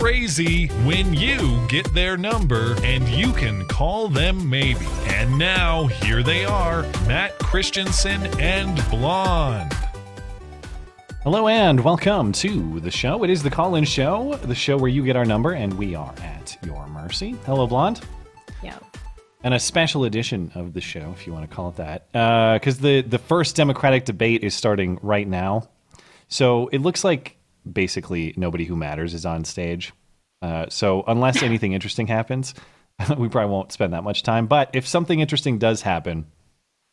crazy when you get their number and you can call them maybe. And now, here they are Matt Christiansen and Blonde. Hello and welcome to the show. It is the call in show, the show where you get our number and we are at your mercy. Hello, Blonde. Yeah. And a special edition of the show, if you want to call it that, uh, because the the first Democratic debate is starting right now. So it looks like basically nobody who matters is on stage. Uh, so unless anything interesting happens, we probably won't spend that much time. But if something interesting does happen,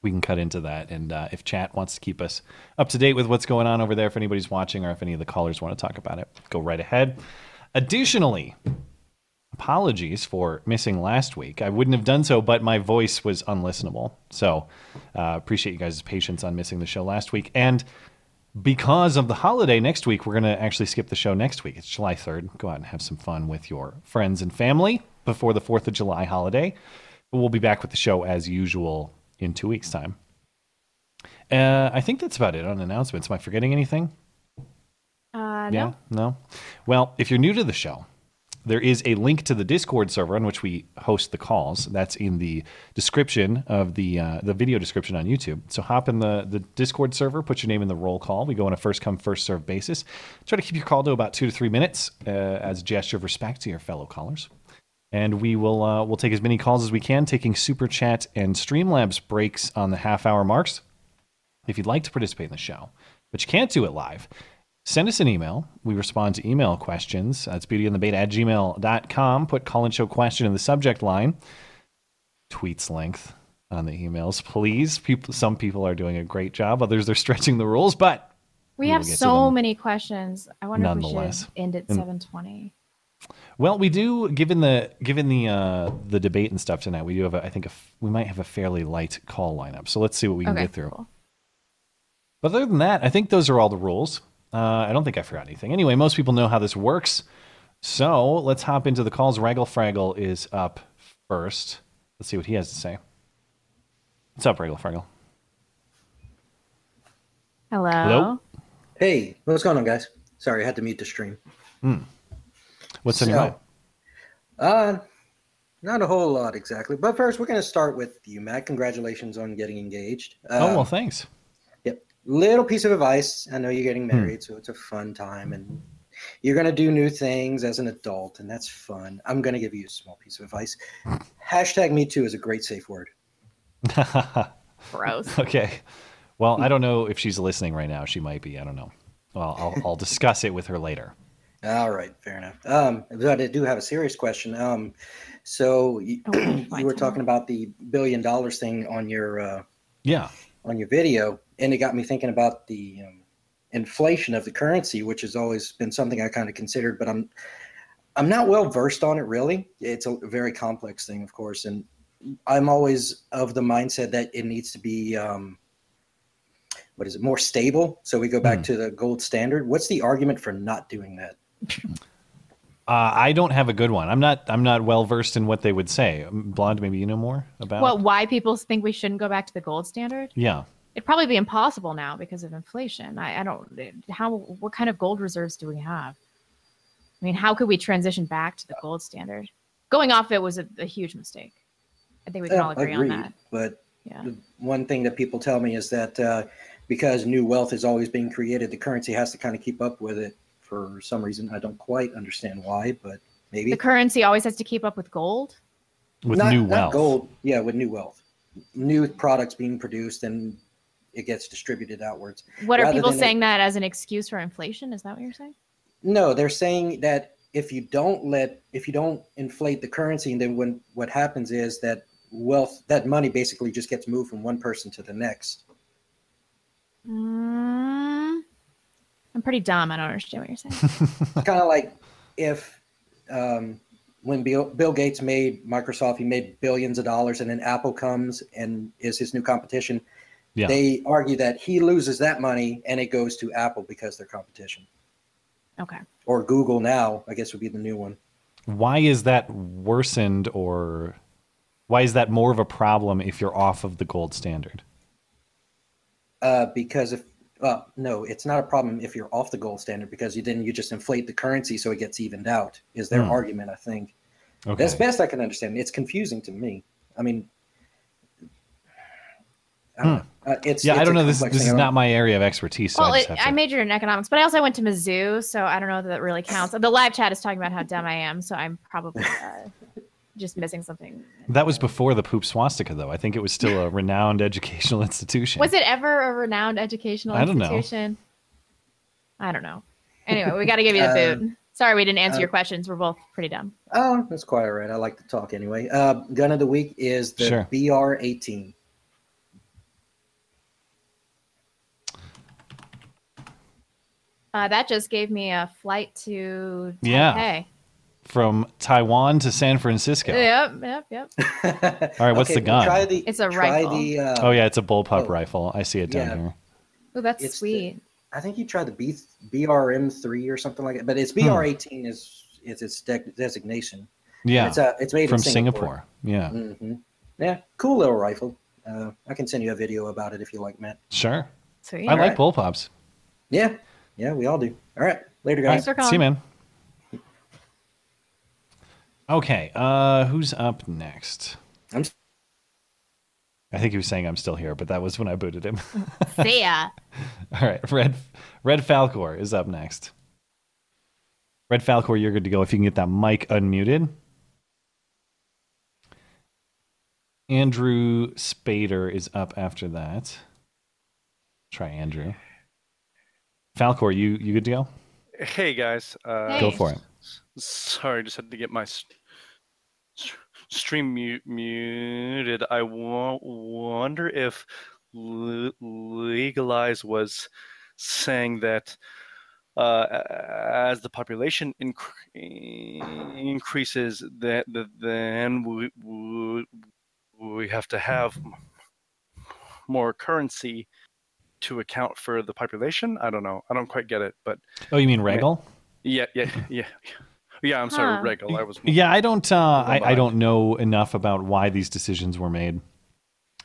we can cut into that. And uh, if chat wants to keep us up to date with what's going on over there, if anybody's watching or if any of the callers want to talk about it, go right ahead. Additionally, apologies for missing last week. I wouldn't have done so, but my voice was unlistenable. So uh, appreciate you guys' patience on missing the show last week. And because of the holiday next week, we're going to actually skip the show next week. It's July 3rd. Go out and have some fun with your friends and family before the 4th of July holiday. But we'll be back with the show as usual in two weeks' time. Uh, I think that's about it on announcements. Am I forgetting anything? Uh, Yeah, no. no. Well, if you're new to the show, there is a link to the Discord server on which we host the calls. That's in the description of the uh, the video description on YouTube. So hop in the the Discord server, put your name in the roll call. We go on a first come first serve basis. Try to keep your call to about two to three minutes uh, as a gesture of respect to your fellow callers. And we will uh, we'll take as many calls as we can, taking super chat and Streamlabs breaks on the half hour marks. If you'd like to participate in the show, but you can't do it live, send us an email. We respond to email questions. That's beautyandthebeta at gmail.com. Put call and show question in the subject line. Tweets length on the emails, please. People, some people are doing a great job. Others are stretching the rules, but We We have will get to so many questions. I wonder if we should end at 720. well, we do. Given the given the uh, the debate and stuff tonight, we do have. A, I think a we might have a fairly light call lineup. So let's see what we can Okay, get through. cool. But other than that, I think those are all the rules. Uh, I don't think I forgot anything. Anyway, most people know how this works. So let's hop into the calls. Raggle Fraggle is up first. Let's see what he has to say. What's up, Raggle Fraggle? Hello. Hello? Hey, what's going on, guys? Sorry, I had to mute the stream. What's on your mind? Uh, not a whole lot exactly, but first we're going to start with you, Matt. Congratulations on getting engaged. oh, Um, well, thanks. Yep. Little piece of advice. I know you're getting Hmm. married, so it's a fun time, and you're going to do new things as an adult, and that's fun. I'm going to give you a small piece of advice. Hashtag Me Too is a great safe word. Gross. okay. Well, I don't know if she's listening right now. She might be. I don't know. Well, I'll, I'll discuss it with her later. All right, fair enough. Um, but I do have a serious question. Um, so you, Oh, you were turn. talking about the billion dollars thing on your uh, Yeah. On your video, and it got me thinking about the um, inflation of the currency, which has always been something I kind of considered, but I'm I'm not well versed on it really. It's a very complex thing, of course, and I'm always of the mindset that it needs to be um, what is it more stable. So we go back Hmm. to the gold standard. What's the argument for not doing that? Uh, I don't have a good one. I'm not. I'm not well versed in what they would say. Blonde, maybe you know more about. Well, why people think we shouldn't go back to the gold standard? yeah. It'd probably be impossible now because of inflation. I, I don't. How? What kind of gold reserves do we have? I mean, how could we transition back to the gold standard? Going off it was a, a huge mistake. I think we can all agree agreed, on that. But Yeah. one thing that people tell me is that uh, because new wealth is always being created, the currency has to kind of keep up with it for some reason. I don't quite understand why, but maybe The currency always has to keep up with gold. With not, new not wealth. gold. Yeah, with new wealth, new products being produced and it gets distributed outwards. What are people than it- saying that as an excuse for inflation? Is that what you're saying? No, they're saying that if you don't let, if you don't inflate the currency, and then when what happens is that wealth, that money basically just gets moved from one person to the next. Mm, I'm pretty dumb. I don't understand what you're saying. kind of like if um, when Bill, Bill Gates made Microsoft, he made billions of dollars, and then Apple comes and is his new competition. Yeah. They argue that he loses that money and it goes to Apple because they're competition. Okay. Or Google now, I guess would be the new one. Why is that worsened or why is that more of a problem if you're off of the gold standard? Uh, because if uh, no, it's not a problem if you're off the gold standard because you then you just inflate the currency so it gets evened out. Is their Hmm. argument? I think Okay. that's best I can understand. It's confusing to me. I mean, I don't know. Uh, it's Hmm. yeah, it's I don't know. This this is not my area of expertise. So well, I, it, just have I majored in economics, but I also went to Mizzou, so I don't know that that really counts. The live chat is talking about how dumb I am, so I'm probably uh, just missing something. that was before the poop swastika, though. I think it was still a renowned educational institution. Was it ever a renowned educational I don't know. institution? I don't know. Anyway, we got to give you the Uh, boot. Sorry, we didn't answer uh, your questions. We're both pretty dumb. Oh, that's quite all right. I like to talk anyway. Uh, gun of the week is the Sure. BR-18. Uh, that just gave me a flight to Yeah. Taipei. From Taiwan to San Francisco? Yep, yep, yep. All right, what's the gun? Try the, It's a try rifle. The, uh, Oh yeah, it's a bullpup Oh. rifle. I see it down Yeah. here. Oh, that's It's the- sweet. I think you tried the B, BRM3 or something like that, but it's Hmm. BR-18 is is its de- designation. Yeah, It's, uh, it's made from in Singapore. Yeah, hmm Yeah, cool little rifle. Uh, I can send you a video about it if you like, Matt. sure. Sweet. I like right. bullpups. Yeah, yeah, we all do. All right, later, guys. Thanks for See you, man. Okay, uh, who's up next? I'm s- I think he was saying I'm still here, but that was when I booted him. See ya. All right, Red Red Falcor is up next. Red Falcor, you're good to go if you can get that mic unmuted. Andrew Spader is up after that. Try Andrew. Falcor, you you good to go? Hey guys, uh, Hey. Go for it. Sorry, just had to get my s- s- stream mu- muted. I wonder if le- legalize was saying that uh, as the population inc- increases, that that then we, we we have to have more currency to account for the population. I don't know. I don't quite get it, but Oh, you mean Regal? yeah, yeah, yeah, yeah. I'm sorry, Huh. Regal. I was Yeah, I don't. Uh, I, I don't know enough about why these decisions were made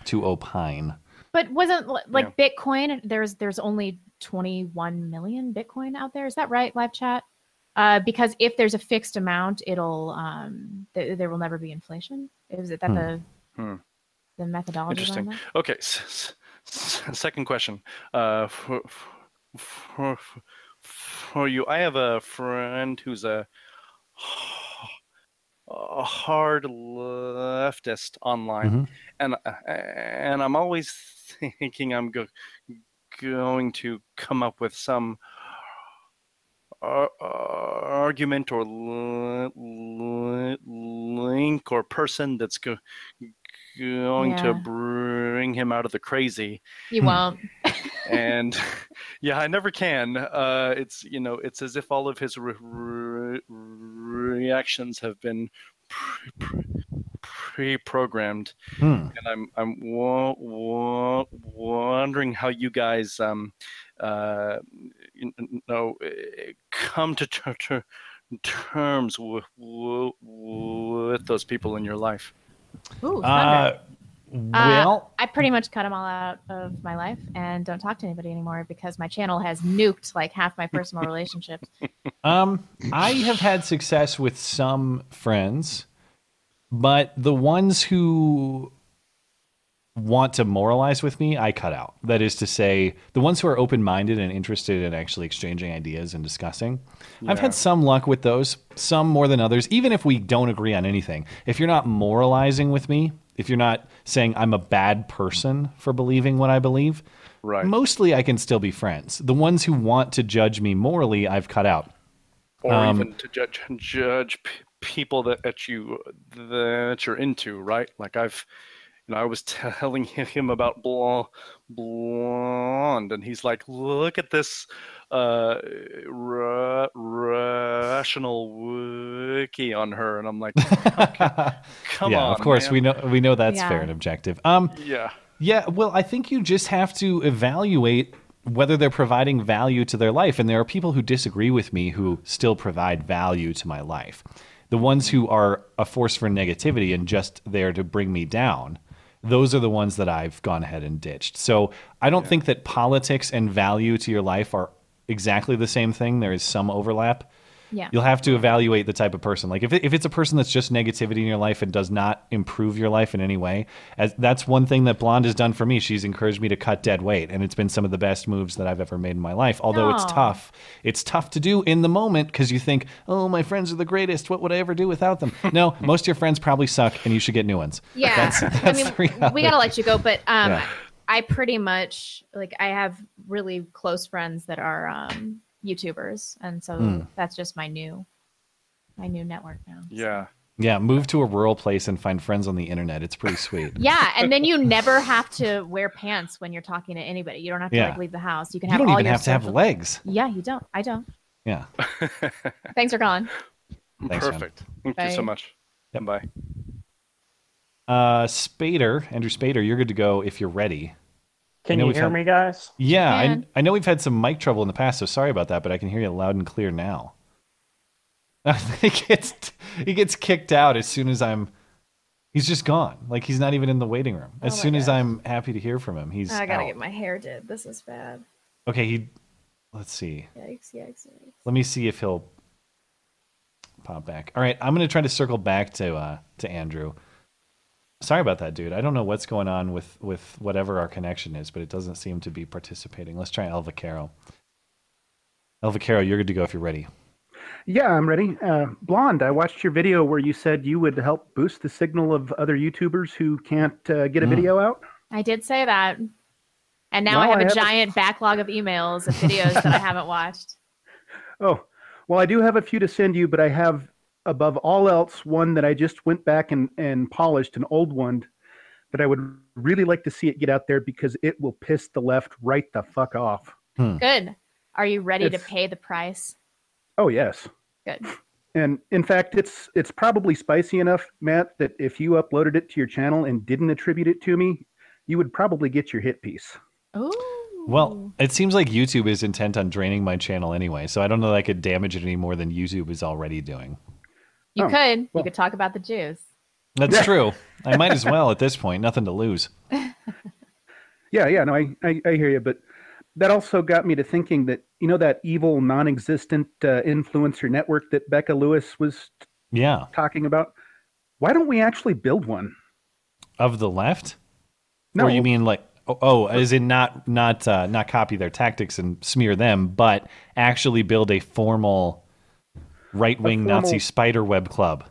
to opine. But wasn't li- like Bitcoin? There's there's only 21 million Bitcoin out there. Is that right? Live chat. Uh, because if there's a fixed amount, it'll um th- there will never be inflation. Is it that Hmm. the Hmm. the methodology Interesting. behind Okay. S- s- s- second question. Uh, for, for, for you, I have a friend who's a, a hard leftist online, Mhm. and uh, and I'm always thinking I'm go, going to come up with some ar- argument or li- li- link or person that's go, going to bring him out of the crazy that? You Hmm. won't. And yeah i never can uh it's you know it's as if all of his re- re- reactions have been pre- pre- pre-programmed Hmm. and i'm i'm wa- wa- wondering how you guys um uh you know come to ter- ter- terms with, with those people in your life Ooh. Uh, well, I pretty much cut them all out of my life and don't talk to anybody anymore because my channel has nuked like half my personal relationships. Um, I have had success with some friends, but the ones who want to moralize with me, I cut out. That is to say, the ones who are open minded and interested in actually exchanging ideas and discussing. I've had some luck with those, some more than others, even if we don't agree on anything. If you're not moralizing with me, if you're not saying I'm a bad person for believing what I believe, right mostly I can still be friends. The ones who want to judge me morally, I've cut out. or Um, even to judge judge p- people that, that you that you're into right like i've you know, I was telling him about Bl- Blonde, and he's like, "Look at this uh, ra- rational wiki on her," and I'm like, "Come yeah, on, of course man." we know we know that's Yeah. fair and objective. Um, Yeah, yeah, well, I think you just have to evaluate whether they're providing value to their life, and there are people who disagree with me who still provide value to my life. The ones who are a force for negativity and just there to bring me down, those are the ones that I've gone ahead and ditched. So I don't think that politics and value to your life are exactly the same thing. There is some overlap. Yeah. You'll have to evaluate the type of person. Like if, it, if it's a person that's just negativity in your life and does not improve your life in any way, as that's one thing that Blonde has done for me. She's encouraged me to cut dead weight, and it's been some of the best moves that I've ever made in my life. Although it's tough, it's tough to do in the moment because you think, "Oh, my friends are the greatest. What would I ever do without them?" No, most of your friends probably suck, and you should get new ones. Yeah, That's- that's I mean, we gotta let you go, but um, Yeah. I pretty much like I have really close friends that are um YouTubers, and so Hmm. that's just my new, my new network now. yeah. Yeah, move to a rural place and find friends on the internet. It's pretty sweet. Yeah, and then you never have to wear pants when you're talking to anybody. You don't have to Yeah. like leave the house. You can You have don't all even your have to have social- legs. Yeah, you don't. I don't. Yeah. Thanks for calling. Thanks, man. Perfect. Thank you so much. Yep. Bye. Uh, Spader, Andrew Spader, you're good to go if you're ready. Can you hear had- me, guys? Yeah, I. I know we've had some mic trouble in the past, so sorry about that, but I can hear you loud and clear now. he gets he gets kicked out as soon as I'm. He's just gone. Like he's not even in the waiting room. As Oh my soon as. I'm happy to hear from him, he's I gotta out. get my hair did. This is bad. Okay, he. Let's see. Yikes! Yikes! Yikes! Let me see if he'll pop back. All right, I'm gonna try to circle back to uh to Andrew. Sorry about that, dude. I don't know what's going on with with whatever our connection is, but it doesn't seem to be participating. Let's try Elva Caro. Elva Caro, you're good to go if you're ready. Yeah, I'm ready. Uh, Blonde, I watched your video where you said you would help boost the signal of other YouTubers who can't uh, get a Mm. video out. I did say that, and now Well, I have I a have a- giant backlog of emails of videos that I haven't watched. Oh, well, I do have a few to send you, but I have, above all else, one that I just went back and, and polished, an old one that I would really like to see it get out there because it will piss the left right the fuck off. Hmm. Good. Are you ready to pay the price? Oh, yes. Good. And in fact, it's it's probably spicy enough, Matt, that if you uploaded it to your channel and didn't attribute it to me, you would probably get your hit piece. Ooh. Well, it seems like YouTube is intent on draining my channel anyway, so I don't know that I could damage it any more than YouTube is already doing. You oh, could. You could talk about the Jews. That's Yeah. true. I might as well at this point. Nothing to lose. Yeah, yeah, no, I, I, I hear you, but that also got me to thinking that you know that evil, non-existent uh, influencer network that Becca Lewis was Yeah. talking about. Why don't we actually build one? Of the left? No, Or you mean like oh, oh as in not not uh, not copy their tactics and smear them, but actually build a formal right wing formal- Nazi spider web club.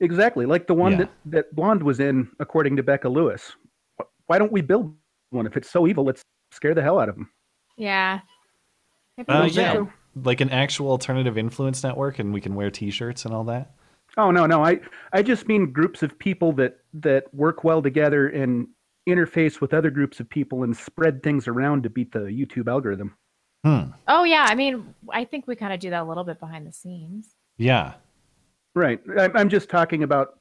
exactly like the one Yeah. that that Blonde was in, according to Becca Lewis. Why don't we build one? If it's so evil, let's scare the hell out of them. Yeah. Uh, yeah, should. like an actual alternative influence network, and we can wear T-shirts and all that. Oh no, no, I I just mean groups of people that that work well together and interface with other groups of people and spread things around to beat the YouTube algorithm. Hmm. Oh yeah. I mean, I think we kind of do that a little bit behind the scenes. Yeah. Right. I'm, I'm just talking about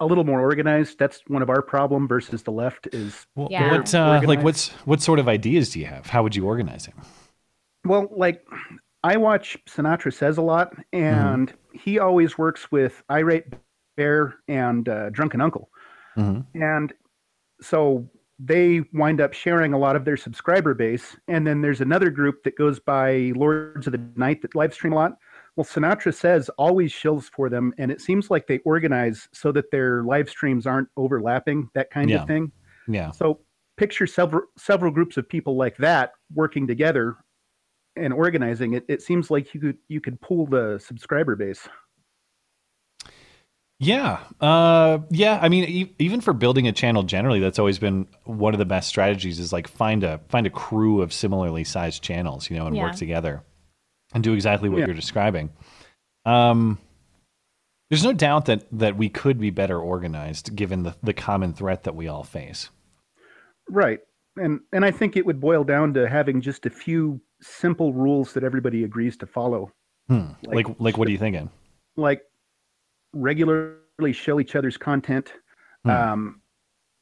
a little more organized. That's one of our problem versus the left is Well, Yeah. What uh, like what's what sort of ideas do you have? How would you organize it? well, like I watch Sinatra Says a lot, and he always works with Irate Bear and uh, Drunken Uncle, Mhm. and so they wind up sharing a lot of their subscriber base. And then there's another group that goes by Lords of the Night that live stream a lot. Well, Sinatra Says always shills for them, and it seems like they organize so that their live streams aren't overlapping, that kind Yeah. of thing. Yeah. So picture several several groups of people like that working together and organizing it. It seems like you could you could pool the subscriber base. Yeah. Uh, yeah. I mean, e- even for building a channel generally, that's always been one of the best strategies is like find a find a crew of similarly sized channels, you know, and work together and do exactly what Yeah. you're describing. Um, There's no doubt that that we could be better organized given the, the common threat that we all face. Right. And and I think it would boil down to having just a few simple rules that everybody agrees to follow. Hmm. Like Like- like, what are you thinking? Like regularly show each other's content, Hmm. um,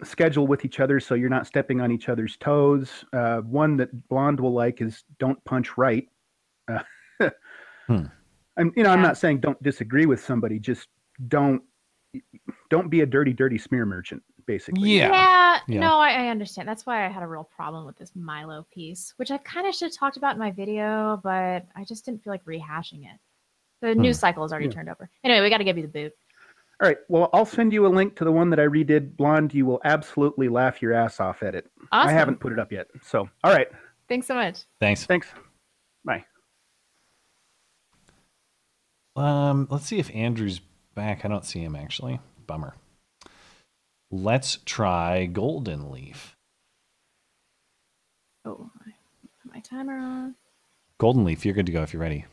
schedule with each other so you're not stepping on each other's toes. Uh, one that Blonde will like is don't punch right. Uh, Hmm. And you know, I'm not saying don't disagree with somebody, just don't don't be a dirty, dirty smear merchant, basically. Yeah. Yeah, Yeah. no, I, I understand. That's why I had a real problem with this Milo piece, which I kind of should have talked about in my video, but I just didn't feel like rehashing it. The Hmm. news cycle is already Yeah. turned over. Anyway, we got to give you the boot. All right. Well, I'll send you a link to the one that I redid, Blonde. You will absolutely laugh your ass off at it. Awesome. I haven't put it up yet. So, all right. Thanks so much. Thanks. Thanks. Bye. Um, let's see if Andrew's back. I don't see him actually. Bummer. Let's try Golden Leaf. Oh, my timer on. Golden Leaf, you're good to go if you're ready.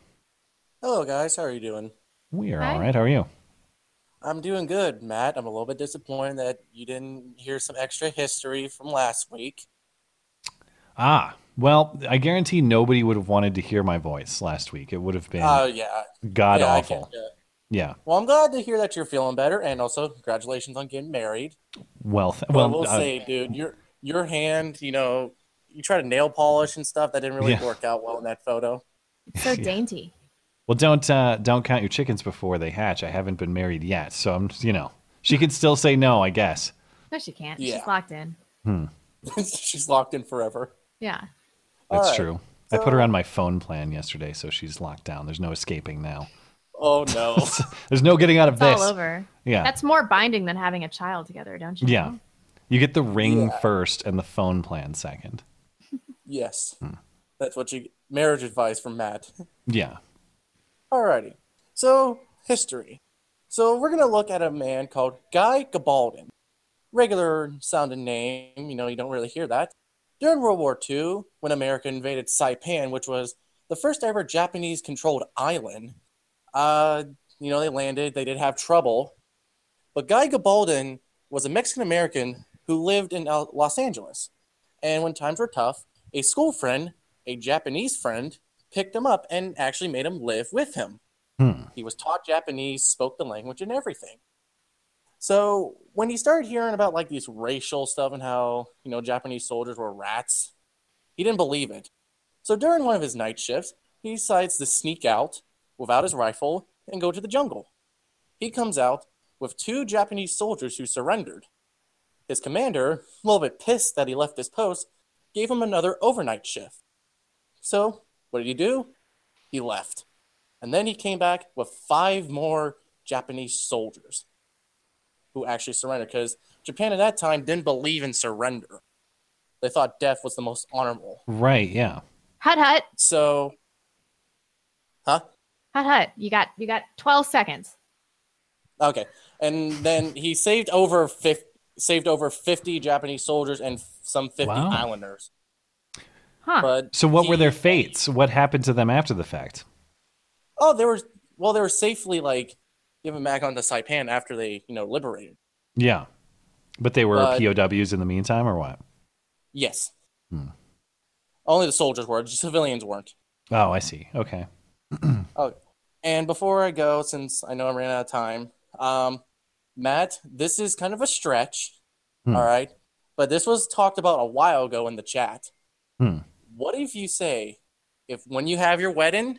Hello, guys. How are you doing? We are Hi. all right. How are you? I'm doing good, Matt. I'm a little bit disappointed that you didn't hear some extra history from last week. Ah, well, I guarantee nobody would have wanted to hear my voice last week. It would have been Oh, yeah. god yeah, awful. Yeah. Well, I'm glad to hear that you're feeling better, and also congratulations on getting married. Well, th- Well, well, we'll uh, say, dude, your your hand, you know, you try to nail polish and stuff. That didn't really Yeah. work out well in that photo. It's so Yeah. dainty. well, don't uh, don't count your chickens before they hatch. I haven't been married yet, so I'm, you know, she could still say no, I guess. No, she can't. Yeah. She's locked in. Hmm. She's locked in forever. Yeah. That's All right. true. I put her on my phone plan yesterday, so she's locked down. There's no escaping now. Oh no. There's no getting out of It's this. all over. Yeah. That's more binding than having a child together, don't you? Yeah. know? You get the ring Yeah. first and the phone plan second. yes, Hmm. that's what you marriage advice from Matt. Yeah. Alrighty. So, history. So, we're going to look at a man called Guy Gabaldon. Regular sounding name, you know, you don't really hear that. During World War II, when America invaded Saipan, which was the first ever Japanese controlled island, uh, you know, they landed, they did have trouble. But Guy Gabaldon was a Mexican American who lived in Los Angeles. And when times were tough, a school friend, a Japanese friend, picked him up and actually made him live with him. Hmm. He was taught Japanese, spoke the language, and everything. So when he started hearing about like these racial stuff and how you know Japanese soldiers were rats, he didn't believe it. So during one of his night shifts, he decides to sneak out without his rifle and go to the jungle. He comes out with two Japanese soldiers who surrendered. His commander, a little bit pissed that he left his post, gave him another overnight shift. So, what did he do? He left. And then he came back with five more Japanese soldiers who actually surrendered because Japan at that time didn't believe in surrender. They thought death was the most honorable. Right. Yeah. Hut hut. So, huh? Hut hut. You got you got 12 seconds. Okay. And then he saved over 50, saved over 50 Japanese soldiers and some 50 Wow. islanders. Huh. But So, what were their fates? What happened to them after the fact? Oh, they were well, they were safely like given back onto Saipan after they, you know, liberated. Yeah. But they were POWs in the meantime, or what? Yes. Hmm. Only the soldiers were, civilians weren't. Oh, I see. Okay. Oh, and before I go, since I know I ran out of time, um, Matt, this is kind of a stretch, Hmm. all right, but this was talked about a while ago in the chat. Hmm. What if you say, if when you have your wedding,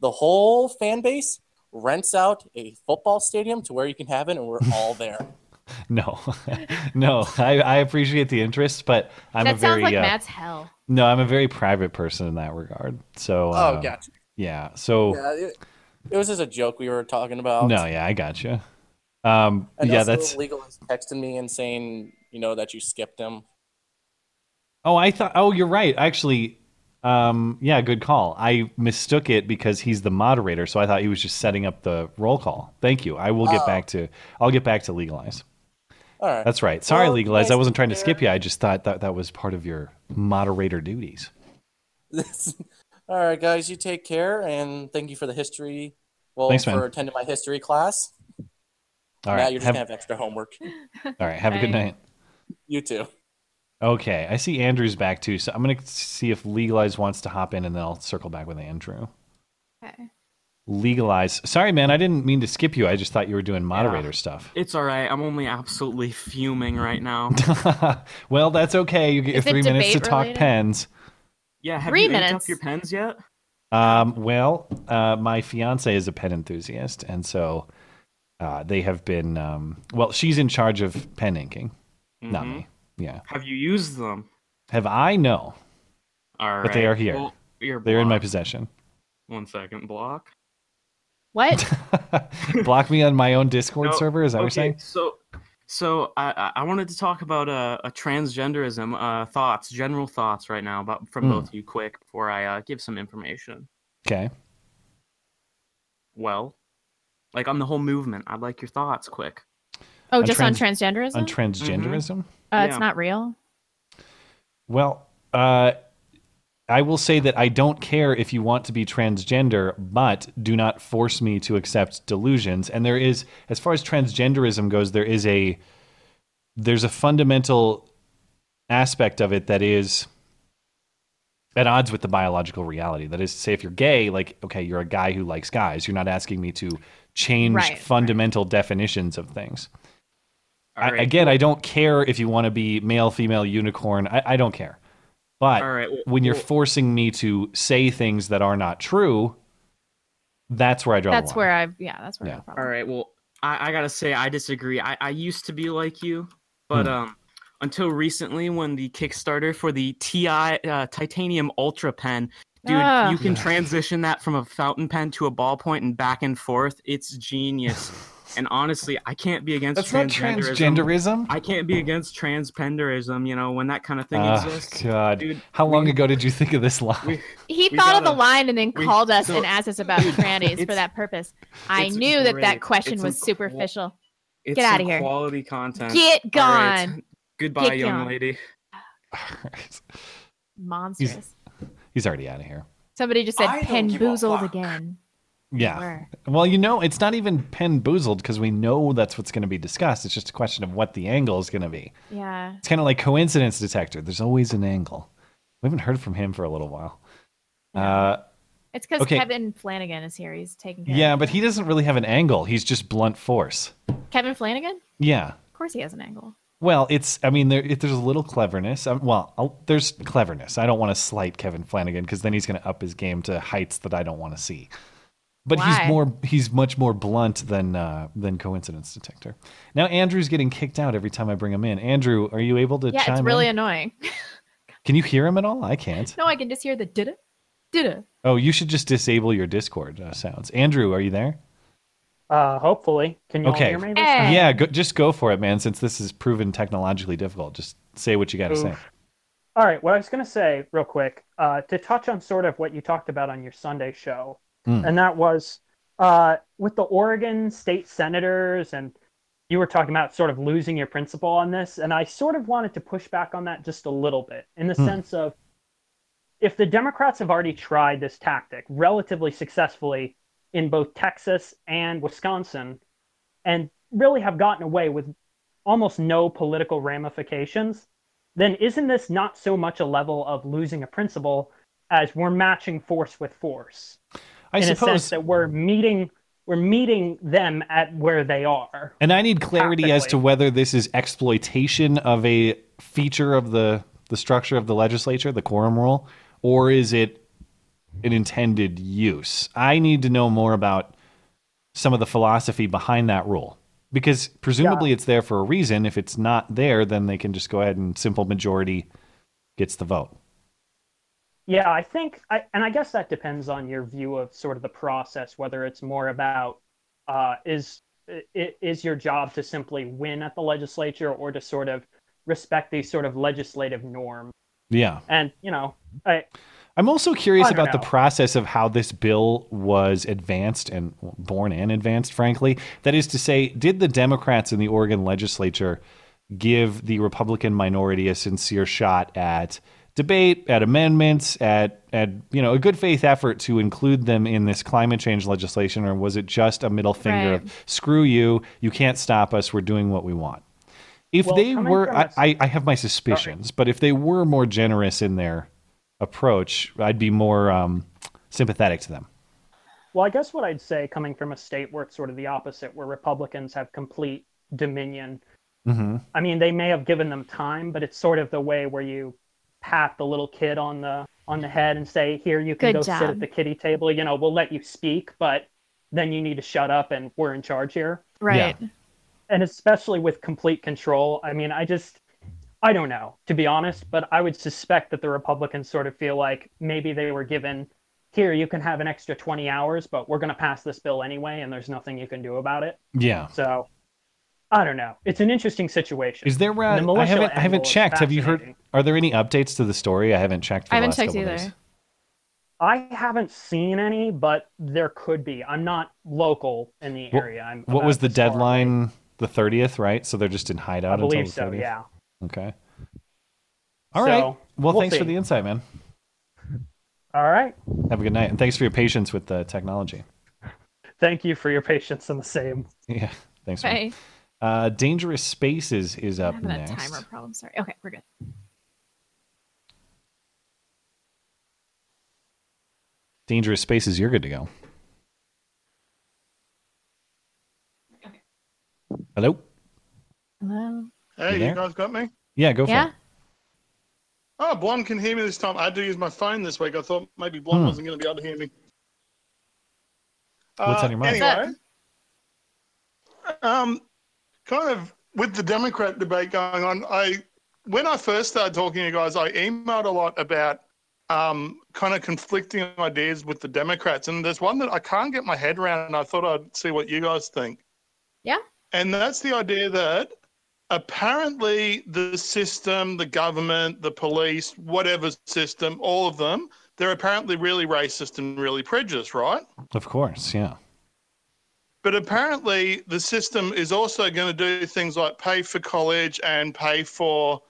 the whole fan base rents out a football stadium to where you can have it, and we're all there. No, no. I, I appreciate the interest, but I'm that a sounds very like uh, Matt's hell. no. I'm a very private person in that regard. So, uh, oh, gotcha. yeah. So, Yeah, it, it was just a joke we were talking about. no, yeah, I got you. Um, And yeah, that's. legal is texting me and saying, you know, that you skipped him. Oh, I thought. Oh, you're right. Actually, um, yeah, good call. I mistook it because he's the moderator, so I thought he was just setting up the roll call. Thank you. I will get Oh. back to. I'll get back to legalize. All right. That's right. Sorry, Well, legalize. I wasn't trying to skip you. I just thought that that was part of your moderator duties. All right, guys, you take care, and thank you for the history. Well, Thanks, for attending my history class. All now right. you're just have, gonna have extra homework. all right. Have a good night. You too. Okay. I see Andrew's back too. So I'm going to see if Legalize wants to hop in and then I'll circle back with Andrew. Okay. Legalize. Sorry, man. I didn't mean to skip you. I just thought you were doing moderator stuff. It's all right. I'm only absolutely fuming right now. well, that's okay. You get your Is three minutes to debate talk pens. Yeah, have Three you inked minutes. up your pens yet? Um, well, uh, my fiance is a pen enthusiast, and so uh, they have been. Um, well, she's in charge of pen inking, not Mhm. me. Yeah. Have you used them? Have I? No. All right. But they are here. Well, you're They're in my possession. One second, block. What? Block me on my own Discord No, server. Is that what you're okay, saying? So, so I I- I wanted to talk about uh, a transgenderism uh, thoughts, general thoughts right now about from Hmm. both of you, quick before I uh, give some information. Okay. Well, like on the whole movement, I'd like your thoughts, quick. Oh, On just trans- on transgenderism? On transgenderism. Uh, yeah. It's not real. Well, uh, I will say that I don't care if you want to be transgender, but do not force me to accept delusions. And there is, as far as transgenderism goes, there is a there's a fundamental aspect of it that is at odds with the biological reality. That is to say, if you're gay, like okay, you're a guy who likes guys. You're not asking me to change Right, right. fundamental definitions of things. All I, again, I don't care if you want to be male, female, unicorn. I, I don't care. But All right. well- when you're well, forcing me to say things that are not true, that's where I draw That's the line. where I've, yeah, that's where Yeah. I have a problem. All right. Well, I, I gotta say, I disagree. I, I used to be like you, but Hmm. um, until recently, when the Kickstarter for the Ti uh, Titanium Ultra Pen, dude, Ah. you can transition that from a fountain pen to a ballpoint and back and forth. It's genius. and honestly, I can't be against That's not transgenderism. transgenderism. I can't be against transpenderism. You know, when that kind of thing Oh, exists. God. Dude, How long we- ago did you think of this line? we- He We thought of the line and then we- called us so- and asked us about trannies for that purpose. I it's knew that that question It's was inc- superficial. It's Get outta some here. Quality content. Get All right. gone. Goodbye, Get young gone. lady. Monstrous. He's already out of here. Somebody just said I don't pen give a fuck. again. Yeah. Where? Well, you know, it's not even pen boozled because we know that's what's going to be discussed. It's just a question of what the angle is going to be. Yeah. It's kind of like coincidence detector. There's always an angle. We haven't heard from him for a little while. Uh, It's because Okay. Kevin Flanagan is here. He's taking care yeah, but he doesn't really have an angle. He's just blunt force. Kevin Flanagan? Yeah. Of course he has an angle. Well, it's. I mean, there, if there's a little cleverness. Um, well, I'll, there's cleverness. I don't want to slight Kevin Flanagan because then he's going to up his game to heights that I don't want to see. But Why? he's more. He's much more blunt than uh, than coincidence detector. Now Andrew's getting kicked out every time I bring him in. Andrew, are you able to Yeah, chime it's really in? annoying. Can you hear him at all? I can't. no, I can just hear the did it, did it. Oh, you should just disable your Discord uh, sounds. Andrew, are you there? Uh, hopefully, can you all Okay. hear me? this Hey. Yeah, go, just go for it, man. Since this is proven technologically difficult, just say what you got to say. All right. What I was going to say, real quick, uh, to touch on sort of what you talked about on your Sunday show, Mm. and that was uh, with the Oregon state senators, and you were talking about sort of losing your principle on this, and I sort of wanted to push back on that just a little bit, in the Hmm. sense of if the Democrats have already tried this tactic relatively successfully in both Texas and Wisconsin, and really have gotten away with almost no political ramifications, then isn't this not so much a level of losing a principle as we're matching force with force? I in a suppose. sense that we're meeting we're meeting them at where they are. And I need clarity as to whether this is exploitation of a feature of the the structure of the legislature, the quorum rule, or is it an intended use? I need to know more about some of the philosophy behind that rule. Because presumably it's there for a reason. If it's not there, then they can just go ahead and simple majority gets the vote. Yeah, I think, I, and I guess that depends on your view of sort of the process, whether it's more about uh, is is your job to simply win at the legislature or to sort of respect these sort of legislative norms. Yeah. And you know, I, I'm also curious about the process of how this bill was advanced and born and advanced, frankly. That is to say, did the Democrats in the Oregon legislature give the Republican minority a sincere shot at debate, at amendments, at at you know a good faith effort to include them in this climate change legislation, or was it just a middle finger Right. of screw you, you can't stop us, we're doing what we want? If Well, they coming were, I, I, a s- I, I have my suspicions, but if they were more generous in their approach, I'd be more um, sympathetic to them. Well, I guess what I'd say, coming from a state where it's sort of the opposite, where Republicans have complete dominion. hmm I mean, they may have given them time, but it's sort of the way where you pat the little kid on the on the head and say, "Here, you can Good go sit at the kiddie table. You know, we'll let you speak, but then you need to shut up, and we're in charge here." Right. and especially with complete control. I mean, I just, I don't know, to be honest, but I would suspect that the Republicans sort of feel like maybe they were given, here, you can have an extra 20 hours, but we're going to pass this bill anyway, and there's nothing you can do about it. Yeah. So, I don't know. It's an interesting situation. Is there? And Uh, the I haven't. I haven't checked. Have you heard? Are there any updates to the story? I haven't checked. For I haven't last checked either. days. I haven't seen any, but there could be. I'm not local in the What- area. I'm What was the this far deadline? The thirtieth, right? So they're just in hideout I until believe the so, yeah. Okay. All right. So, Well, we'll thanks for the insight, man. All right. Have a good night, and thanks for your patience with the technology. Thank you for your patience and the same. Yeah. Thanks. Man. Bye. Uh, Dangerous Spaces is I'm up having a next. timer problem. Sorry. Okay, we're good. Dangerous Spaces, you're good to go. Hello. Hello. Hey, there? you guys got me? Yeah, go for Yeah. it. Oh, Blonde can hear me this time. I had to use my phone this week. I thought maybe Blonde Hmm. wasn't going to be able to hear me. What's Uh, on your mind? Anyway, um, kind of with the Democrat debate going on, I when I first started talking to you guys, I emailed a lot about um, kind of conflicting ideas with the Democrats, and there's one that I can't get my head around, and I thought I'd see what you guys think. Yeah. And that's the idea that apparently the system, the government, the police, whatever system, all of them, they're apparently really racist and really prejudiced, right? Of course, yeah. But apparently the system is also going to do things like pay for college and pay for,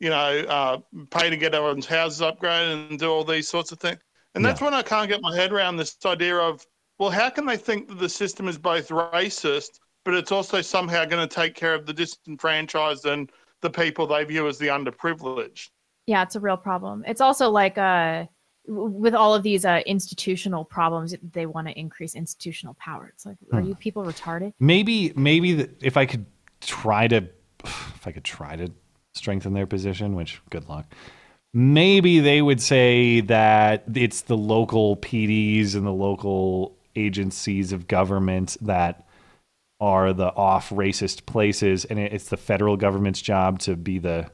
you know, uh, pay to get everyone's houses upgraded and do all these sorts of things. And that's when I can't get my head around this idea of, well, how can they think that the system is both racist, but it's also somehow going to take care of the disenfranchised and the people they view as the underprivileged? Yeah, it's a real problem. It's also like uh, w- with all of these uh, institutional problems, they want to increase institutional power. It's like, are Hmm. you people retarded? Maybe, maybe the, if I could try to, if I could try to strengthen their position, which good luck. Maybe they would say that it's the local PDs and the local agencies of government that are the off racist places, and it's the federal government's job to be the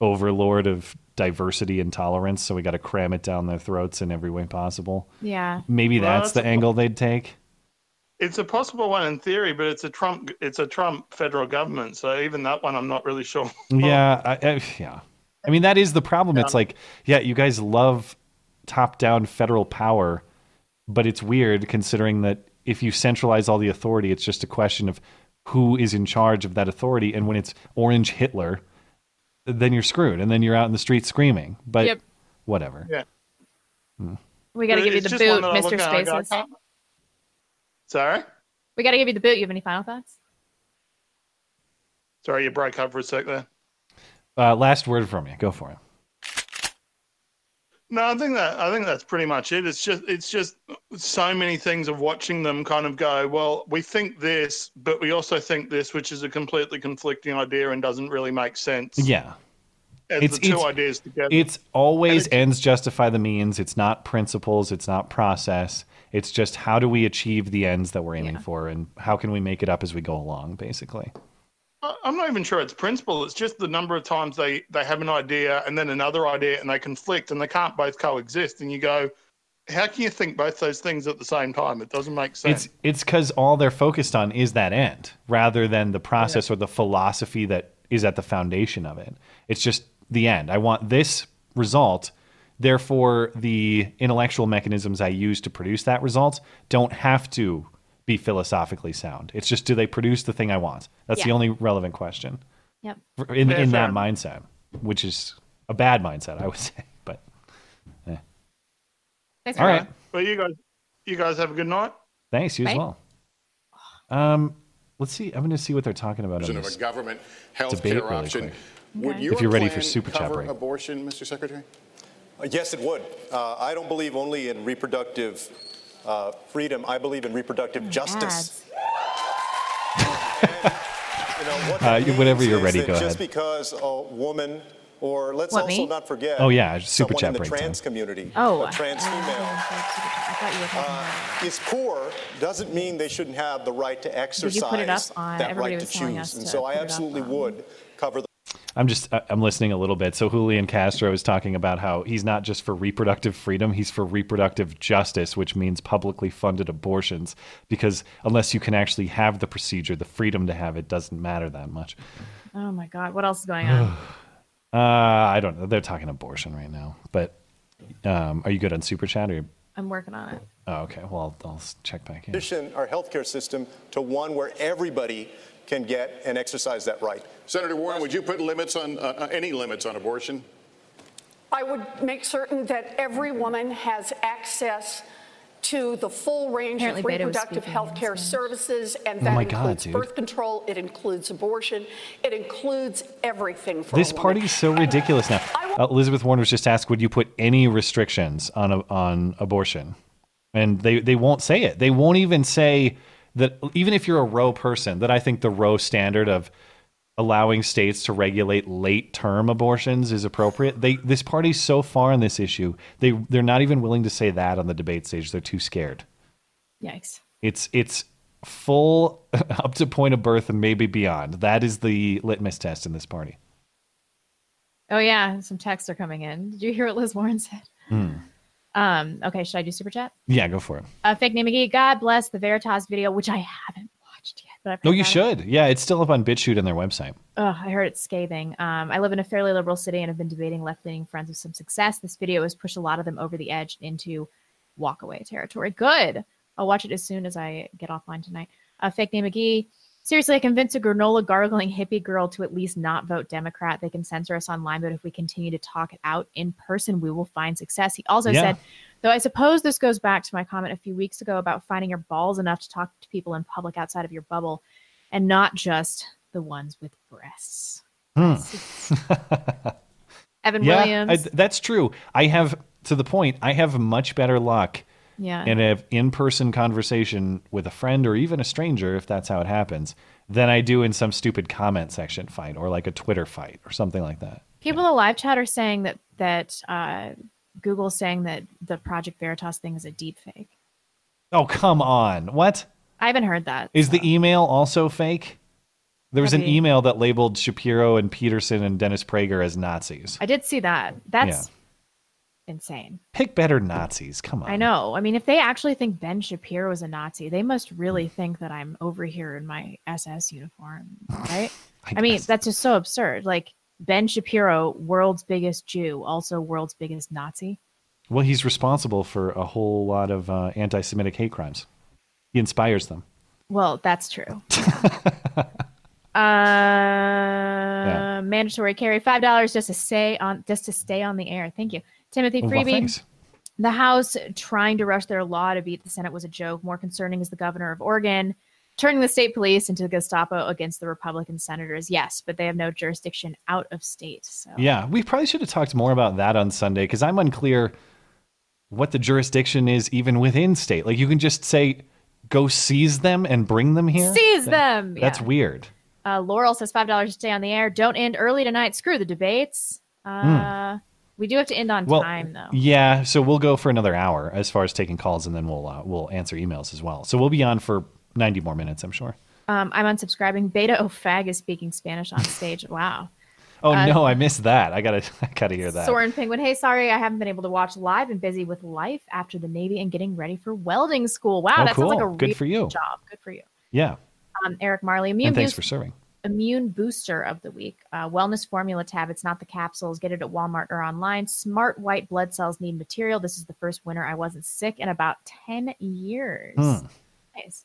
overlord of diversity and tolerance. So we got to cram it down their throats in every way possible. Yeah. Maybe Well, that's that's the a- angle they'd take. It's a possible one in theory, but it's a Trump it's a Trump federal government, so even that one I'm not really sure. Yeah, I, I, yeah. I mean, that is the problem. It's like, yeah, you guys love top-down federal power, but it's weird considering that if you centralize all the authority, it's just a question of who is in charge of that authority. And when it's Orange Hitler, then you're screwed, and then you're out in the street screaming. But Yep. whatever. Yeah. We got to give you the boot, that I look Mr. at and I go, I Spaces. Sorry? We got to give you the boot. You have any final thoughts? Sorry, you broke up for a sec there. Uh, last word from you. Go for it. No, I think that I think that's pretty much it. It's just it's just so many things of watching them kind of go, well, we think this, but we also think this, which is a completely conflicting idea and doesn't really make sense. Yeah. As It's- the two it's- ideas together. It's always ends justify the means. It's not principles. It's not process. It's just how do we achieve the ends that we're aiming for, and how can we make it up as we go along, basically. I- I'm not even sure it's principle. It's just the number of times they they have an idea and then another idea and they conflict and they can't both coexist. And you go, how can you think both those things at the same time? It doesn't make sense. It's it's because all they're focused on is that end, rather than the process or the philosophy that is at the foundation of it. It's just the end. I want this result. Therefore, the intellectual mechanisms I use to produce that result don't have to be philosophically sound. It's just do they produce the thing I want? That's the only relevant question Yep. in Yeah, in fair that mindset, which is a bad mindset, I would say. But Thanks all for right, Well, you guys, you guys have a good night. thanks you as well. Um, let's see. I'm going to see what they're talking about. On of a government health debate care really option. quick. Would Okay. your If you're ready for plan super chat cover break. abortion, Mr. Secretary? Uh, Yes, it would. Uh, I don't believe only in reproductive uh, freedom. I believe in reproductive justice. Ads. you know, what uh, whenever you're ready, that go just ahead. because a woman, or let's What, also me? not forget, Oh, yeah, super someone chat in the break time. trans community, Oh, a trans I- I female, I thought you were talking about uh, is poor doesn't mean they shouldn't have the right to exercise you put it up on- that right to choose. us And so I put it up absolutely would cover the I'm just I- I'm listening a little bit. So Julian Castro is talking about how he's not just for reproductive freedom, he's for reproductive justice, which means publicly funded abortions because unless you can actually have the procedure, the freedom to have it doesn't matter that much. Oh my god, what else is going on? Uh, I don't know. They're talking abortion right now. But um, are you good on super chat or I'm working on it. Oh, okay. Well, I'll, I'll check back in. transition our healthcare system to one where everybody can get and exercise that right. Senator Warren, would you put limits on, uh, uh, any limits on abortion? I would make certain that every woman has access to the full range Apparently of reproductive health care services, and Oh that my God, includes dude. birth control, it includes abortion, it includes everything for This party is so ridiculous now. Uh, Elizabeth Warren was just asked, "Would you put any restrictions on a, on abortion?" And they they won't say it. They won't even say that. Even if you're a Roe person, that I think the Roe standard of allowing states to regulate late term abortions is appropriate. They this party's so far on this issue. They they're not even willing to say that on the debate stage. They're too scared. Yikes. It's it's full up to point of birth and maybe beyond. That is the litmus test in this party. Oh yeah, some texts are coming in. Did you hear what Liz Warren said? Hmm. Um, okay, should I do super chat? Yeah, go for it. Uh, fake name McGee, God bless the Veritas video, which I haven't watched yet, but I've No, you about it. should. Yeah, it's still up on BitChute on their website. Ugh, I heard it's scathing. Um, I live in a fairly liberal city and have been debating left leaning friends with some success. This video has pushed a lot of them over the edge into walkaway territory. Good. I'll watch it as soon as I get offline tonight. Uh, fake name McGee. Seriously, I convinced a granola gargling hippie girl to at least not vote Democrat. They can censor us online, but if we continue to talk it out in person, we will find success. He also Yeah. said, though I suppose this goes back to my comment a few weeks ago about finding your balls enough to talk to people in public outside of your bubble and not just the ones with breasts. Hmm. Evan yeah, Williams. I, that's true. I have to the point. I have much better luck Yeah. in an in-person conversation with a friend or even a stranger, if that's how it happens, than I do in some stupid comment section fight or like a Twitter fight or something like that. People in the live chat are saying that that uh, Google's saying that the Project Veritas thing is a deep fake. Oh come on! What I haven't heard that. is the email also fake? There was an email that labeled Shapiro and Peterson and Dennis Prager as Nazis. I did see that. That's insane. Pick better Nazis. Come on. I know. I mean, if they actually think Ben Shapiro is a Nazi, they must really think that I'm over here in my SS uniform, right? I, mean, that's just so absurd. Like Ben Shapiro, world's biggest Jew, also world's biggest Nazi. Well, he's responsible for a whole lot of uh, anti-Semitic hate crimes. He inspires them. Well, that's true. uh, mandatory carry five dollars just to stay on just to stay on the air. Thank you, Timothy Well, Freebie. thanks. the House trying to rush their law to beat the Senate was a joke. More concerning is the governor of Oregon turning the state police into the Gestapo against the Republican senators. Yes, but they have no jurisdiction out of state. So Yeah, we probably should have talked more about that on Sunday because I'm unclear what the jurisdiction is even within state. Like you can just say, go seize them and bring them here. Seize That- them! That's Yeah. weird. Uh, Laurel says five dollars to stay on the air. Don't end early tonight. Screw the debates. Uh, We do have to end on. Well, time though. yeah. So we'll go for another hour as far as taking calls, and then we'll uh, we'll answer emails as well. So we'll be on for 90 more minutes, I'm sure. Um, I'm unsubscribing. Beta Ofag is speaking Spanish on stage. Wow. Oh Uh, no, I missed that. I gotta I gotta hear that. Soren Penguin. Hey, sorry I haven't been able to watch live. and busy with life after the Navy and getting ready for welding school. Wow, Oh, that sounds like a. Good real for you. job. Good for you. Yeah, Um, Eric Marley, immune and thanks for serving. Immune booster of the week. Uh, wellness formula tab. It's not the capsules. Get it at Walmart or online. Smart white blood cells need material. This is the first winter I wasn't sick in about 10 years. Hmm. Nice.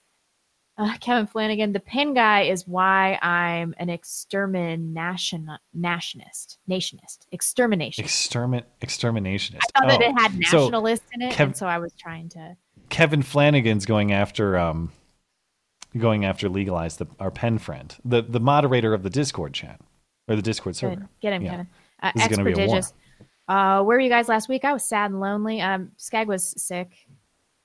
Uh, Kevin Flanagan, the pin guy is why I'm an extermination nationalist, nationist, extermination. Extermin exterminationist. I thought that Oh, it had so nationalist in it, Kev- and so I was trying to. Kevin Flanagan's going after um going after legalize the our pen friend, the the moderator of the Discord chat or the Discord server. Good. Get him, Yeah. Kevin. Uh, This is gonna be a war. Uh, where were you guys last week? I was sad and lonely. Um, Skag was sick.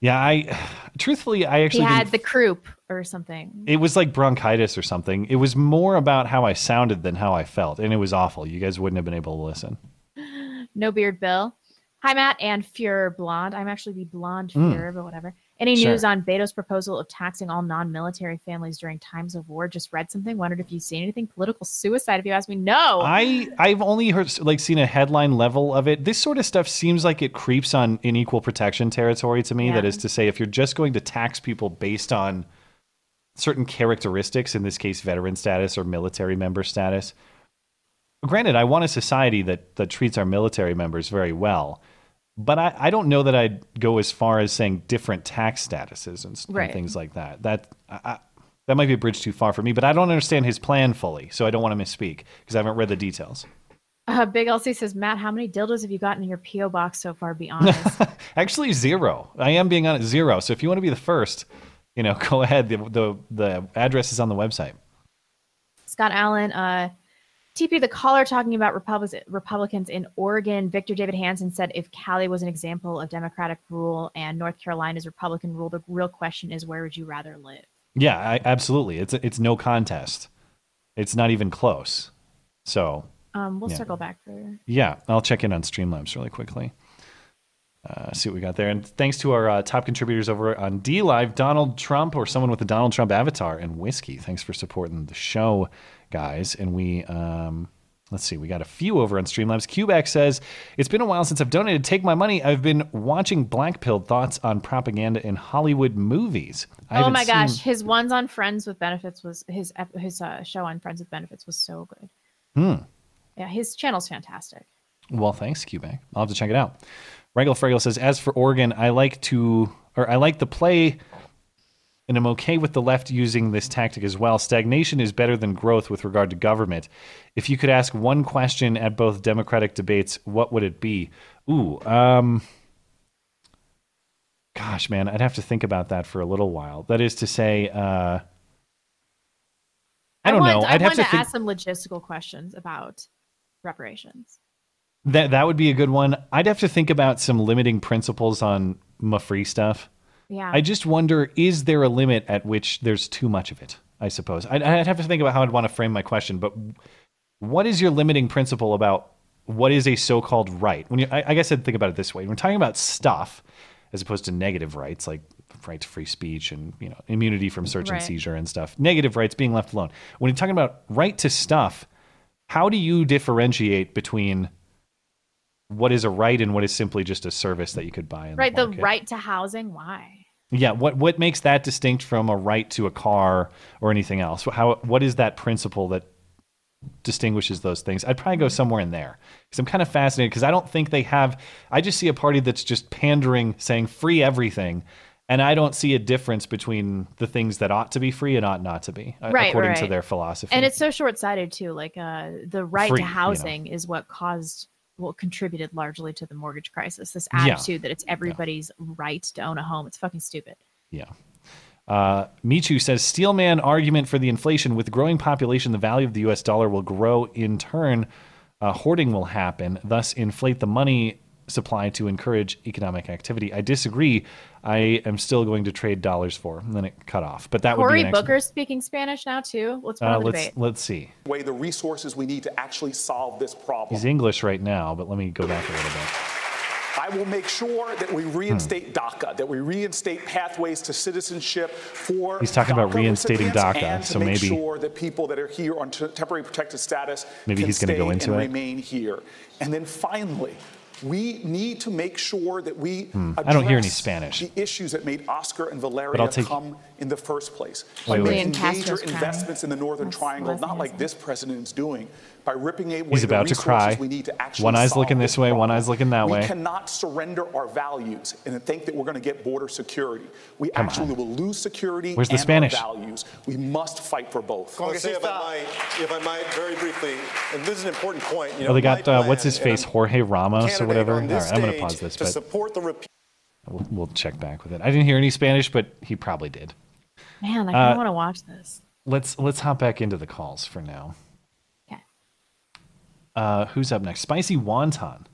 Yeah, I truthfully I actually he had the croup or something. it was like bronchitis or something. It was more about how I sounded than how I felt, and it was awful. You guys wouldn't have been able to listen. No beard, Bill. Hi, Matt and Fuhrer Blonde. I'm actually the blonde Mm. Fuhrer, but whatever. Any Sure. news on Beto's proposal of taxing all non-military families during times of war? Just read something. Wondered if you've seen anything. Political suicide. If you ask me, no. I I've only heard like seen a headline level of it. This sort of stuff seems like it creeps on in equal protection territory to me. That Yeah. is to say, if you're just going to tax people based on certain characteristics, in this case, veteran status or military member status. Granted, I want a society that that treats our military members very well, but I, I don't know that I'd go as far as saying different tax statuses and, s- and things like that. That I, that might be a bridge too far for me. But I don't understand his plan fully, so I don't want to misspeak because I haven't read the details. Uh, Big LC says, Matt, how many dildos have you gotten in your PO box so far? Be honest. Actually, zero. I am being on it zero. So if you want to be the first, you know, go ahead. The the, the address is on the website. Scott Allen, uh, TP, the caller talking about Republicans, Republicans in Oregon. Victor David Hanson said if Cali was an example of Democratic rule and North Carolina's Republican rule, the real question is where would you rather live? Yeah, I, absolutely. It's it's no contest. It's not even close. So Um, we'll Yeah. circle back for. Yeah, I'll check in on Streamlabs really quickly. Uh, see what we got there. And thanks to our uh, top contributors over on DLive, Donald Trump or someone with a Donald Trump avatar and whiskey. Thanks for supporting the show, guys. And we, um, let's see, we got a few over on Streamlabs. Cubac says, It's been a while since I've donated. Take my money. I've been watching Black Pilled thoughts on propaganda in Hollywood movies. I oh my gosh, seen- his ones on Friends with Benefits was his his uh, show on Friends with Benefits was so good. Hmm. Yeah, his channel's fantastic. Well, thanks, Cubac. I'll have to check it out. Regal Fraggle says, as for Oregon, I like to, or I like the play, and I'm okay with the left using this tactic as well. Stagnation is better than growth with regard to government. If you could ask one question at both Democratic debates, what would it be? Ooh, um, gosh, man, I'd have to think about that for a little while. That is to say, uh, I don't want, know. I I'd have want to to think. ask some logistical questions about reparations. That that would be a good one. I'd have to think about some limiting principles on ma free stuff. Yeah. I just wonder: is there a limit at which there's too much of it? I suppose I'd, I'd have to think about how I'd want to frame my question. But what is your limiting principle about what is a so-called right? When you, I, I guess I'd think about it this way: when we're talking about stuff, as opposed to negative rights like right to free speech and you know immunity from search Right. and seizure and stuff, negative rights being left alone. When you're talking about right to stuff, how do you differentiate between what is a right and what is simply just a service that you could buy Right, the the right to housing. Why? Yeah, what what makes that distinct from a right to a car or anything else? How what is that principle that distinguishes those things? I'd probably go somewhere in there because I'm kind of fascinated because I don't think they have. I just see a party that's just pandering, saying free everything, and I don't see a difference between the things that ought to be free and ought not to be, uh, Right, according to their philosophy. And it's so short-sighted too. Like uh, the right Free, to you know. housing is what caused, well, contributed largely to the mortgage crisis. This Yeah. attitude that it's everybody's right to own a home. It's fucking stupid. Yeah. Uh, Michu says Steelman argument for the inflation with growing population, the value of the U.S. dollar will grow. In turn, uh, hoarding will happen, thus inflate the money supply to encourage economic activity. I disagree. I am still going to trade dollars for. And then it cut off, but that would Cory be an excellent- speaking Spanish now too. Let's put Uh, let's debate. let's see. Weigh the resources we need to actually solve this problem. He's English right now, but let me go back a little bit. I will make sure that we reinstate Hmm. DACA, that we reinstate pathways to citizenship for. He's talking about reinstating DACA, and to so make maybe- sure that people that are here on t- temporary protected status Maybe can he's gonna stay go into and it. remain here. And then finally, We need to make sure that we Hmm, I don't hear any address Spanish. The issues that made Oscar and Valeria But I'll take- come in the first place. Wait, by wait. making major Castro's crying. investments in the Northern Triangle, not like this president is doing, by ripping away He's the about to cry. we need to actually One eye's looking this way, one eye's looking that we way. cannot surrender our values and think that we're going to get border security. We Come on. actually will lose security Where's the and Spanish? our values. We must fight for both. Jose, if I might, if I might, very briefly, and this is an important point. You know, oh, they got uh, what's his face, Jorge Ramos or whatever. All on right, this I'm going to pause this, to but support the repeal. we'll, we'll check back with it. I didn't hear any Spanish, but he probably did. Man, I kind Uh, of want to watch this. Let's let's hop back into the calls for now. Okay. Uh, who's up next? Spicy Wonton.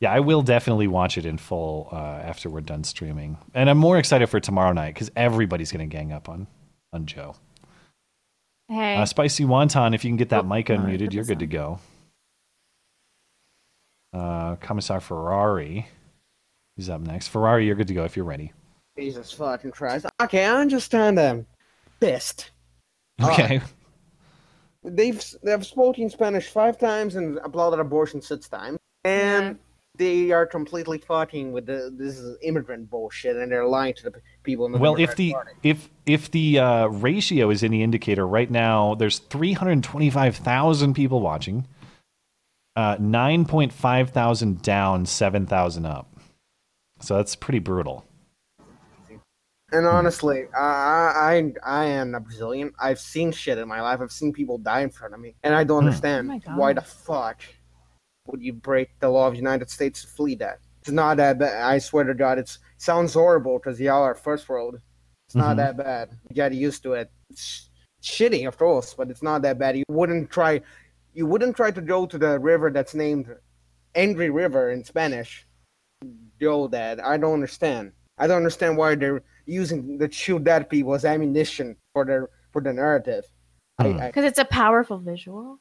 yeah, I will definitely watch it in full uh, after we're done streaming, and I'm more excited for tomorrow night because everybody's going to gang up on on Joe. Hey. Uh, Spicy Wonton, if you can get that mic unmuted, you're good to go. Uh, Commissar Ferrari is up next. Ferrari, you're good to go if you're ready. Jesus fucking Christ. Okay, I understand them. Pissed. Okay. They've they've spoken Spanish five times and applauded abortion six times, and they are completely fucking with the this immigrant bullshit, and they're lying to the people in the Well, if the Party. if if the uh, ratio is any indicator, right now there's 325,000 people watching, uh, 9.5 thousand down, 7,000 up. So that's pretty brutal. And honestly, I, I I am a Brazilian. I've seen shit in my life. I've seen people die in front of me, and I don't Hmm. understand Oh why the fuck would you break the law of the United States to flee that? It's not that bad. I swear to God, it sounds horrible because y'all are first world. It's not Mhm. that bad. You get used to it. It's shitty, of course, but it's not that bad. You wouldn't try. You wouldn't try to go to the river that's named Angry River in Spanish. Go that. I don't understand. I don't understand why they're using the shoot dead people as ammunition for their for the narrative. I, I, Because it's a powerful visual.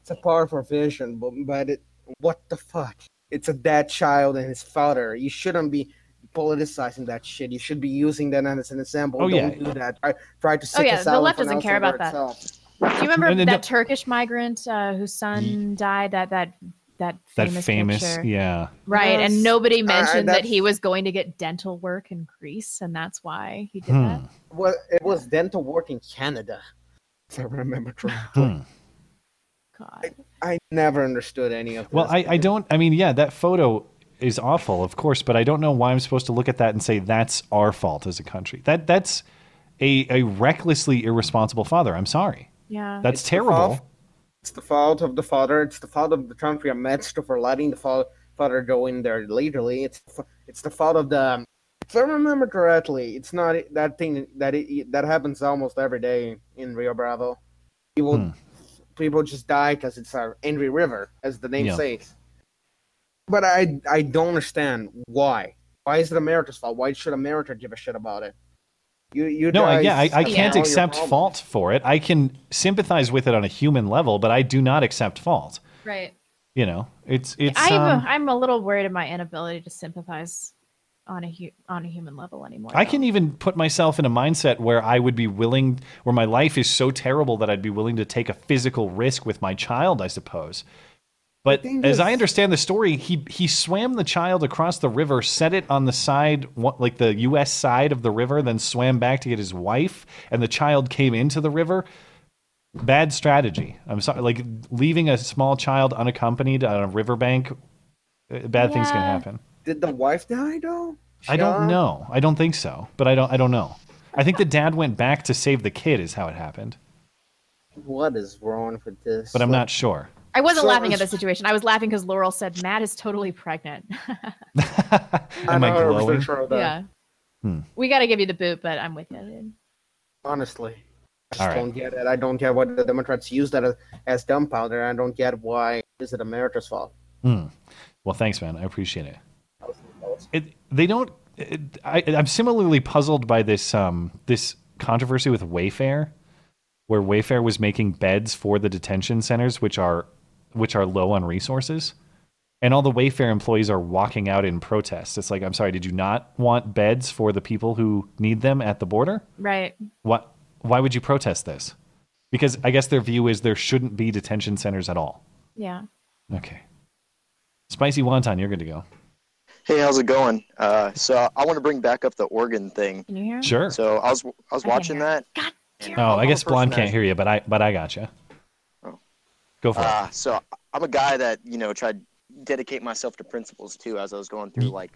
it's a powerful vision, but but it, what the fuck? It's a dead child and his father. You shouldn't be politicizing that shit. You should be using that as an example. Oh, Don't yeah. do that. Try, try to Oh sick yeah, the left doesn't care about that. itself. Do you remember And then that the- Turkish migrant uh, whose son died? That that that That famous famous, picture? yeah. Right, Yes. and nobody Uh, mentioned that he was going to get dental work in Greece, and that's why he did Hmm. that. Well, it was dental work in Canada, if I remember correctly. Hmm. God. I never understood any of this. Well, I, I don't. I mean, yeah, that photo is awful, of course, but I don't know why I'm supposed to look at that and say that's our fault as a country. That that's a, a recklessly irresponsible father. I'm sorry. Yeah. That's It's terrible. It's the fault of the father. It's the fault of the country amidst for letting the fa- father go in there legally. It's the it's the fault of the. If I remember correctly, it's not that thing that it, that happens almost every day in Rio Bravo. People Hmm. people just die because it's our angry river, as the name Yeah. says. But I I don't understand why. Why is it America's fault? Why should America give a shit about it? You you No, I, yeah, I, I can't all accept fault for it. I can sympathize with it on a human level, but I do not accept fault. Right. You know, it's it's. I'm um, a, I'm a little worried of my inability to sympathize on a hu- on a human level anymore. I can even put myself in a mindset where I would be willing, where my life is so terrible that I'd be willing to take a physical risk with my child, I suppose. But as is- I understand the story, he he swam the child across the river, set it on the side, like the U.S. side of the river, then swam back to get his wife, and the child came into the river. Bad strategy. I'm sorry, like leaving a small child unaccompanied on a riverbank. uh, Bad things can happen. Did the wife die though? I don't know. I don't think so. But I don't. I don't know. I think the dad went back to save the kid. Is how it happened. What is wrong with this? But I'm not sure. I wasn't So laughing at the situation. I was laughing because Laurel said Matt is totally pregnant. Am I know, glowing? sure of that. yeah. Hmm. We got to give you the boot, but I'm with you. dude. Honestly, I just All right. don't get it. I don't get why the Democrats use that as, as gunpowder. I don't get why is it America's fault. Hmm. Well, thanks, man. I appreciate it. it they don't. It, I, I'm similarly puzzled by this um this controversy with Wayfair, where Wayfair was making beds for the detention centers, which are which are low on resources, and all the Wayfair employees are walking out in protest. It's like, I'm sorry, did you not want beds for the people who need them at the border? Right. What? Why would you protest this? Because I guess their view is there shouldn't be detention centers at all. Yeah. Okay. Spicy Wonton, you're good to go. Hey, how's it going? Uh, so I want to bring back up the Oregon thing. Can you hear? Sure. So I was I was I can watching hear. that. Oh, I guess person Blonde can't hear you, but I but I gotcha. Oh. Go for it. Uh, so I'm a guy that you know tried to dedicate myself to principles too as I was going through like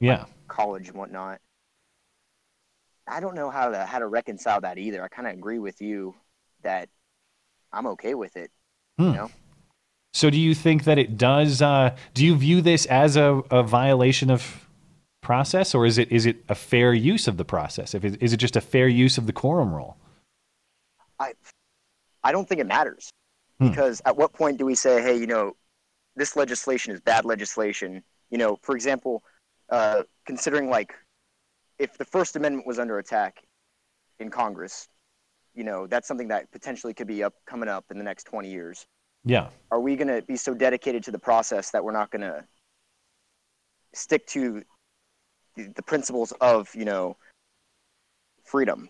Yeah. college and whatnot. I don't know how to how to reconcile that either. I kind of agree with you that I'm okay with it. Hmm. You know, So do you think that it does uh do you view this as a, a violation of process or is it is it a fair use of the process? If it, is it just a fair use of the quorum rule? I I don't think it matters. Because at what point do we say, hey, you know, this legislation is bad legislation? You know, for example, uh, considering like if the First Amendment was under attack in Congress, you know, that's something that potentially could be up coming up in the next 20 years. Yeah. Are we going to be so dedicated to the process that we're not going to stick to the, the principles of, you know, freedom?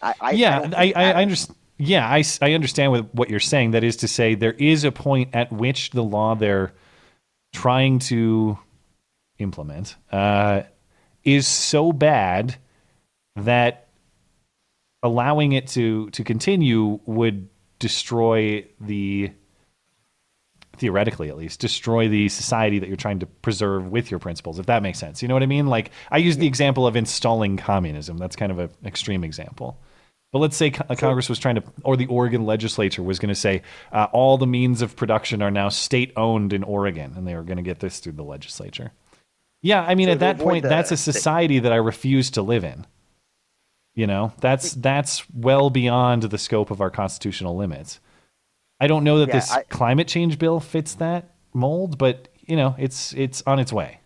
I, I yeah, don't I, I, I understand. Yeah, I, I understand with what you're saying. That is to say, there is a point at which the law they're trying to implement uh, is so bad that allowing it to to continue would destroy the theoretically at least destroy the society that you're trying to preserve with your principles if that makes sense. You know what i mean? Like i use the example of installing communism. That's kind of an extreme example but let's say co- congress was trying to or the oregon legislature was going to say uh, all the means of production are now state owned in oregon and they were going to get this through the legislature. Yeah i mean So at that point the- that's a society that i refuse to live in. You know that's that's well beyond the scope of our constitutional limits. I don't know that Yeah, this I- climate change bill fits that mold, but you know, it's it's on its way.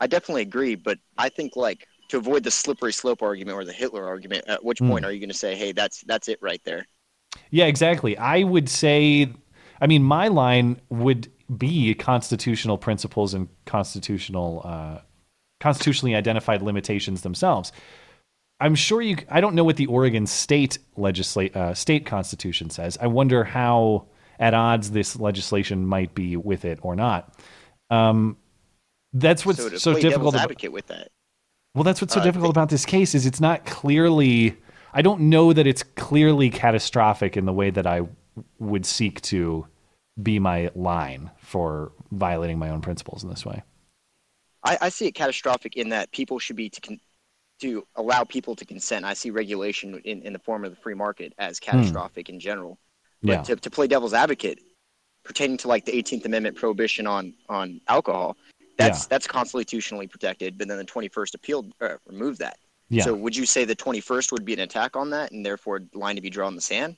I definitely agree, but I think like to avoid the slippery slope argument or the Hitler argument, at which Hmm. point are you going to say, "Hey, that's that's it right there"? Yeah, exactly. I would say, I mean, my line would be constitutional principles and constitutional, uh, constitutionally identified limitations themselves. I'm sure you. I don't know what the Oregon state legislate uh, state constitution says. I wonder how at odds this legislation might be with it or not. Um, that's what's so to so difficult. about- advocate with that. Well, that's what's so Uh, difficult about this case is it's not clearly. I don't know that it's clearly catastrophic in the way that I would seek to be my line for violating my own principles in this way. I, I see it catastrophic in that people should be to con- to allow people to consent. I see regulation in, in the form of the free market as catastrophic in general. But Hmm. Yeah. to, to play devil's advocate, pertaining to like the 18th Amendment prohibition on on alcohol, that's Yeah. that's constitutionally protected. But then the 21st appealed uh, removed that. Yeah. So would you say the 21st would be an attack on that, and therefore a line to be drawn in the sand?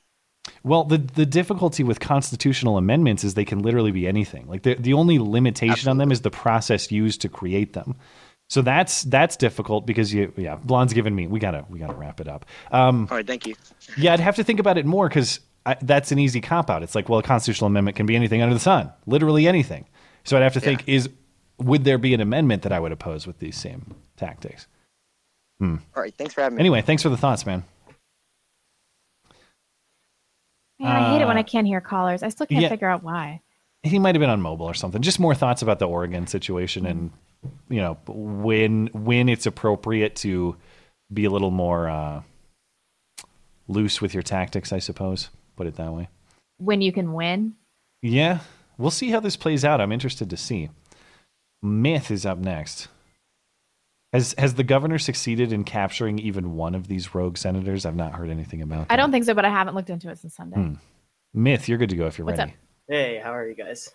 Well, the the difficulty with constitutional amendments is they can literally be anything. Like the the only limitation on them is the process used to create them. So that's that's difficult because you yeah, Blonde's given me we gotta we gotta wrap it up. Um, All right, thank you. Yeah, I'd have to think about it more because that's an easy cop out. It's like, well, a constitutional amendment can be anything under the sun, literally anything. So I'd have to think: is would there be an amendment that I would oppose with these same tactics? Hmm. All right, thanks for having me. Anyway, thanks for the thoughts, man. Man, I hate it when Uh, I can't hear callers. I still can't yeah. figure out why. He might have been on mobile or something. Just more thoughts about the Oregon situation and you know when when it's appropriate to be a little more uh, loose with your tactics, I suppose. Put it that way. When you can win. Yeah, we'll see how this plays out. I'm interested to see. Myth is up next. Has has the governor succeeded in capturing even one of these rogue senators? I've not heard anything about. I don't think so, but I haven't looked into it since Sunday. Hmm. Myth, you're good to go if you're What's ready. up? Hey, how are you guys?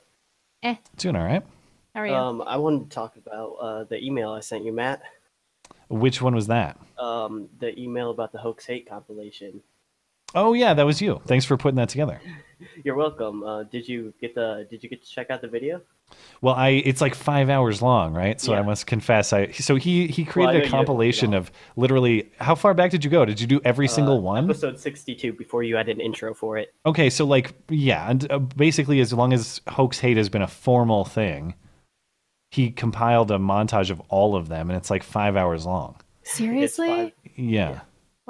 Eh. Doing all right. How are you? Um, I wanted to talk about uh, the email I sent you, Matt. Which one was that? Um, the email about the hoax hate compilation. Oh yeah, that was you. Thanks for putting that together. You're welcome. Uh, did you get the? Did you get to check out the video? Well, I it's like five hours long, right? So I must confess, I so he he created know a compilation of literally how far back did you go? Did you do every single Uh, one? Episode 62. Before you had an intro for it. Okay, so like yeah, and uh, basically as long as hoax hate has been a formal thing, he compiled a montage of all of them, and it's like five hours long. Seriously? Yeah.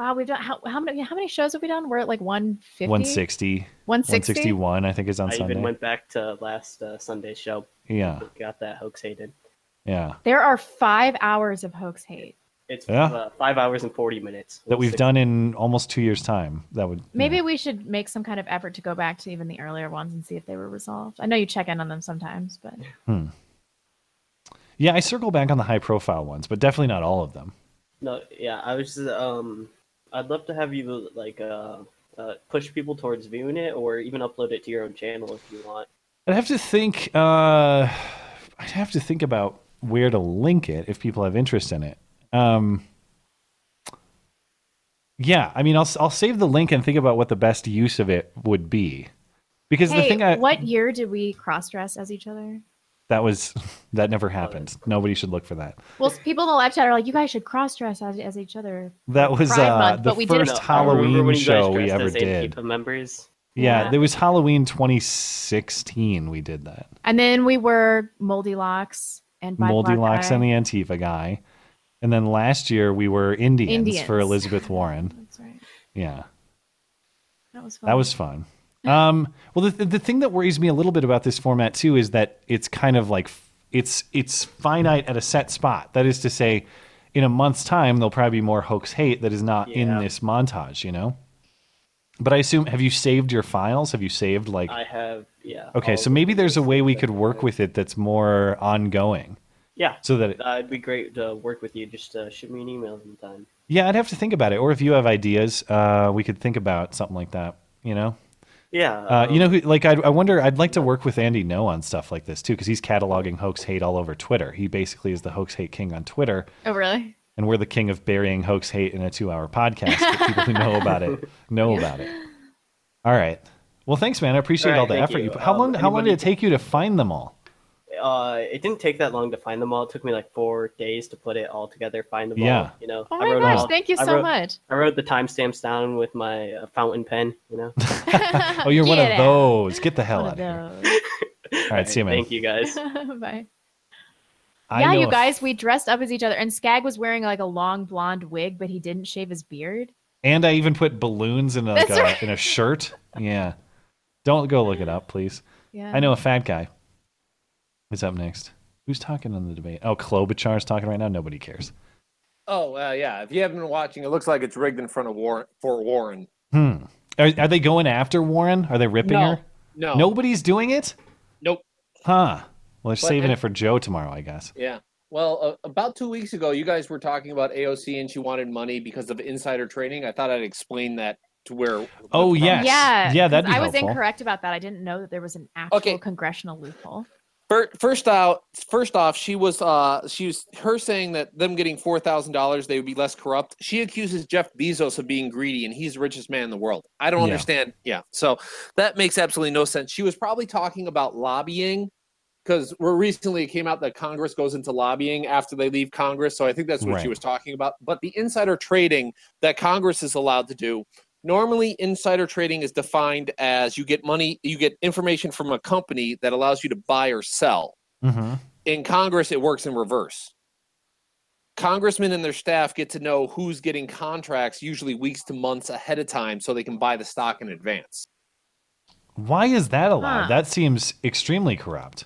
Wow, we've done how, how many how many shows have we done? We're at like 150. 160. 160? 161, I think, is on I Sunday. even went back to last uh, Sunday's show. Yeah. Got that hoax hated. Yeah. There are five hours of hoax hate. It's Yeah. uh, five hours and 40 minutes. That we've done in almost two years' time. That would. Maybe we should make some kind of effort to go back to even the earlier ones and see if they were resolved. I know you check in on them sometimes, but Hmm. Yeah, I circle back on the high profile ones, but definitely not all of them. No, yeah, I was um, I'd love to have you like uh, uh, push people towards viewing it, or even upload it to your own channel if you want. I'd have to think. Uh, I'd have to think about where to link it if people have interest in it. Um, yeah, I mean, I'll I'll save the link and think about what the best use of it would be, because the thing I what year did we cross dress as each other? That was that never happened. Nobody should look for that. Well, people in the live chat are like, you guys should cross dress as, as each other. That for was Pride uh, Month, the but we first did. Halloween when you guys show we dressed ever as did. Antifa members. Yeah, Yeah. there was Halloween 2016. We did that. And then we were Moldy Locks and Bi Moldy Black Locks Eye. and the Antifa guy, and then last year we were Indians, Indians. for Elizabeth Warren. That's right. Yeah, That was fun. that was fun. Um, well, the the thing that worries me a little bit about this format too is that it's kind of like it's it's finite at a set spot. That is to say, in a month's time, there'll probably be more hoax hate that is not in this montage. You know. But I assume, have you saved your files? Have you saved like? I have, yeah. Okay, so maybe there's a way we could work with it that's more ongoing. Yeah. So that it, uh, it'd be great to work with you. Just uh, shoot me an email sometime. yeah, I'd have to think about it. Or if you have ideas, uh, we could think about something like that. You know. Yeah. Uh, you um, know, who, like I, I wonder. I'd like to work with Andy Ngo on stuff like this too, because he's cataloging hoax hate all over Twitter. He basically is the hoax hate king on Twitter, Oh, really? and we're the king of burying hoax hate in a two-hour podcast. but people who know about it know about it. All right. Well, thanks, man. I appreciate All right, all the effort you. you. put. How Um, long? How long did it take you to find them all? Uh, it didn't take that long to find them all. It took me like four days to put it all together, find them Yeah. all. You know. Oh I my wrote gosh, all- thank you I so wrote- much. I wrote the timestamps down with my uh, fountain pen. You know. Oh, you're one of out. those. Get the hell One out of of here. those. All right, see you, man. Thank you guys. Bye. I yeah, you a- guys, we dressed up as each other, and Skag was wearing like a long blonde wig, but he didn't shave his beard. And I even put balloons in a, like That's a in a shirt. Yeah. Don't go look it up, please. Yeah. I know a fat guy. Who's up next? Who's talking on the debate? Oh, Klobuchar's talking right now. Nobody cares. Oh, uh, yeah. If you haven't been watching, it looks like it's rigged in front of Warren for Warren. Hmm. Are, are they going after Warren? Are they ripping No. her? No. Nobody's doing it? Nope. Huh. Well, they're But- saving and- it for Joe tomorrow, I guess. Yeah. Well, uh, about two weeks ago, you guys were talking about AOC and she wanted money because of insider trading. I thought I'd explain that to where. Oh, yes. Yeah. Yeah, that'd 'cause be I was helpful. incorrect about that. I didn't know that there was an actual Okay. congressional loophole. Fir- First out, first off, she was uh she was her saying that them getting four thousand dollars they would be less corrupt. She accuses Jeff Bezos of being greedy and he's the richest man in the world. I don't Yeah. understand. Yeah, so that makes absolutely no sense. She was probably talking about lobbying because we're recently it came out that Congress goes into lobbying after they leave Congress. So I think that's what Right. she was talking about. But the insider trading that Congress is allowed to do. Normally, insider trading is defined as you get money, you get information from a company that allows you to buy or sell Mm-hmm. in Congress, it works in reverse. Congressmen and their staff get to know who's getting contracts, usually weeks to months ahead of time, so they can buy the stock in advance. Why is that allowed? Huh. That seems extremely corrupt.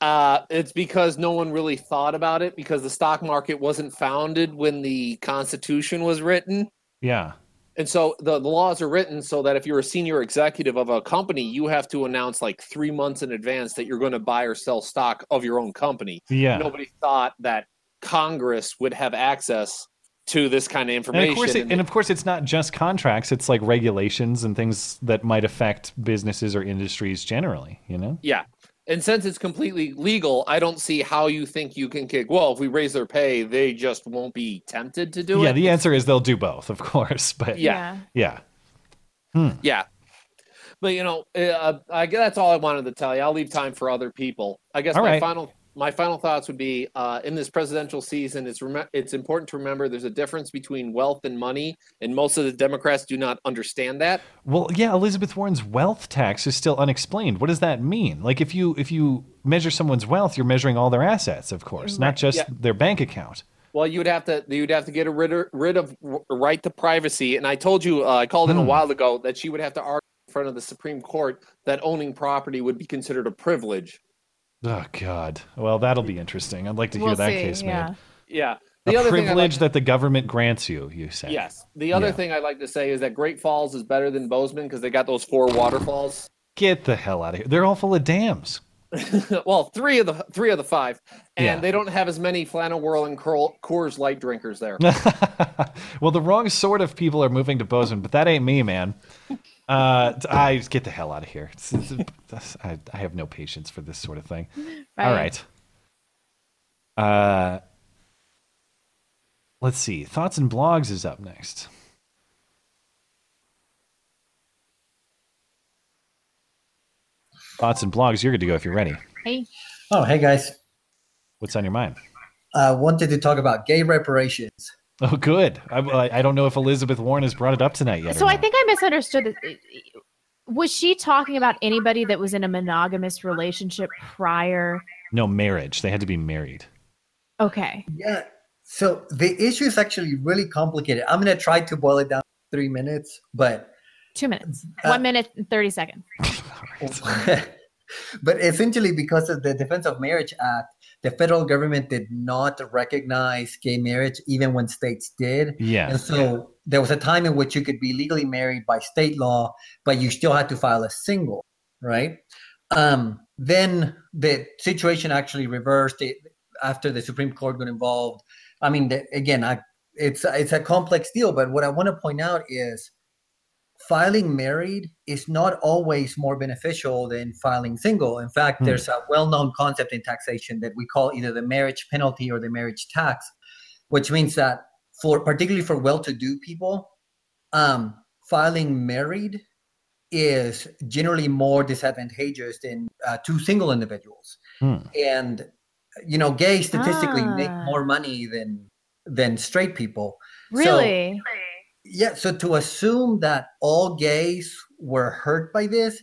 Uh, it's because no one really thought about it because the stock market wasn't founded when the Constitution was written. Yeah. And so the, the laws are written so that if you're a senior executive of a company, you have to announce like three months in advance that you're going to buy or sell stock of your own company. Yeah. Nobody thought that Congress would have access to this kind of And information. of course, it, and and of course, it's not just contracts. It's like regulations and things that might affect businesses or industries generally. You know. yeah. And since it's completely legal, I don't see how you think you can kick. Well, if we raise their pay, they just won't be tempted to do yeah. it. Yeah, the answer is they'll do both, of course. But Yeah. yeah. Hmm. Yeah. But you know, uh, I guess that's all I wanted to tell you. I'll leave time for other people. I guess All my right. final my final thoughts would be uh, in this presidential season. It's rem- it's important to remember there's a difference between wealth and money, and most of the Democrats do not understand that. Well, yeah, Elizabeth Warren's wealth tax is still unexplained. What does that mean? Like if you if you measure someone's wealth, you're measuring all their assets, of course, not just yeah. their bank account. Well, you'd have to you'd have to get rid of, rid of right to privacy. And I told you, uh, I called in a Hmm. while ago that she would have to argue in front of the Supreme Court that owning property would be considered a privilege. Oh God. Well, that'll be interesting. I'd like to hear We'll that see, case yeah. made. Yeah. A The other thing privilege like- that the government grants you. You say. Yes. The other Yeah. thing I'd like to say is that Great Falls is better than Bozeman because they got those four waterfalls. Get the hell out of here. They're all full of dams. well, three of the three of the five, and Yeah. they don't have as many Flannel Whirl and Curl, Coors Light drinkers there. well, the wrong sort of people are moving to Bozeman, but that ain't me, man. Uh, I just get the hell out of here. It's- it's- I, I have no patience for this sort of thing. All Right. right. Uh, let's see. Thoughts and blogs is up next. Thoughts and blogs. You're good to go if you're ready. Hey. Oh, hey guys. What's on your mind? I wanted to talk about gay reparations. Oh, good. I, I don't know if Elizabeth Warren has brought it up tonight yet. So I think I misunderstood. it. Was she talking about anybody that was in a monogamous relationship prior? no marriage. They had to be married. Okay. Yeah. So the issue is actually really complicated. I'm going to try to boil it down three minutes, but Two minutes. Uh, One minute and 30 seconds. but essentially because of the Defense of Marriage Act, the federal government did not recognize gay marriage even when states did. Yeah. And so there was a time in which you could be legally married by state law, but you still had to file a single, right? Um, then the situation actually reversed it, after the Supreme Court got involved. I mean, the, again, I, it's it's a complex deal, but what I want to point out is filing married is not always more beneficial than filing single. In fact, Hmm. there's a well-known concept in taxation that we call either the marriage penalty or the marriage tax, which means that for particularly for well-to-do people, um, filing married is generally more disadvantageous than uh, two single individuals. Hmm. And you know, gays statistically make Ah. more money than than straight people. So- Really? Yeah, so to assume that all gays were hurt by this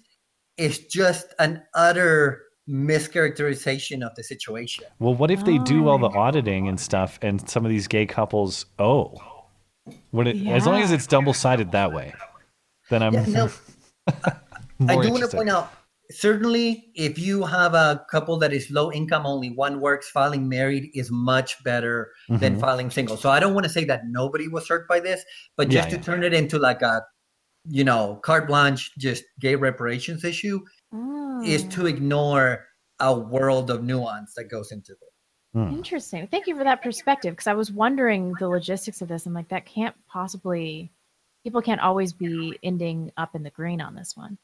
is just an utter mischaracterization of the situation. Well, what if they do all the Oh. auditing and stuff, and some of these gay couples oh, owe? Would it, as long as it's double sided that way, then I'm Yeah, no, I do want to point out certainly if you have a couple that is low income only one works filing married is much better than Mhm. filing single so i don't want to say that nobody was hurt by this but Yeah, just to yeah. turn it into like a you know carte blanche just gay reparations issue is Oh. to ignore a world of nuance that goes into it Hmm. Interesting. Thank you for that perspective because I was wondering the logistics of this. I'm like, that can't possibly, people can't always be ending up in the green on this one.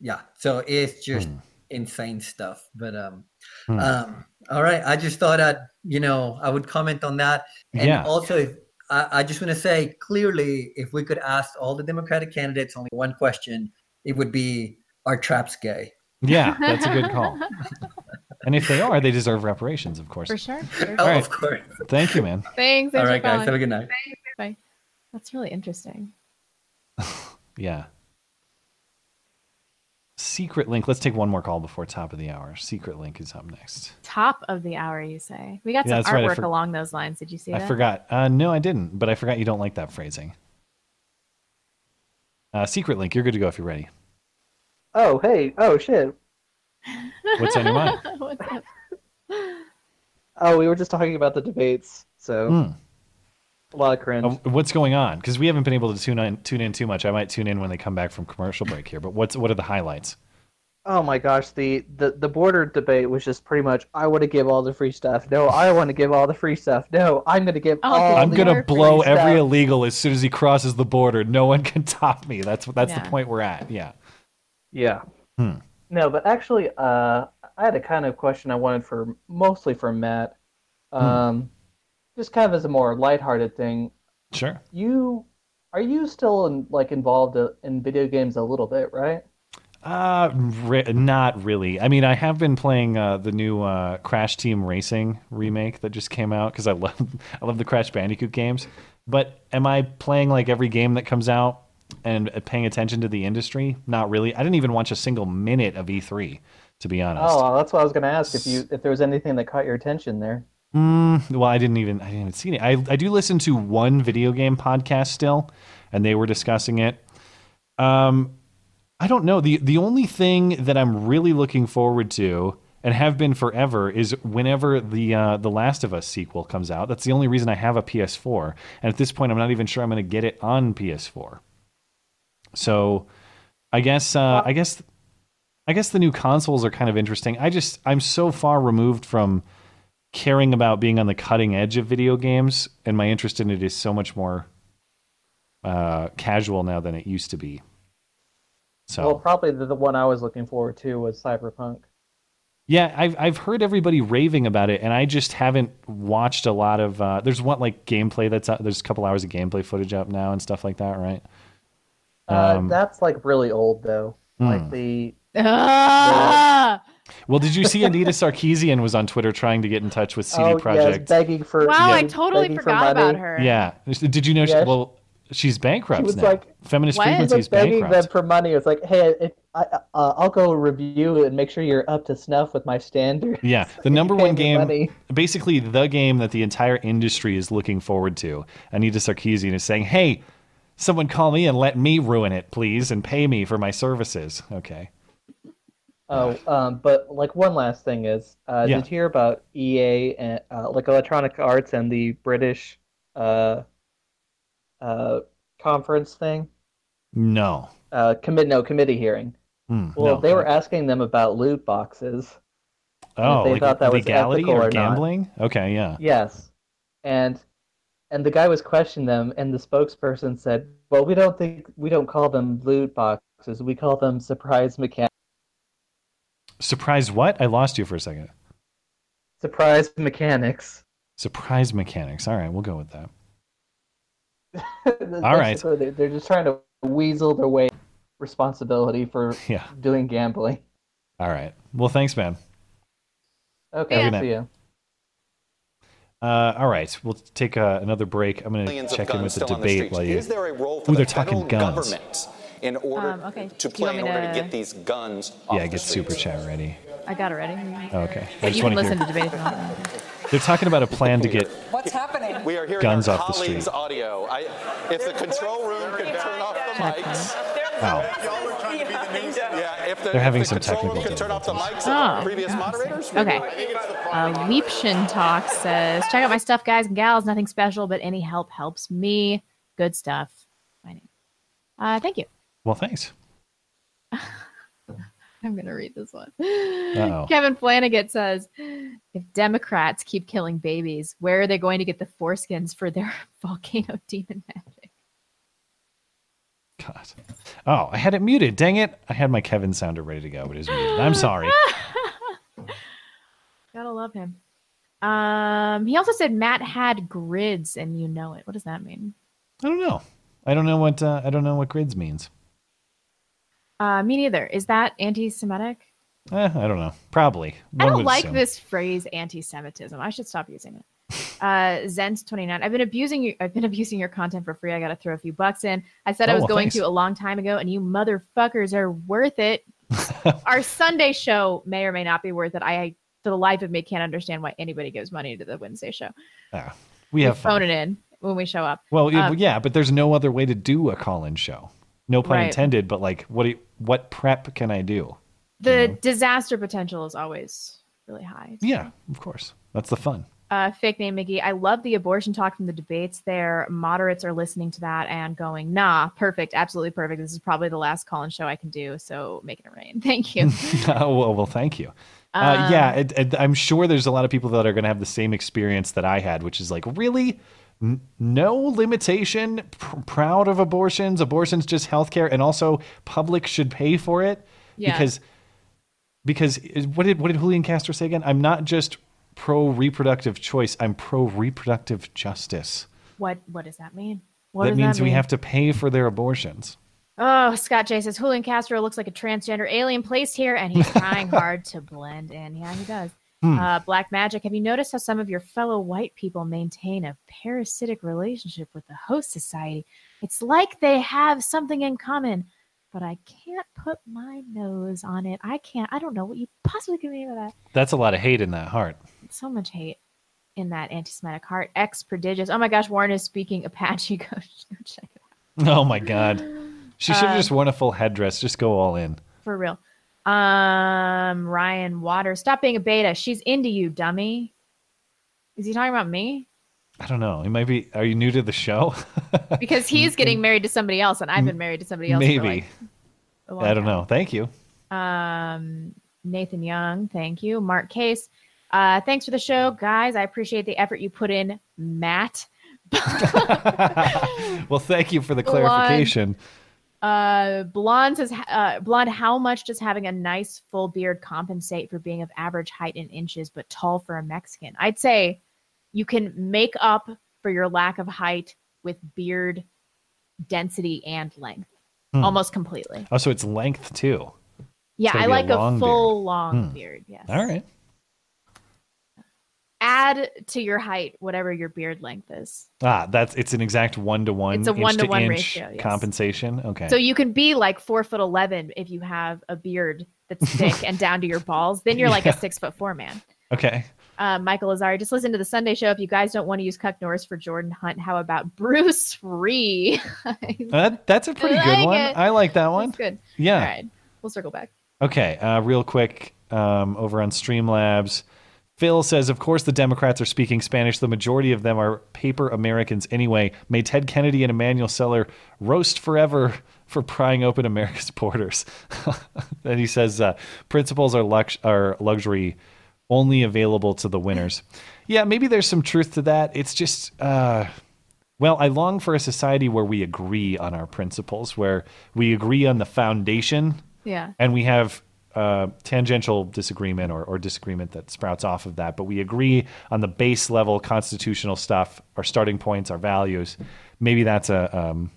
Yeah so it's just insane stuff but um Hmm. um all right i just thought i'd you know i would comment on that and Yeah. also if, I, I just want to say clearly if we could ask all the democratic candidates only one question it would be are traps gay Yeah, that's a good call. and if they are, they deserve reparations, of course. For sure. for Oh, sure. of course. Thank you, man. Thanks. All thanks for right, guys. calling. Have a good night. Bye. That's really interesting. Yeah. Secret link. Let's take one more call before top of the hour. Secret link is up next. Top of the hour, you say? We got Yeah, some that's right. Artwork for- along those lines. Did you see that? I that? forgot. Uh, no, I didn't. But I forgot you don't like that phrasing. Uh, secret link. You're good to go if you're ready. Oh, hey. Oh, shit. What's on your mind? What's up? Oh, we were just talking about the debates, so Hmm. A lot of cringe. Uh, what's going on? Because we haven't been able to tune in tune in too much. I might tune in when they come back from commercial break here. But what's what are the highlights? Oh my gosh, the, the the border debate was just pretty much I want to give all the free stuff. No, I want to give all the free stuff. No, I'm going to give all I'm gonna blow every stuff. illegal as soon as he crosses the border. No one can top me. That's that's Yeah. the point we're at. Yeah. Yeah. Hmm. No, but actually, uh, I had a kind of question I wanted for mostly for Matt. Hmm. Just kind of as a more lighthearted thing. Sure. You are you still in, like involved uh, in video games a little bit, right? Uh, re- not really. I mean, I have been playing uh, the new uh, Crash Team Racing remake that just came out because I love I love the Crash Bandicoot games. But am I playing like every game that comes out and uh, paying attention to the industry? Not really. I didn't even watch a single minute of E3, to be honest. Oh, well, that's what I was going to ask if you if there was anything that caught your attention there. Mm, well, I didn't even I didn't even see it. I I do listen to one video game podcast still, and they were discussing it. Um, I don't know. the The only thing that I'm really looking forward to, and have been forever, is whenever the uh, the Last of Us sequel comes out. That's the only reason I have a PS4, and at this point, I'm not even sure I'm going to get it on PS4. So, I guess uh, I guess I guess the new consoles are kind of interesting. I just I'm so far removed from caring about being on the cutting edge of video games, and my interest in it is so much more uh, casual now than it used to be. So Well, probably the, the one I was looking forward to was Cyberpunk. yeah, I've I've heard everybody raving about it, and I just haven't watched a lot of. Uh, there's one like gameplay that's out, there's a couple hours of gameplay footage up now and stuff like that, right? Uh, Um, that's like really old though. Hmm. Like the Ah! Well, did you see Anita Sarkeesian was on Twitter trying to get in touch with CD oh, Projekt? yes, begging for Wow, I totally forgot money. about her. Yeah, did you know? She, Yeah, she- well, she's bankrupt She was now. like- Feminist What? She was frequency is like begging bankrupt. them for money. It's like, hey, if I, uh, I'll go review and make sure you're up to snuff with my standards. Yeah, the number one game, money. basically the game that the entire industry is looking forward to. Anita Sarkeesian is saying, "Hey, someone call me and let me ruin it, please, and pay me for my services." Okay. Oh, um, but like one last thing is, uh, Yeah. did you hear about EA and uh, like Electronic Arts and the British uh, uh, conference thing? No. Uh, commit no committee hearing. Hmm, Well, no. they were asking them about loot boxes. Oh, they like thought that was legality ethical or or not. gambling? Okay, yeah. Yes, and and the guy was questioning them, and the spokesperson said, "Well, we don't think we don't call them loot boxes. We call them surprise mechanics. Surprise what? I lost you for a second. Surprise mechanics." Surprise mechanics. All right, we'll go with that. That's All right. just what They're, they're just trying to weasel their way responsibility for Yeah. doing gambling. All right. Well, thanks, man. Okay, Have a good see you. Uh, all right, we'll take uh, another break. I'm going to check in with the still on the debate while you. Is there a role for Ooh, the they're talking federal guns. government in order Um, okay. to Do play in order to to- get these guns off Yeah, the get super chat ready. I got it ready. Okay. I just you want can to listen hear. to debate if you. They're talking about a plan to get What's happening? We are hearing Guns off the colleagues' street. audio. I, if the control room could turn off the mics. Wow. Yeah, if the, They're having if the some technical could turn off the mics Oh, the previous moderators. Okay. would- Uh, Leapshin Talk says, check out my stuff, guys and gals. Nothing special, but any help helps me. Good stuff. My name. Uh, thank you. Well, thanks. I'm going to read this one. Uh-oh. Kevin Flanagan says, if Democrats keep killing babies, where are they going to get the foreskins for their volcano demon magic? God. Oh, I had it muted. Dang it. I had my Kevin sounder ready to go, but it was muted. I'm sorry. Gotta love him. Um, he also said Matt had grids and you know it. What does that mean? I don't know. I don't know what uh, I don't know what grids means. Uh, me neither. Is that anti-Semitic? Eh, I don't know. Probably. I don't like assume. this phrase anti-Semitism. I should stop using it. Uh, Zens29. I've been abusing you. I've been abusing your content for free. I got to throw a few bucks in. I said I Oh, was well, going thanks. to a long time ago, and you motherfuckers are worth it. Our Sunday show may or may not be worth it. I, for the life of me, can't understand why anybody gives money to the Wednesday show. Ah, we have phone it in when we show up. Well, Um, yeah, but there's no other way to do a call-in show. No pun Right. intended. But like, what do- what prep can I do? the disaster potential is always really high. Yeah, of course. That's the fun. Uh, fake name Mickey. I love the abortion talk from the debates there. Moderates are listening to that and going, nah, perfect, absolutely perfect. This is probably the last call and show I can do. So make it rain. Thank you. oh, well, well, thank you. Uh, yeah, Um, it, it- I'm sure there's a lot of people that are going to have the same experience that I had, which is like, really, N- no limitation. Pr- proud of abortions. Abortions just healthcare, and also public should pay for it Yeah. because because what did what did Julian Castro say again? I'm not just pro reproductive choice. I'm pro reproductive justice. what what does that mean? What that means that we have to pay for their abortions. Oh, Scott J says Julian Castro looks like a transgender alien placed here, and he's trying hard to blend in. Yeah, he does. Hmm. Uh, Black Magic, have you noticed how some of your fellow white people maintain a parasitic relationship with the host society? It's like they have something in common, but I can't put my nose on it. I can't. I don't know what you possibly can mean by that. That's a lot of hate in that heart. So much hate. in that anti-Semitic heart. Ex prodigious. Oh my gosh, Warren is speaking Apache. Go, go check it out. Oh my god. She should have Uh, just worn a full headdress. Just go all in. for real. Um, Ryan Waters, stop being a beta. She's into you, dummy. Is he talking about me? I don't know. He might be. Are you new to the show? Because he's getting married to somebody else, and I've been married to somebody else. Maybe. like, I don't time. know. Thank you. Um, Nathan Young, thank you. Mark Case, uh, thanks for the show, guys. I appreciate the effort you put in, Matt. Well, thank you for the clarification. Uh, Blonde says, uh, Blonde, how much does having a nice full beard compensate for being of average height in inches but tall for a Mexican? I'd say you can make up for your lack of height with beard density and length Hmm. almost completely. Oh, so it's length too. Yeah, I like a, full beard. long Hmm. beard. Yes. All right. Add to your height whatever your beard length is. Ah, that's it's an exact one to one. It's a one-to-one ratio, yes. compensation. Okay. So you can be like four foot eleven if you have a beard that's thick and down to your balls. Then you're like Yeah. a six foot four man. okay. Uh, Michael Azari, just listen to the Sunday show. If you guys don't want to use Cuck Norris for Jordan Hunt, how about Bruce Ree? That, that's a pretty I good one. it. I like that one. That's good. Yeah. All right, we'll circle back. Okay, uh, real quick, um, over on Streamlabs, Phil says, "Of course, the Democrats are speaking Spanish. The majority of them are paper Americans anyway. May Ted Kennedy and Emanuel Celler roast forever for prying open America's borders." then he says, uh, "Principles are lux- are luxury." Only available to the winners. Yeah, maybe there's some truth to that. It's just, uh, well, I long for a society where we agree on our principles, where we agree on the foundation, Yeah. and we have uh, tangential disagreement or, or disagreement that sprouts off of that, but we agree on the base level constitutional stuff, our starting points, our values. Maybe that's a um,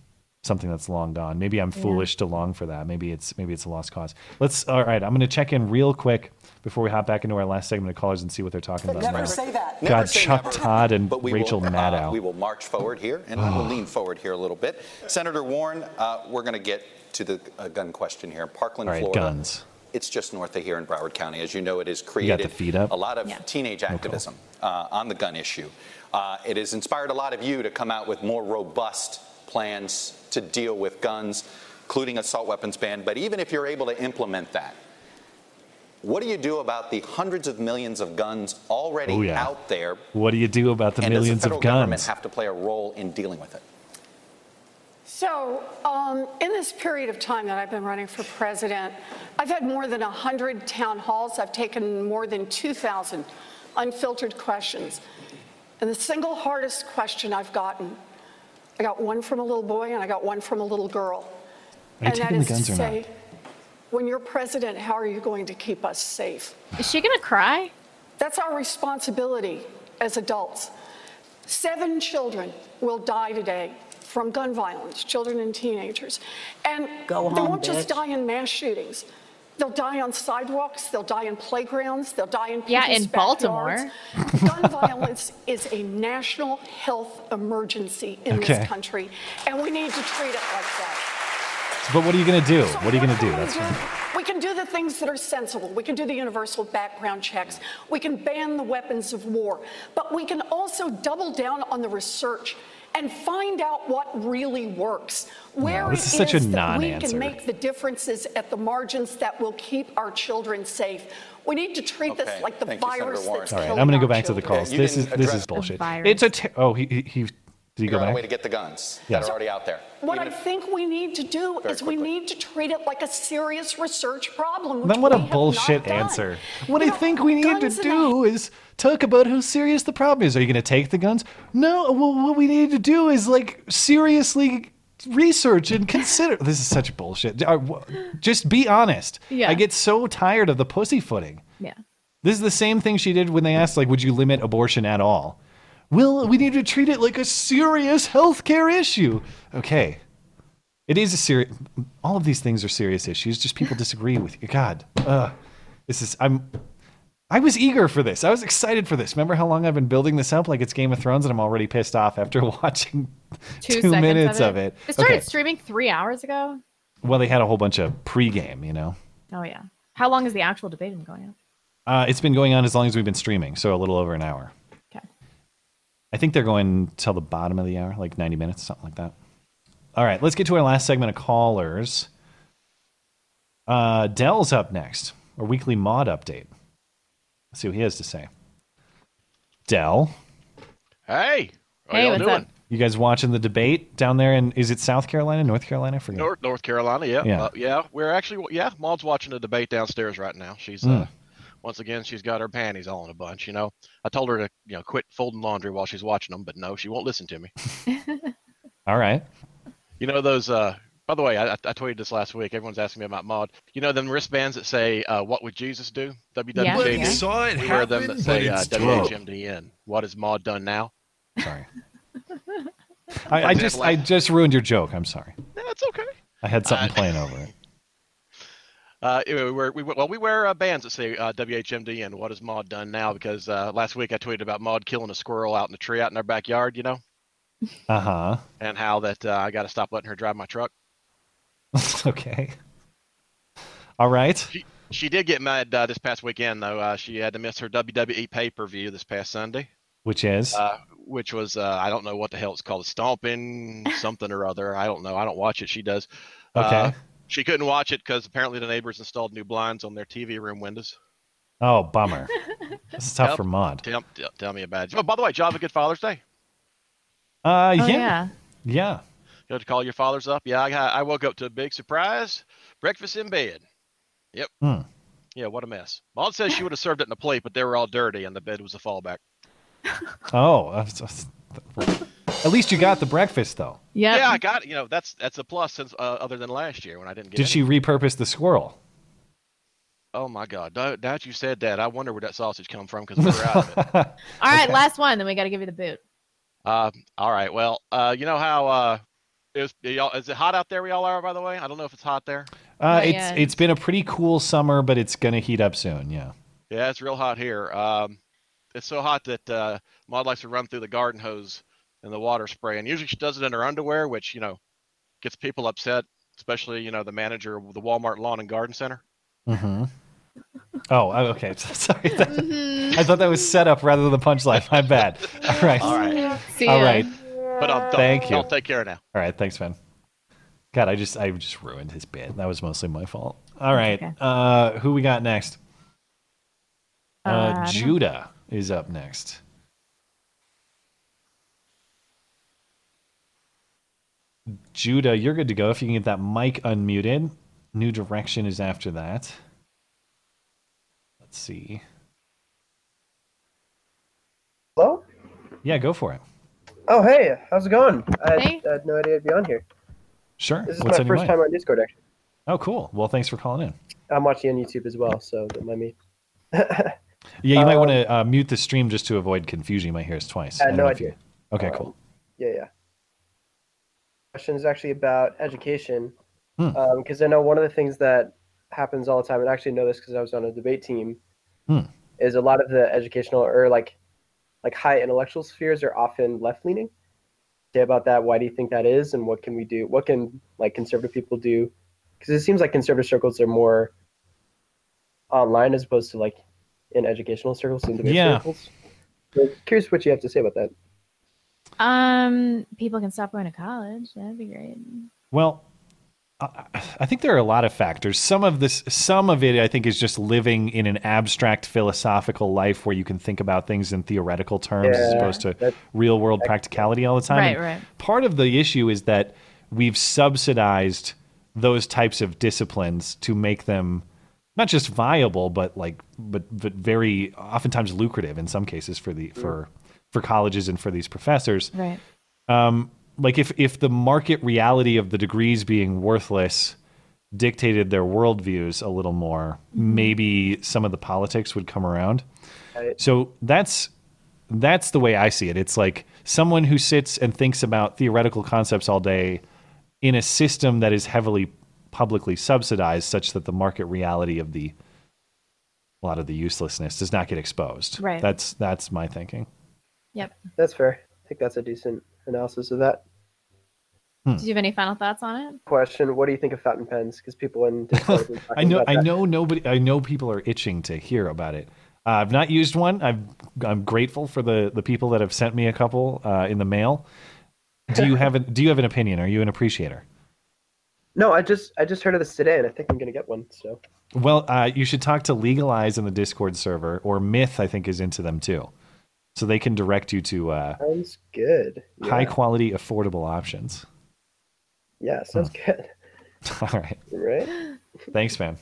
something that's long gone. Maybe I'm Yeah. foolish to long for that. Maybe it's maybe it's a lost cause. Let's. All right, I'm going to check in real quick before we hop back into our last segment of callers and see what they're talking about. Never now. say that. God, Never say Chuck never. Todd and But we Rachel will, uh, we will march forward here, and we'll lean forward here a little bit. Senator Warren, uh, we're going to get to the uh, gun question here. Parkland, All right, Florida. guns. It's just north of here in Broward County. As you know, it has created the feet up? a lot of teenage activism uh, on the gun issue. Uh, it has inspired a lot of you to come out with more robust plans to deal with guns, including assault weapons ban. But even if you're able to implement that, what do you do about the hundreds of millions of guns already Oh, yeah. out there? What do you do about the and millions does the federal of government guns? have to play a role in dealing with it? So, um, in this period of time that I've been running for president, I've had more than 100 town halls. I've taken more than 2,000 unfiltered questions. And the single hardest question I've gotten, I got one from a little boy and I got one from a little girl. Are you and that taking the is to guns or not? say, when you're president, how are you going to keep us safe? Is she gonna cry? That's our responsibility as adults. Seven children will die today from gun violence, children and teenagers. And Go they won't just die in mass shootings. They'll die on sidewalks, they'll die in playgrounds, they'll die in Yeah, in Baltimore. Gun violence is a national health emergency in Okay. this country, and we need to treat it like that. But what are you going to do? What are you going to do? What That's can do? We can do the things that are sensible. We can do the universal background checks. We can ban the weapons of war. But we can also double down on the research and find out what really works. Where this is it such a that we non-answer. can make the differences at the margins that will keep our children safe. We need to treat this like the Thank you, Senator virus Warren. that's All right, I'm going to go back to the calls. you This is this is bullshit. It's a te- oh he he, he did he Figure go out a way to get the guns Yeah. that are already out there. What Even I if- think we need to do is we need to treat it like a serious research problem. Then what a we have not bullshit answer. What I think we need to guns in do is talk about how serious the problem is. Are you going to take the guns? No. Well, what we need to do is like seriously research and consider. this is such bullshit. Uh, Just be honest. Yeah. I get so tired of the pussyfooting. Yeah. This is the same thing she did when they asked, like, would you limit abortion at all? Well, we need to treat it like a serious healthcare issue. Okay. It is a serious. All of these things are serious issues. Just people disagree with you. God, ugh. this is. I'm. I was eager for this. I was excited for this. Remember how long I've been building this up, like it's Game of Thrones, and I'm already pissed off after watching two, seconds minutes of it. It started Okay. streaming three hours ago. Well, they had a whole bunch of pregame. You know, Oh yeah. How long has the actual debate been going on? uh, it's been going on as long as we've been streaming, so a little over an hour. Okay. I think they're going till the bottom of the hour, like 90 minutes, something like that. All right, let's get to our last segment of callers. Uh, Dell's up next, our weekly mod update. Let's see what he has to say. Dell, Hey, how Hey, y'all what's doing? up? you guys watching the debate down there in is it South Carolina, North Carolina? I forget. North North Carolina, yeah, Yeah. Uh, yeah. We're actually, yeah. Maud's watching the debate downstairs right now. She's Mm. uh, once again, she's got her panties all in a bunch. You know, I told her to, you know, quit folding laundry while she's watching them, but no, she won't listen to me. All right. You know those. uh By the way, I, I tweeted this last week. Everyone's asking me about Maud. You know them wristbands that say uh, "What would Jesus do?" WWJD. Yeah. Saw it we wear them that say but uh. WHMDN. What has Maud done now? Sorry. I, I just I just ruined your joke. I'm sorry. That's okay. I had something playing over it. Uh, we wear, we, well, we wear uh, bands that say uh, WHMD and what has Maud done now? Because uh, last week I tweeted about Maud killing a squirrel out in the tree out in our backyard, you know, Uh huh. and how that uh, I got to stop letting her drive my truck. okay. All right. She, she did get mad uh, this past weekend, though. Uh, she had to miss her WWE pay per view this past Sunday, Which is uh, which was uh, I don't know what the hell it's called, stomping something or other. I don't know. I don't watch it. She does. Okay. She couldn't watch it because apparently the neighbors installed new blinds on their TV room windows. oh bummer. This is tough Yep. for Maud. Tell, tell, tell me about it. Oh, by the way, Job, a good Father's Day. Uh, Oh, yeah. yeah. yeah. You have to call your fathers up. Yeah, I, I woke up to a big surprise. Breakfast in bed. Yep. Hmm. Yeah, what a mess. Maud says she would have served it in a plate, but they were all dirty, and the bed was a fallback. Oh, that's, s- s- at least you got the breakfast though. Yeah. Yeah, I got it. You know, that's that's a plus since uh, other than last year when I didn't get. Did any. she repurpose the squirrel? Oh my God! Now, now that you said that, I wonder where that sausage come from because we were out of it. All right, last one. Then we got to give you the boot. Uh, all right. Well, uh, you know how uh, it was, y'all, is it hot out there? where y'all are, by the way. I don't know if it's hot there. Uh, it's yet. it's been a pretty cool summer, but it's gonna heat up soon. Yeah. Yeah, it's real hot here. Um, it's so hot that uh, Maud likes to run through the garden hose and the water spray, and usually she does it in her underwear, which you know gets people upset, especially you know the manager of the Walmart Lawn and Garden Center. Mm-hmm. Oh, oh, okay. Sorry. I thought that was set up rather than the punchline. My bad. All right. All right. See All ya. But um, don't, Thank you. don't take care now. All right. Thanks, man. God, I just I just ruined his bit. That was mostly my fault. All right. okay. Uh, who we got next? Uh, Uh, I don't know. Judah is up next. Judah, you're good to go if you can get that mic unmuted. New direction is after that. Let's see. Hello? Yeah, go for it. Oh, hey, how's it going? I had, I had no idea I'd be on here. Sure. This is What's my first mind? time on Discord, actually. Oh, cool. Well, thanks for calling in. I'm watching on YouTube as well, so don't mind me. Yeah, you might Um, want to uh, mute the stream just to avoid confusion. You might hear us twice. I had don't no idea. you- Okay, Um, cool. Yeah, yeah. Question is actually about education, Hmm. because I know one of the things that happens all the time, and I actually know this because I was on a debate team, Hmm. is a lot of the educational or like like high intellectual spheres are often left leaning. Say about that. Why do you think that is, and what can we do? What can like conservative people do? Because it seems like conservative circles are more online as opposed to like in educational circles and debate Yeah. circles. So curious what you have to say about that. Um, people can stop going to college. That'd be great. Well, I, I think there are a lot of factors. Some of this, some of it, I think, is just living in an abstract philosophical life where you can think about things in theoretical terms as opposed to real world practicality all the time. Right, And right. Part of the issue is that we've subsidized those types of disciplines to make them not just viable, but like, but but very oftentimes lucrative in some cases for the for for colleges and for these professors Right. um, like if if the market reality of the degrees being worthless dictated their worldviews a little more, maybe some of the politics would come around. Right. So that's that's the way I see it. It's like someone who sits and thinks about theoretical concepts all day in a system that is heavily publicly subsidized, such that the market reality of the a lot of the uselessness does not get exposed. Right. That's that's my thinking. Yep. That's fair. I think that's a decent analysis of that. Hmm. Do you have any final thoughts on it? Question: What do you think of fountain pens? Because people in Discord I know about I that. know nobody I know people are itching to hear about it. Uh, I've not used one. I've, I'm grateful for the the people that have sent me a couple uh, in the mail. Do you have a, Do you have an opinion? Are you an appreciator? No, I just I just heard of this today, and I think I'm gonna get one. So Well, uh, you should talk to Legalize in the Discord server, or Myth. I think is into them too, so they can direct you to uh, sounds good. Yeah. high quality, affordable options. Yeah, sounds good. All right. Right? Thanks, man.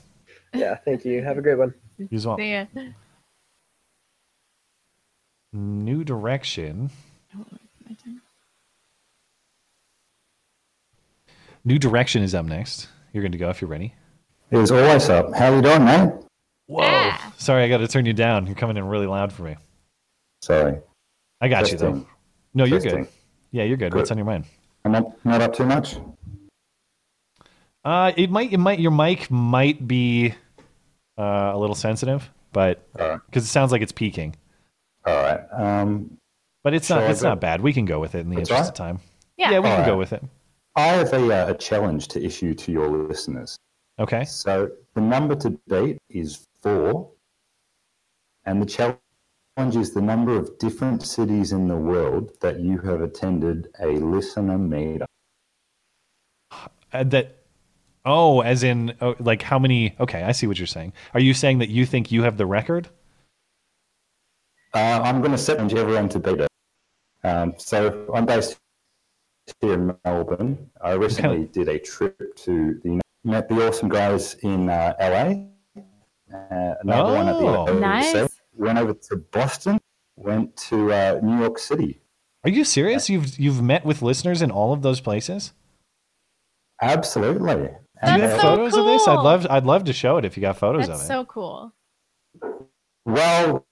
Yeah, thank you. Have a great one. You as well. See ya. New direction. New direction is up next. You're going to go if you're ready. It's always up. How you doing, man? Whoa. Sorry, I got to turn you down. You're coming in really loud for me. Sorry. I got you though. No, you're Testing. good. Yeah, you're good. Good. What's on your mind? I'm not, not up too much. Uh, it might, it might, your mic might be uh, a little sensitive, but because it sounds like it's peaking. All right. Um, But it's not, it's go? not bad. We can go with it in the That's interest right. of time. Yeah. Yeah, we can All go with it. I have a, uh, a challenge to issue to your listeners. Okay. So the number to beat is four, and the challenge is the number of different cities in the world that you have attended a listener meetup. Uh, that, oh, as in, oh, like how many? Okay, I see what you're saying. Are you saying that you think you have the record? Uh, I'm going to challenge everyone to beat it. Um, so I'm based here in Melbourne. I recently did a trip to the met the awesome guys in uh, LA. Uh, another one at the Oh. OEC. Nice. Went over to Boston. Went to uh, New York City. Are you serious? You've you've met with listeners in all of those places? Absolutely. Do you have uh, photos of this? I'd love I'd love to show it if you got photos That's of it. so cool. Well,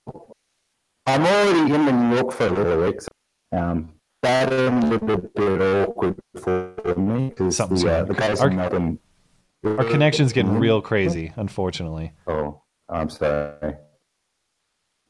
I'm already in the New York for a little week. So, um, that ended a bit awkward for me because the, uh, the guys Our- in Melbourne. Our connection's getting Mhm. real crazy, unfortunately. Oh, I'm sorry.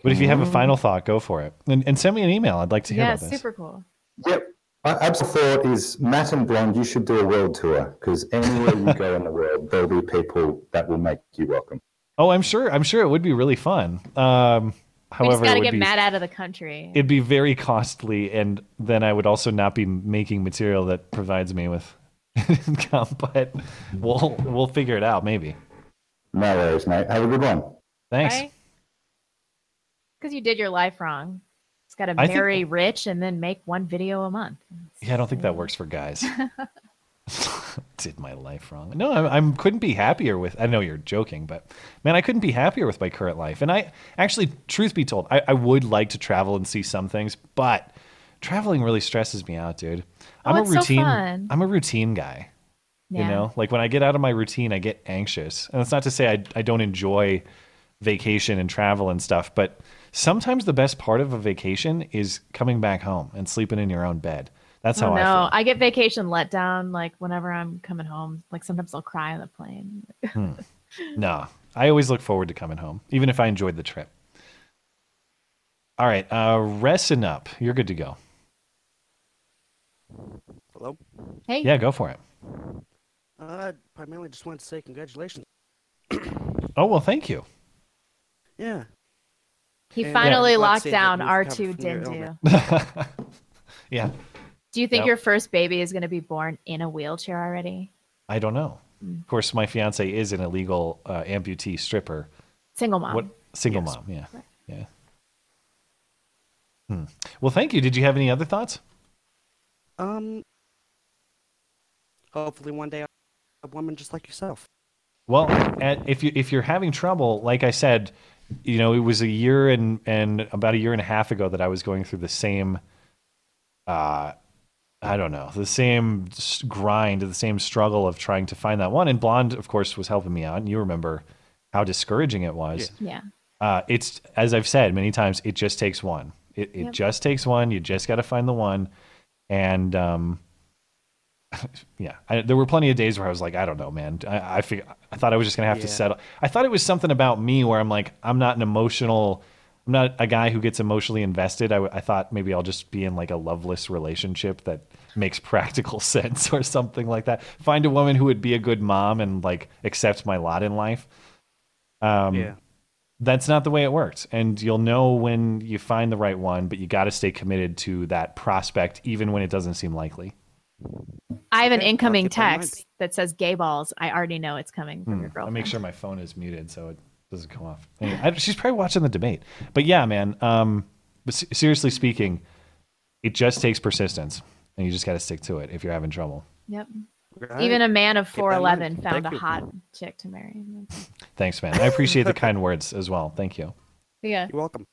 But if you have a Mhm. final thought, go for it. And, and send me an email. I'd like to hear Yeah, about this. Yeah, super cool. Yep. My absolute thought is Matt and Blonde, you should do a world tour because anywhere you go in the world, there'll be people that will make you welcome. Oh, I'm sure. I'm sure it would be really fun. Um, we just however, it gotta would get be, Matt out of the country. it'd be very costly, and then I would also not be making material that provides me with income. But we'll we'll figure it out. Maybe. No worries, mate. Have a good one. Thanks. Right? Because you did your life wrong. It's got to I think- marry rich and then make one video a month. Yeah, I don't think that works for guys. Did my life wrong? No, I, I couldn't be happier with. I know you're joking, but man, I couldn't be happier with my current life. And I actually, truth be told, I, I would like to travel and see some things, but traveling really stresses me out, dude. Oh, I'm Oh, a it's so routine. I'm a routine guy. You know, like when I get out of my routine, I get anxious. And it's not to say I, I don't enjoy vacation and travel and stuff, but sometimes the best part of a vacation is coming back home and sleeping in your own bed. That's oh, how no. I feel. I get vacation letdown. Like whenever I'm coming home, like sometimes I'll cry on the plane. Hmm. No, I always look forward to coming home, even if I enjoyed the trip. All right, uh, resting up. You're good to go. Hello. Hey. Yeah, go for it. Uh, primarily just wanted to say congratulations. Oh well, thank you. Yeah. He And- finally Yeah, locked down R2 recovered from your Dindu. Yeah, Do you think Yep. your first baby is going to be born in a wheelchair already? I don't know. Mm. Of course, my fiance is an illegal uh, amputee stripper. Single mom. What single mom? Yeah, yeah. Hmm. Well, thank you. Did you have any other thoughts? Um. Hopefully, one day, a woman just like yourself. Well, at, if you if you're having trouble, like I said, you know, it was a year and and about a year and a half ago that I was going through the same, uh, I don't know, the same grind, the same struggle of trying to find that one. And Blonde, of course, was helping me out, and you remember how discouraging it was. Yeah. Uh, it's as I've said many times, it just takes one. It it Yep. just takes one. You just got to find the one, and um, yeah, I, there were plenty of days where I was like, I don't know, man. I I, fig- I thought I was just gonna have to settle. I thought it was something about me where I'm like, I'm not an emotional. I'm not a guy who gets emotionally invested. I, w- I thought maybe I'll just be in like a loveless relationship that makes practical sense or something like that. Find a woman who would be a good mom and like accept my lot in life. Um, Yeah. that's not the way it works. And you'll know when you find the right one, but you got to stay committed to that prospect, even when it doesn't seem likely. I have an Okay, incoming keep that in mind. text that says "gay balls." I already know it's coming from Hmm, your I'll girlfriend. make sure my phone is muted so it doesn't come off. Anyway, I, she's probably watching the debate. But yeah, man. Um, but seriously speaking, it just takes persistence, and you just got to stick to it if you're having trouble. Yep. Right. Even a man of Keep that in mind. 4'11 found Thank a you. hot chick to marry. Thanks, man. I appreciate the kind words as well. Thank you. Yeah. You're welcome.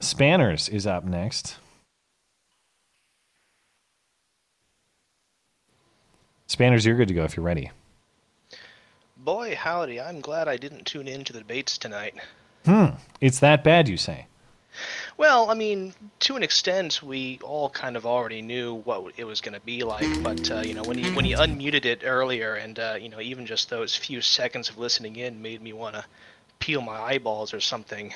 Spanners is up next. Spanners, you're good to go if you're ready. Boy, howdy, I'm glad I didn't tune in to the debates tonight. Hmm. It's that bad, you say? Well, I mean, to an extent, we all kind of already knew what it was going to be like. But uh, you know, when you when you unmuted it earlier, and uh, you know, even just those few seconds of listening in made me want to peel my eyeballs or something.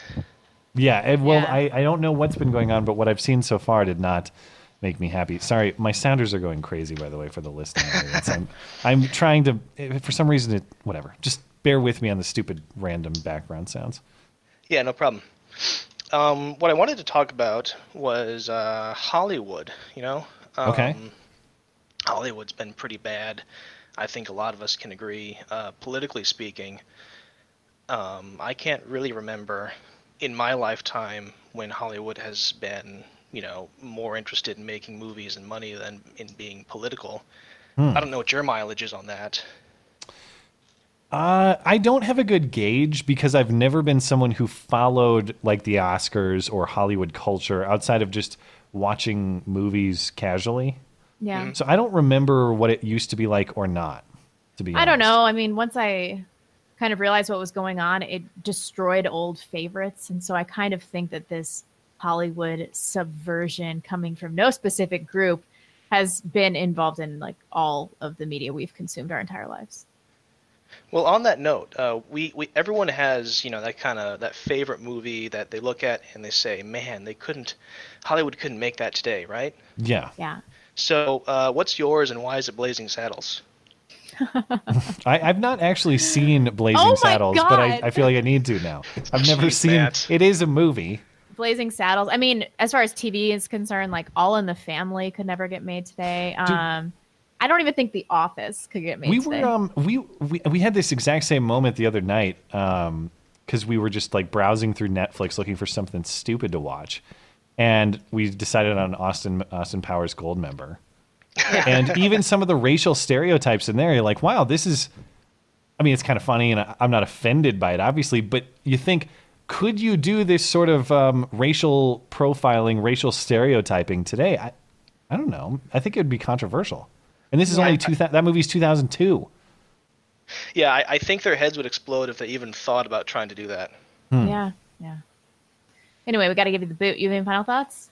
Yeah, and well, I, I don't know what's been going on, but what I've seen so far did not make me happy. Sorry, my sounders are going crazy, by the way, for the listening audience. I'm, I'm trying to, for some reason, it, whatever. Just bear with me on the stupid random background sounds. Yeah, no problem. Um, what I wanted to talk about was uh, Hollywood. You know, um, Okay. Hollywood's been pretty bad. I think a lot of us can agree. Uh, politically speaking, um, I can't really remember in my lifetime when Hollywood has been, you know, more interested in making movies and money than in being political. Hmm. I don't know what your mileage is on that. Uh, I don't have a good gauge because I've never been someone who followed like the Oscars or Hollywood culture outside of just watching movies casually. Yeah. So I don't remember what it used to be like or not. To be I don't know. I mean, once I kind of realized what was going on, it destroyed old favorites. And so I kind of think that this Hollywood subversion coming from no specific group has been involved in like all of the media we've consumed our entire lives. Well, on that note, uh, we, we everyone has you know that kind of that favorite movie that they look at and they say, "Man, they couldn't, Hollywood couldn't make that today, right?" Yeah. Yeah. So, uh, what's yours and why is it Blazing Saddles? I, I've not actually seen Blazing Oh my Saddles, but I, I feel like I need to now. I've never Jeez, seen Matt. it. Is a movie. Blazing Saddles. I mean, as far as TV is concerned, like All in the Family could never get made today. Um, I don't even think The Office could get made we today. were um we, we we had this exact same moment the other night um because we were just like browsing through Netflix looking for something stupid to watch, and we decided on Austin Austin Powers Goldmember, and even some of the racial stereotypes in there, you're like, wow, this is. I mean, it's kind of funny, and I, I'm not offended by it, obviously, but you think. Could you do this sort of um, racial profiling, racial stereotyping today? I, I don't know. I think it would be controversial. And this is Yeah, only I- two. That movie's 2002. Yeah, I, I think their heads would explode if they even thought about trying to do that. Hmm. Yeah, yeah. Anyway, we got to give you the boot. You have any final thoughts?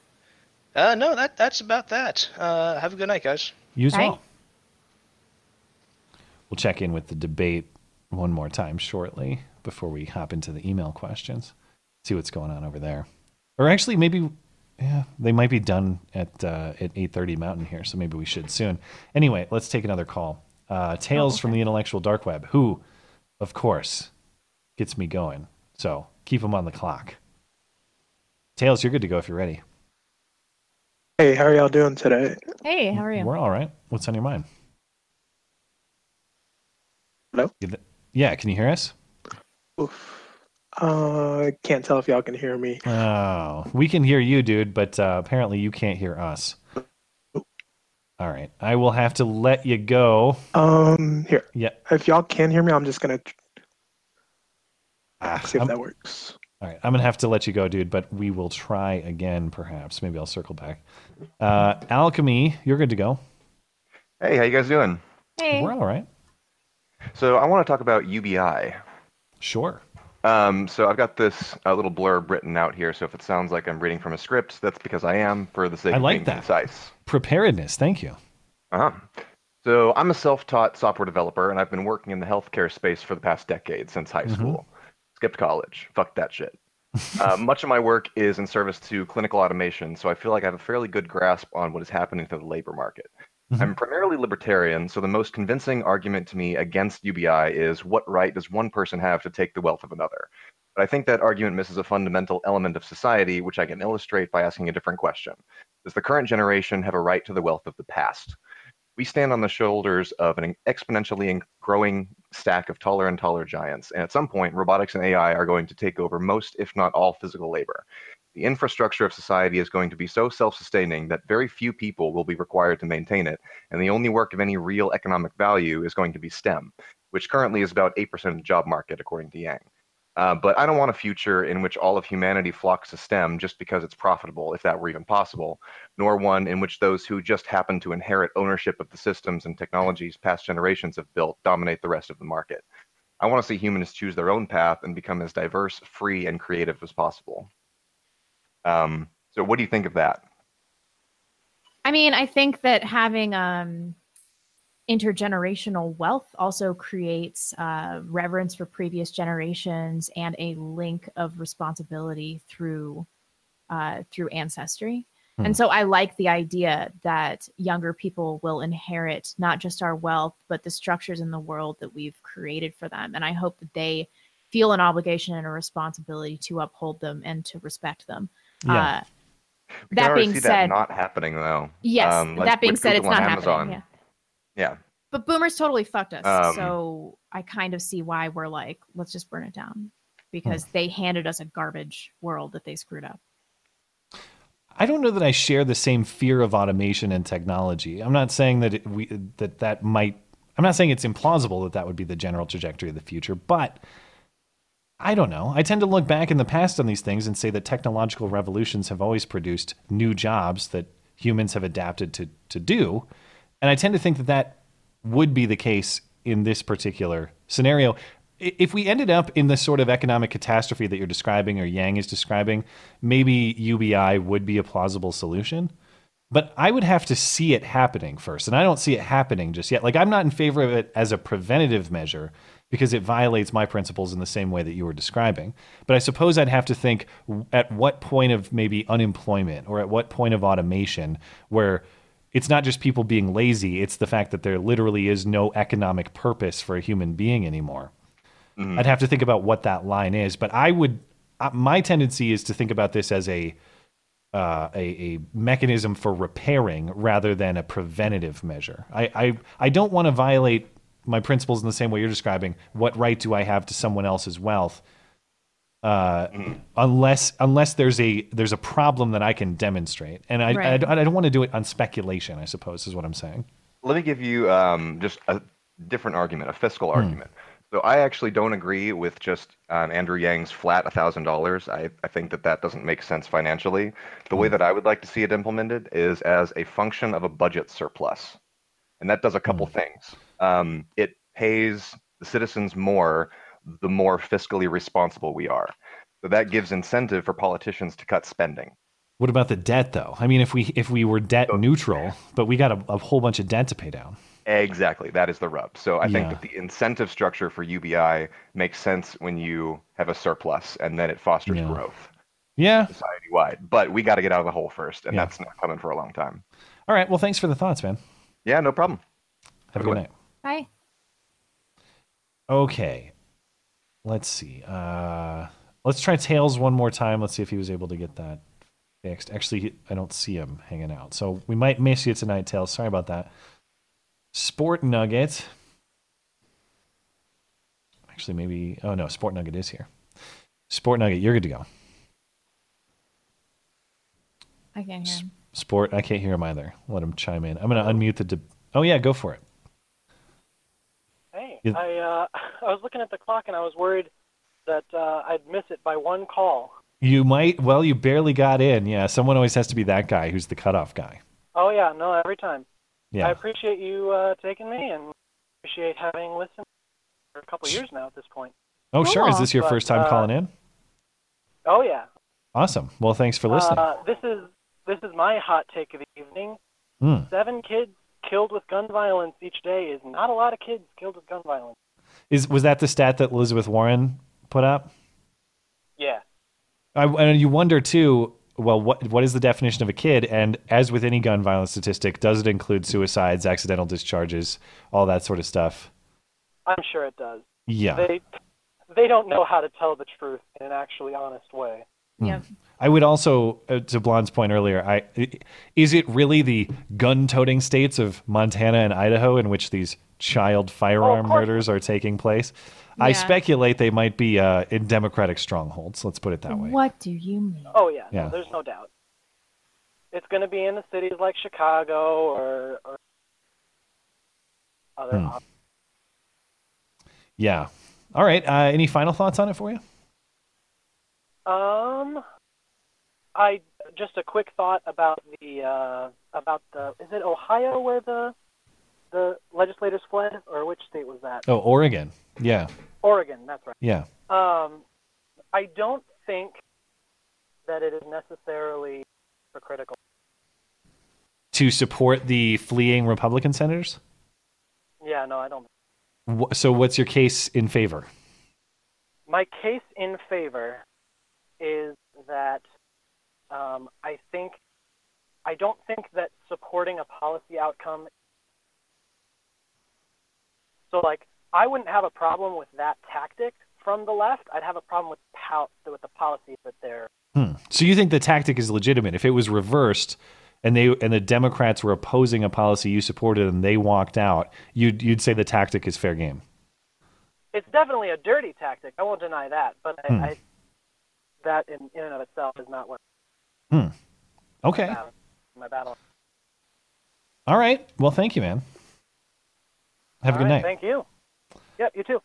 Uh, no, that that's about that. Uh, have a good night, guys. You as well. We'll check in with the debate one more time shortly before we hop into the email questions. See what's going on over there. Or actually, maybe yeah, they might be done at uh, at eight thirty Mountain here, so maybe we should soon. Anyway, let's take another call. Uh, Tales from the intellectual dark web, who, of course, gets me going. So keep them on the clock. Tails, you're good to go if you're ready. Hey, how are y'all doing today? Hey, how are you? We're all right. What's on your mind? Hello? Yeah, can you hear us? Uh, I can't tell if y'all can hear me. Oh, we can hear you, dude, but uh, apparently you can't hear us. All right, I will have to let you go. Um, here. Yeah. If y'all can hear me, I'm just gonna Ah, see if I'm- that works. All right, I'm gonna have to let you go, dude, but we will try again, perhaps. Maybe I'll circle back. Uh, Alchemy, you're good to go. Hey, how you guys doing? Hey. We're all right. So I want to talk about UBI. Sure. Um, so I've got this uh, little blurb written out here. So if it sounds like I'm reading from a script, that's because I am, for the sake I of like being that. concise. Preparedness, thank you. Uh-huh. So I'm a self-taught software developer, and I've been working in the healthcare space for the past decade since high Mhm. school. Skipped college. Fuck that shit. uh, much of my work is in service to clinical automation, so I feel like I have a fairly good grasp on what is happening to the labor market. Mm-hmm. I'm primarily libertarian, so the most convincing argument to me against UBI is what right does one person have to take the wealth of another? But I think that argument misses a fundamental element of society, which I can illustrate by asking a different question. Does the current generation have a right to the wealth of the past? We stand on the shoulders of an exponentially growing stack of taller and taller giants, and at some point, robotics and AI are going to take over most, if not all, physical labor the infrastructure of society is going to be so self sustaining that very few people will be required to maintain it, and the only work of any real economic value is going to be STEM, which currently is about 8% of the job market, according to Yang. Uh, but I don't want a future in which all of humanity flocks to STEM just because it's profitable, if that were even possible, nor one in which those who just happen to inherit ownership of the systems and technologies past generations have built dominate the rest of the market. I want to see humans choose their own path and become as diverse, free, and creative as possible. Um, so, what do you think of that? I mean, I think that having um, intergenerational wealth also creates uh, reverence for previous generations and a link of responsibility through uh, through ancestry. Hmm. And so I like the idea that younger people will inherit not just our wealth, but the structures in the world that we've created for them. And I hope that they feel an obligation and a responsibility to uphold them and to respect them. Yeah. Uh, We that being see said, that not happening though. Yes, Um, like that being said, it's Google and not Amazon. happening. Yeah. But boomers totally fucked us. Um, so I kind of see why we're like, let's just burn it down because Hmm. they handed us a garbage world that they screwed up. I don't know that I share the same fear of automation and technology. I'm not saying that it, we that that might. I'm not saying it's implausible that that would be the general trajectory of the future, but I don't know. I tend to look back in the past on these things and say that technological revolutions have always produced new jobs that humans have adapted to to do, and I tend to think that that would be the case in this particular scenario. If we ended up in the sort of economic catastrophe that you're describing or Yang is describing, maybe UBI would be a plausible solution. But I would have to see it happening first. And I don't see it happening just yet. Like, I'm not in favor of it as a preventative measure because it violates my principles in the same way that you were describing. But I suppose I'd have to think at what point of maybe unemployment or at what point of automation where it's not just people being lazy, it's the fact that there literally is no economic purpose for a human being anymore. I'd have to think about what that line is. But I would, my tendency is to think about this as a uh, a, a mechanism for repairing rather than a preventative measure. I, I, I don't want to violate my principles in the same way you're describing. What right do I have to someone else's wealth? Uh, unless unless there's a there's a problem that I can demonstrate, and I, Right. I, I don't want to do it on speculation. I suppose is what I'm saying. Let me give you um, just a different argument, a fiscal argument. So I actually don't agree with just um, Andrew Yang's flat $1,000. I, I think that that doesn't make sense financially. The way that I would like to see it implemented is as a function of a budget surplus. And that does a couple things. Um, it pays the citizens more the more fiscally responsible we are. So that gives incentive for politicians to cut spending. What about the debt, though? I mean, if we if we were debt neutral, but we got a, a whole bunch of debt to pay down. Exactly. That is the rub. So I think that the incentive structure for UBI makes sense when you have a surplus and then it fosters Yeah. growth Yeah. society wide. But we got to get out of the hole first, and Yeah. that's not coming for a long time. All right. Well, thanks for the thoughts, man. Yeah, no problem. Have a good night. Bye. Okay. Let's see. Uh, let's try Tails one more time. Let's see if he was able to get that fixed. Actually, I don't see him hanging out. So we might miss you tonight, Tails. Sorry about that. Sport Nugget. Actually, maybe. Oh, no. Sport Nugget is here. Sport Nugget, you're good to go. I can't hear him. Sport, I can't hear him either. Let him chime in. I'm going to unmute the. De- oh, yeah, go for it. I uh, I was looking at the clock and I was worried that uh, I'd miss it by one call. You might. Well, you barely got in. Yeah, someone always has to be that guy who's the cutoff guy. Oh yeah, no, every time. Yeah. I appreciate you uh, taking me and appreciate having listened for a couple years now at this point. Oh, sure. Is this your But, first time uh, calling in? Oh yeah. Awesome. Well, thanks for listening. Uh, this is this is my hot take of the evening. Hmm. Seven kids killed with gun violence each day is not a lot of kids killed with gun violence. Is was that the stat that Elizabeth Warren put up? Yeah. I, and you wonder too well, what what is the definition of a kid? And as with any gun violence statistic, does it include suicides, accidental discharges, all that sort of stuff? I'm sure it does. Yeah. They they don't know how to tell the truth in an actually honest way. Yep. I would also, uh, to Blonde's point earlier, I is it really the gun-toting states of Montana and Idaho in which these child firearm murders are taking place? I speculate they might be uh, in Democratic strongholds. Let's put it that way. What do you mean? Oh yeah, Yeah. No, there's no doubt. It's going to be in the cities like Chicago or, or other. Hmm. Yeah. All right. Uh, any final thoughts on it for you? Um, I just a quick thought about the uh, about the is it Ohio where the the legislators fled or which state was that? Oh, Oregon. Yeah. Oregon, that's right. Yeah. Um, I don't think that it is necessarily hypocritical. To support the fleeing Republican senators. Yeah, no, I don't. So, what's your case in favor? My case in favor is that um, I think I don't think that supporting a policy outcome. So, like, I wouldn't have a problem with that tactic from the left. I'd have a problem with with the policies that they're. Hmm. So, you think the tactic is legitimate? If it was reversed, and they and the Democrats were opposing a policy you supported, and they walked out, you'd you'd say the tactic is fair game. It's definitely a dirty tactic. I won't deny that, but I, Hmm. I that in, in and of itself is not what Hmm. Okay. my battle. My battle. All right. Well, thank you, man. Have a good right, night. Thank you. Yep, you too.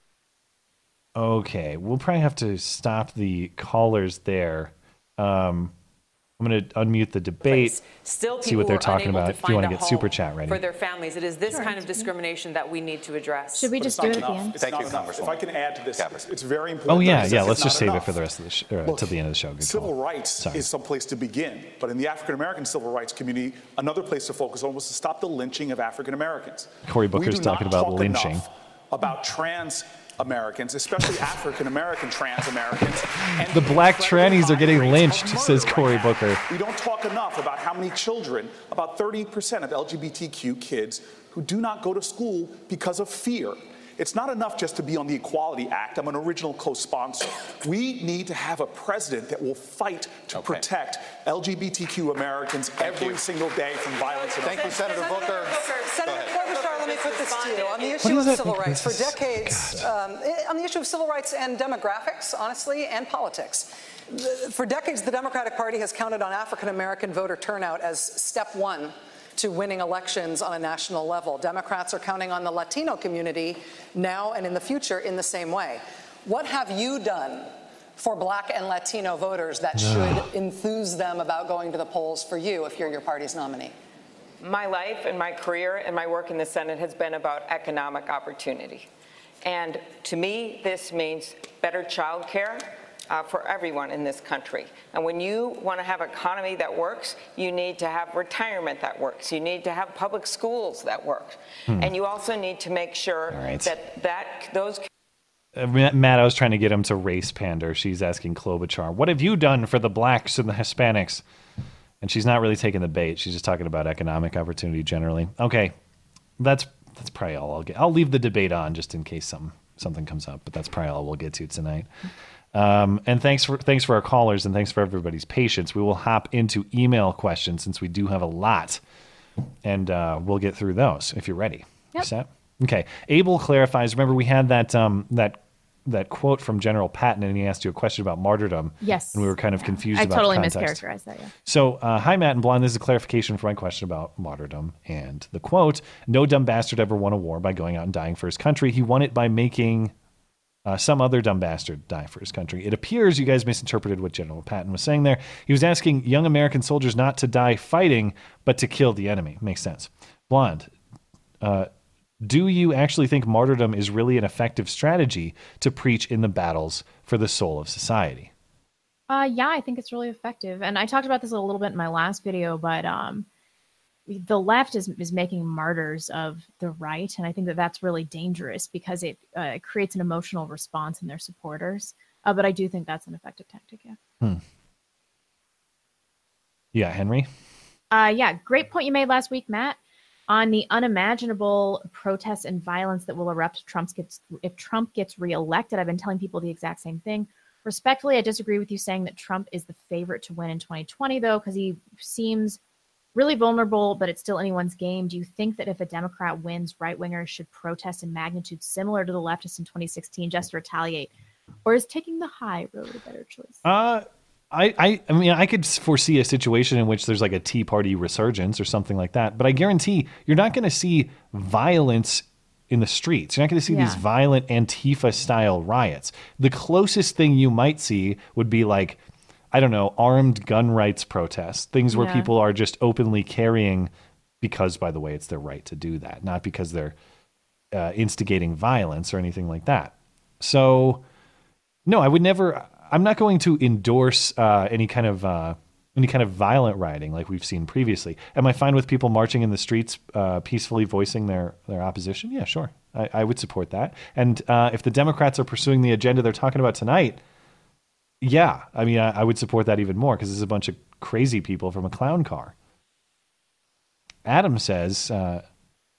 Okay, we'll probably have to stop the callers there. Um, I'm going to unmute the debate. Still, see what they're talking about. If you want to get super chat ready, for their families. It is this kind of discrimination that we need to address. Should we But just do not it at the end? It's Thank you, enough. If I can add to this, it's, it's very important. oh yeah, yeah. Let's just save enough. it for the rest of the show, or Look, till the end of the show. Good Civil call. rights Sorry. is some place to begin, but in the African American civil rights community, another place to focus on was to stop the lynching of African Americans. Cory We Booker's talking not about lynching. About trans Americans, especially African American trans Americans. and The black trannies are getting lynched, says right Cory now. Booker. We don't talk enough about how many children, about 30% of LGBTQ kids, who do not go to school because of fear. It's not enough just to be on the Equality Act. I'm an original co sponsor. We need to have a president that will fight to protect LGBTQ Americans every single day from violence. Thank you, Senator Booker. Senator Klobuchar, let me put this to you. On the issue of civil rights, for decades, um, on the issue of civil rights and demographics, honestly, and politics, for decades, the Democratic Party has counted on African American voter turnout as step one to winning elections on a national level. Democrats are counting on the Latino community now and in the future in the same way. What have you done for black and Latino voters that should enthuse them about going to the polls for you if you're your party's nominee? My life and my career and my work in the Senate has been about economic opportunity. And to me, this means better child care uh, for everyone in this country. And when you want to have an economy that works, you need to have retirement that works. You need to have public schools that work. Hmm. And you also need to make sure right. that, that those Uh, Matt, I was trying to get him to race pander. She's asking Klobuchar, "What have you done for the blacks and the Hispanics?" And she's not really taking the bait. She's just talking about economic opportunity generally. Okay, that's that's probably all I'll get. I'll leave the debate on just in case some something comes up. But that's probably all we'll get to tonight. Um, and thanks for thanks for our callers and thanks for everybody's patience. We will hop into email questions since we do have a lot, and uh, we'll get through those if you're ready. You Yep. set? Okay. Abel clarifies. Remember, we had that um, that that quote from General Patton, and he asked you a question about martyrdom. Yes. and we were kind of confused. I about totally context. mischaracterized that. Yeah. So, uh, hi, Matt and Blonde. This is a clarification for my question about martyrdom. And the quote No dumb bastard ever won a war by going out and dying for his country. He won it by making uh, some other dumb bastard die for his country. It appears you guys misinterpreted what General Patton was saying there. He was asking young American soldiers not to die fighting, but to kill the enemy. Makes sense. Blonde, uh, do you actually think martyrdom is really an effective strategy to preach in the battles for the soul of society? Uh, yeah, I think it's really effective. And I talked about this a little bit in my last video, but um, the left is, is making martyrs of the right. And I think that that's really dangerous because it, uh, it creates an emotional response in their supporters. Uh, but I do think that's an effective tactic, yeah. Hmm. Yeah, Henry. Uh, yeah, great point you made last week, Matt, on the unimaginable protests and violence that will erupt if Trump gets if Trump gets reelected. I've been telling people the exact same thing. Respectfully, I disagree with you saying that Trump is the favorite to win in 2020, though, because he seems really vulnerable, but it's still anyone's game. Do you think that if a Democrat wins, right wingers should protest in magnitude similar to the leftists in 2016 just to retaliate? Or is taking the high road a better choice? Uh, I, I, I mean, I could foresee a situation in which there's like a Tea Party resurgence or something like that, but I guarantee you're not going to see violence in the streets. You're not going to see these violent Antifa style riots. The closest thing you might see would be like, I don't know, armed gun rights protests, things where Yeah. people are just openly carrying, because by the way, it's their right to do that, not because they're uh, instigating violence or anything like that. So, no, I would never. I'm not going to endorse uh, any kind of uh, any kind of violent rioting like we've seen previously. Am I fine with people marching in the streets, uh, peacefully voicing their their opposition? Yeah, sure, I, I would support that. And uh, if the Democrats are pursuing the agenda they're talking about tonight, yeah, I mean, I, I would support that even more because there's a bunch of crazy people from a clown car. Adam says, uh,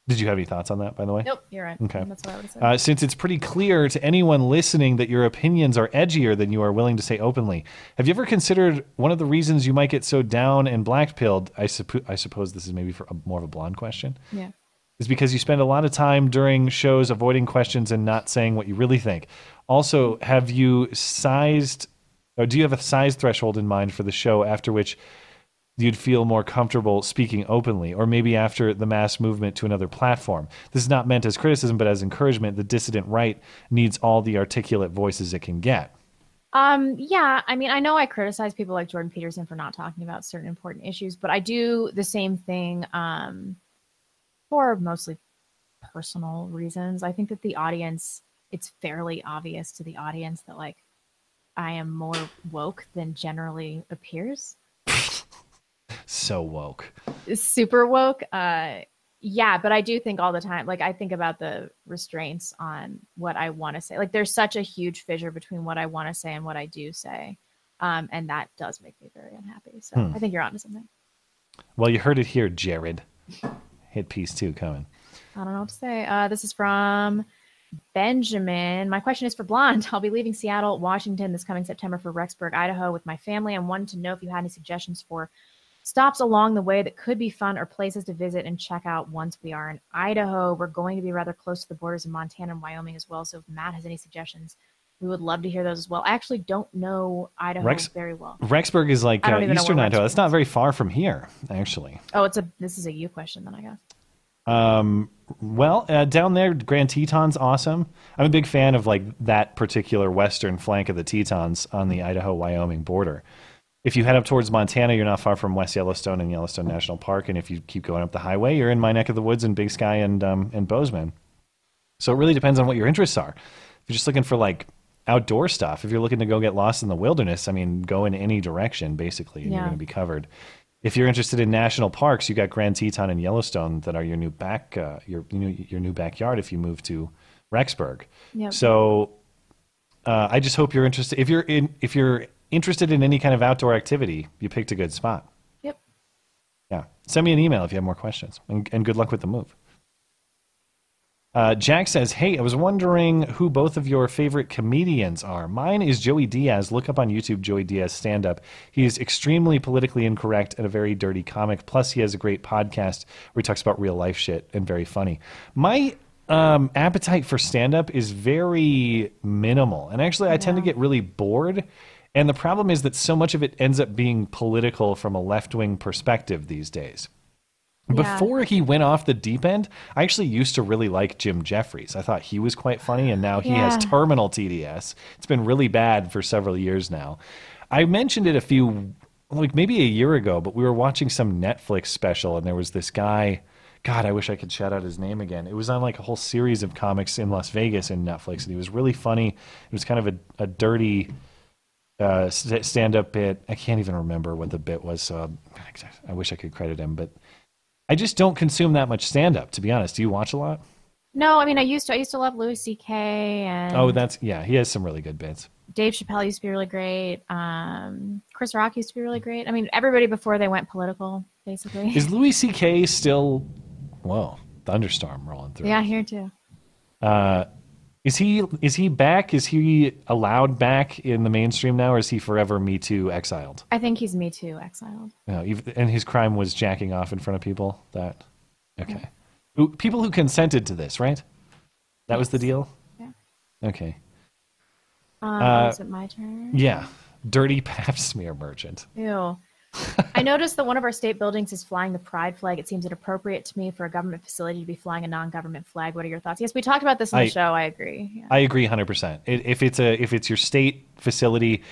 "Did you have any thoughts on that, by the way?" Nope, you're right. Okay. That's what I would said. Uh, since it's pretty clear to anyone listening that your opinions are edgier than you are willing to say openly, have you ever considered one of the reasons you might get so down and black pilled? I, suppo- I suppose this is maybe for a, more of a blonde question. yeah. Is because you spend a lot of time during shows avoiding questions and not saying what you really think. Also, have you sized, do you have a size threshold in mind for the show after which you'd feel more comfortable speaking openly, or maybe after the mass movement to another platform. This is not meant as criticism, but as encouragement. The dissident right needs all the articulate voices it can get. Um, yeah, I mean, I know I criticize people like Jordan Peterson for not talking about certain important issues, but I do the same thing um, for mostly personal reasons. I think that the audience, it's fairly obvious to the audience that like I am more woke than generally appears. So woke. super woke. Uh, yeah, but I do think all the time, like I think about the restraints on what I want to say. Like there's such a huge fissure between what I want to say and what I do say. Um, and that does make me very unhappy. So Hmm. I think you're onto something. Well, you heard it here, Jared. Hit piece two coming. I don't know what to say. Uh, this is from Benjamin. My question is for Blonde. I'll be leaving Seattle, Washington this coming September for Rexburg, Idaho with my family. I wanted to know if you had any suggestions for stops along the way that could be fun or places to visit and check out once we are in Idaho. We're going to be rather close to the borders of Montana and Wyoming as well. So if Matt has any suggestions, we would love to hear those as well. I actually don't know Idaho Rex- very well. Rexburg is like uh, Eastern Idaho. That's not very far from here, actually. Oh, it's a this is a you question then I guess. Um, well, uh, down there, Grand Teton's awesome. I'm a big fan of like that particular western flank of the Tetons on the Idaho Wyoming border. If you head up towards Montana, you're not far from West Yellowstone and Yellowstone National Park, and if you keep going up the highway, you're in my neck of the woods in Big Sky and um, and Bozeman. So it really depends on what your interests are. If you're just looking for like outdoor stuff, if you're looking to go get lost in the wilderness, I mean, go in any direction basically, and you're going to be covered. If you're interested in national parks, you got Grand Teton and Yellowstone that are your new back uh, your your new, your new backyard if you move to Rexburg. Yep. So uh, I just hope you're interested. If you're in if you're interested in any kind of outdoor activity, you picked a good spot. Yep. Yeah. Send me an email if you have more questions, and, and good luck with the move. Uh, Jack says, "Hey, I was wondering who both of your favorite comedians are. Mine is Joey Diaz. Look up on YouTube Joey Diaz stand up. He is extremely politically incorrect and a very dirty comic. Plus, he has a great podcast where he talks about real life shit and very funny. My um, appetite for stand up is very minimal, and actually, I tend to get really bored. And the problem is that so much of it ends up being political from a left wing perspective these days." Yeah. Before he went off the deep end, I actually used to really like Jim Jeffries. I thought he was quite funny, and now he has terminal TDS. It's been really bad for several years now. I mentioned it a few, like maybe a year ago, but we were watching some Netflix special, and there was this guy. God, I wish I could shout out his name again. It was on like a whole series of comics in Las Vegas in Netflix, and he was really funny. It was kind of a, a dirty uh, st- stand-up bit. I can't even remember what the bit was, so I wish I could credit him, but I just don't consume that much stand-up. To be honest, do you watch a lot? No, I mean I used to. I used to love Louis C.K. and Oh, that's yeah. He has some really good bits. Dave Chappelle used to be really great. Um, Chris Rock used to be really great. I mean, everybody before they went political, basically. Is Louis C.K. still? Whoa, thunderstorm rolling through. yeah, here too. Uh, is he is he back? Is he allowed back in the mainstream now, or is he forever Me Too exiled? I think he's Me Too exiled. No, and his crime was jacking off in front of people. That okay. Who, people who consented to this, right? That was the deal. Yeah. Okay. Um, Uh, is it my turn? Yeah. Dirty pap smear merchant. Ew. I noticed that one of our state buildings is flying the pride flag. It seems inappropriate to me for a government facility to be flying a non-government flag. What are your thoughts? Yes, we talked about this in the I- show. I agree. Yeah. I agree 100%. If it's a if it's your state facility,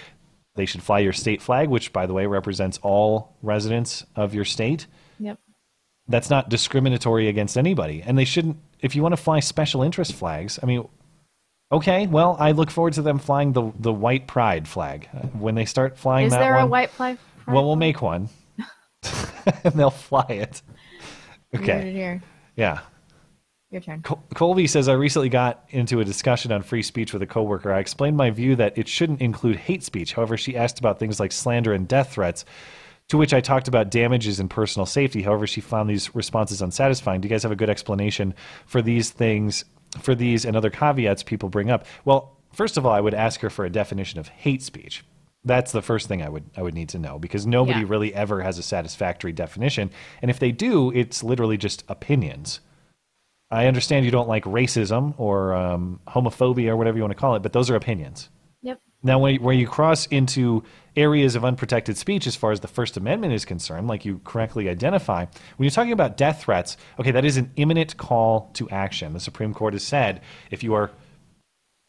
they should fly your state flag, which by the way represents all residents of your state. Yep. That's not discriminatory against anybody. And they shouldn't if you want to fly special interest flags, I mean okay, well, I look forward to them flying the the white pride flag. When they start flying Is there a white flag? Well, we'll make one. and they'll fly it. Okay. here. Yeah. Your turn. Col- Colby says, I recently got into a discussion on free speech with a coworker. I explained my view that it shouldn't include hate speech. However, she asked about things like slander and death threats, to which I talked about damages and personal safety. However, she found these responses unsatisfying. Do you guys have a good explanation for these things, for these and other caveats people bring up? Well, first of all, I would ask her for a definition of hate speech. That's the first thing I would I would need to know because nobody Yeah. really ever has a satisfactory definition, and if they do, it's literally just opinions. I understand you don't like racism or um, homophobia or whatever you want to call it, but those are opinions. Yep. Now, when, when you cross into areas of unprotected speech, as far as the First Amendment is concerned, like you correctly identify, when you're talking about death threats, okay, that is an imminent call to action. The Supreme Court has said if you are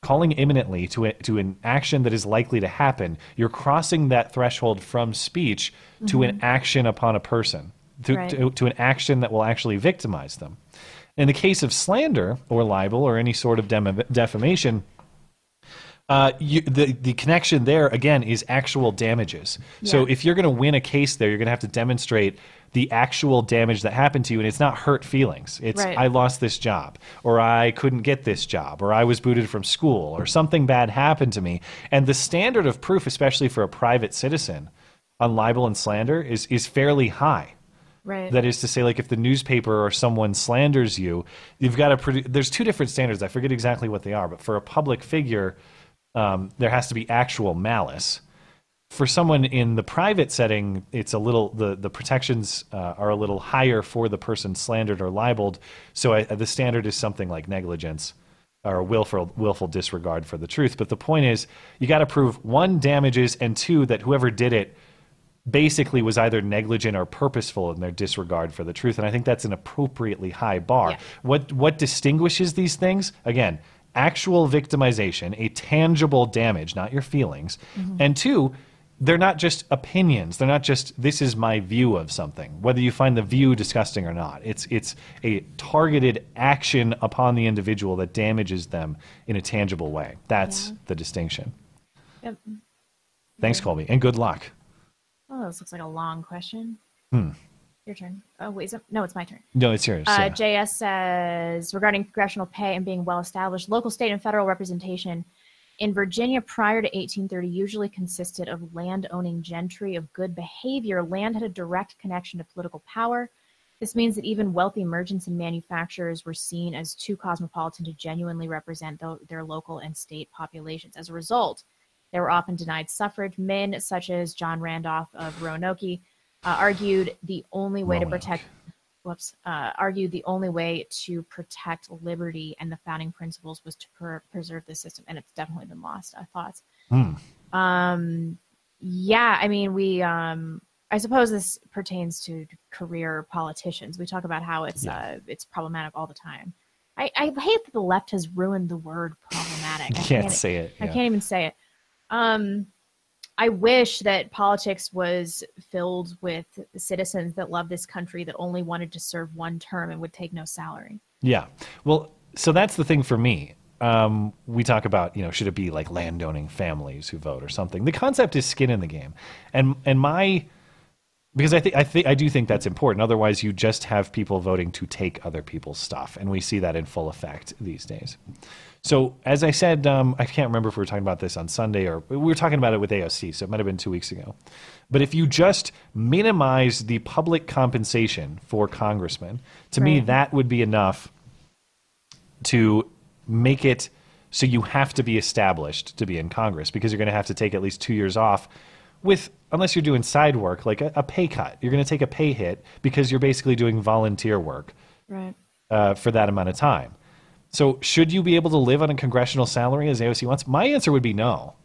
calling imminently to, a, to an action that is likely to happen, you're crossing that threshold from speech to an Mhm. action upon a person, to, Right. to, to an action that will actually victimize them. In the case of slander or libel or any sort of dem- defamation, uh, you, the the connection there again is actual damages. So if you're going to win a case there, you're going to have to demonstrate the actual damage that happened to you, and it's not hurt feelings. It's Right. I lost this job, or I couldn't get this job, or I was booted from school, or something bad happened to me. And the standard of proof, especially for a private citizen, on libel and slander, is is fairly high. Right. That is to say, like if the newspaper or someone slanders you, you've got to. Produ- there's two different standards. I forget exactly what they are, but for a public figure, um, there has to be actual malice. For someone in the private setting, it's a little the the protections uh, are a little higher for the person slandered or libeled. So I, the standard is something like negligence or willful willful disregard for the truth. But the point is, you got to prove one damages and two that whoever did it basically was either negligent or purposeful in their disregard for the truth and i think that's an appropriately high bar what what distinguishes these things again actual victimization a tangible damage not your feelings Mhm. and two they're not just opinions they're not just this is my view of something whether you find the view disgusting or not it's it's a targeted action upon the individual that damages them in a tangible way that's the distinction Yep. thanks colby and good luck Oh, this looks like a long question. hmm. Your turn. Oh, wait, it? no, it's my turn. no it's yours Uh, yeah. JS says regarding congressional pay and being well established, local, state, and federal representation in Virginia prior to 1830 usually consisted of land owning gentry of good behavior. Land had a direct connection to political power. This means that even wealthy merchants and manufacturers were seen as too cosmopolitan to genuinely represent tho- their local and state populations. As a result, they were often denied suffrage. Men such as John Randolph of Roanoke uh, argued the only way to protect whoops, uh, argued the only way to protect liberty and the founding principles was to per- preserve the system, and it's definitely been lost. I thought. Hmm. Um, yeah, I mean, we. Um, I suppose this pertains to career politicians. We talk about how it's uh, it's problematic all the time. I, I hate that the left has ruined the word problematic. I You can't say it, I yeah. can't even say it. Um, I wish that politics was filled with citizens that love this country that only wanted to serve one term and would take no salary. Yeah. Well, so that's the thing for me. Um, we talk about, you know, should it be like landowning families who vote or something? The concept is skin in the game. And and my because I think I think I do think that's important. Otherwise, you just have people voting to take other people's stuff, and we see that in full effect these days. So, as I said, um, I can't remember if we were talking about this on Sunday or we were talking about it with AOC, so it might have been two weeks ago. But if you just minimize the public compensation for congressmen, to me, that would be enough to make it so you have to be established to be in Congress because you're going to have to take at least two years off with, unless you're doing side work, like a, a pay cut. You're going to take a pay hit because you're basically doing volunteer work Right. uh, for that amount of time. So, should you be able to live on a congressional salary as AOC wants? My answer would be no.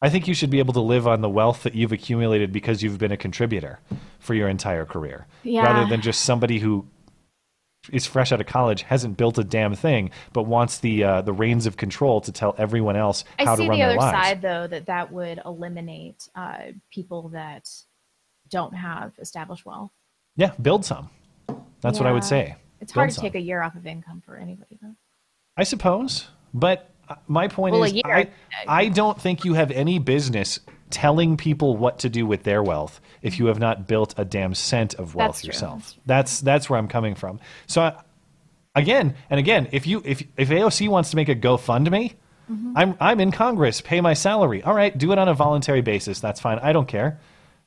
I think you should be able to live on the wealth that you've accumulated because you've been a contributor for your entire career, Yeah. rather than just somebody who is fresh out of college, hasn't built a damn thing, but wants the uh, the reins of control to tell everyone else I how to run their lives. I see the other side, though, that that would eliminate uh, people that don't have established wealth. Yeah, build some. That's what I would say. It's Build hard to some. take a year off of income for anybody, though. I suppose, but uh, my point Well, is, I, I don't think you have any business telling people what to do with their wealth if you have not built a damn cent of wealth That's yourself. That's that's where I'm coming from. So, I, again and again, if you if if AOC wants to make a GoFundMe, Mhm. I'm I'm in Congress, pay my salary. All right, do it on a voluntary basis. That's fine. I don't care.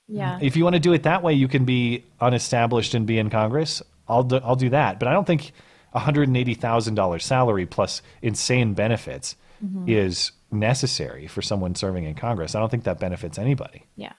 Yeah. If you want to do it that way, you can be unestablished and be in Congress. I'll do, I'll do that. But I don't think a hundred and eighty thousand dollars salary plus insane benefits Mhm. is necessary for someone serving in Congress. I don't think that benefits anybody. Yeah.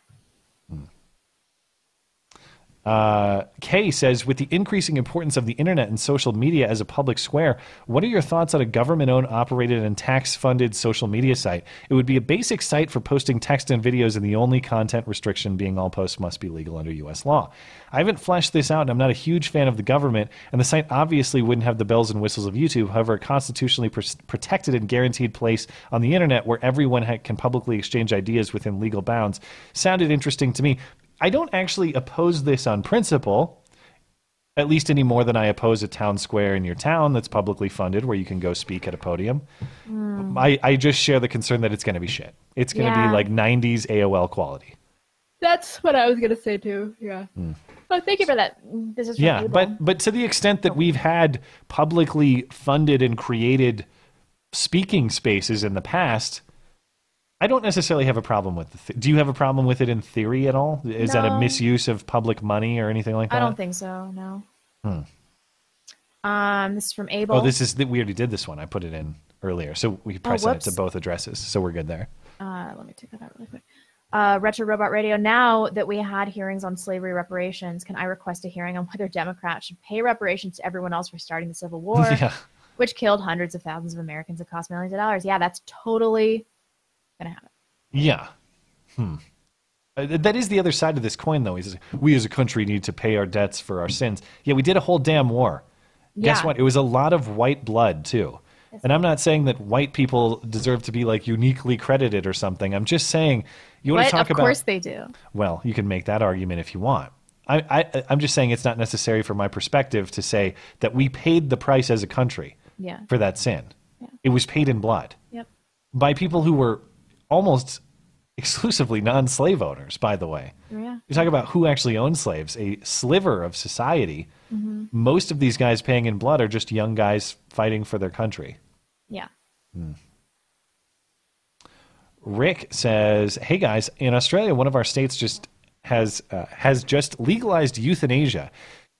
Uh, Kay says, with the increasing importance of the internet and social media as a public square, what are your thoughts on a government owned, operated, and tax funded social media site? It would be a basic site for posting text and videos, and the only content restriction being all posts must be legal under U.S. law. I haven't fleshed this out, and I'm not a huge fan of the government, and the site obviously wouldn't have the bells and whistles of YouTube. However, a constitutionally pr- protected and guaranteed place on the internet where everyone ha- can publicly exchange ideas within legal bounds sounded interesting to me. I don't actually oppose this on principle, at least any more than I oppose a town square in your town that's publicly funded where you can go speak at a podium. Mm. I, I just share the concern that it's going to be shit. It's going to Yeah. be like 90s AOL quality. That's what I was going to say, too. Yeah. Oh, thank you for that. This is Yeah, but but to the extent that we've had publicly funded and created speaking spaces in the past, I don't necessarily have a problem with the. Th- Do you have a problem with it in theory at all? Is that a misuse of public money or anything like that? I don't think so. No. Hmm. Um, this is from Abel. Oh, this is the, we already did this one. I put it in earlier, so we press it Oh, whoops. to both addresses, so we're good there. Uh, let me take that out really quick. Uh, Retro Robot Radio. Now that we had hearings on slavery reparations, can I request a hearing on whether Democrats should pay reparations to everyone else for starting the Civil War, Yeah. which killed hundreds of thousands of Americans and cost millions of dollars? Yeah, that's totally gonna happen. Yeah. Hmm. Uh, that is the other side of this coin, though. Is we as a country need to pay our debts for our sins. Yeah, we did a whole damn war. Yeah. Guess what? It was a lot of white blood too. And I'm not saying that white people deserve to be like uniquely credited or something. I'm just saying you want to talk of about. course they do. Well, you can make that argument if you want. I, I, I'm just saying it's not necessary from my perspective to say that we paid the price as a country Yeah. for that sin. Yeah. It was paid in blood Yep. by people who were almost exclusively non-slave owners. By the way, Yeah. you talk about who actually owns slaves, a sliver of society. Mhm. Most of these guys paying in blood are just young guys fighting for their country. Yeah. Rick says, "Hey guys, in Australia, one of our states just has uh, has just legalized euthanasia,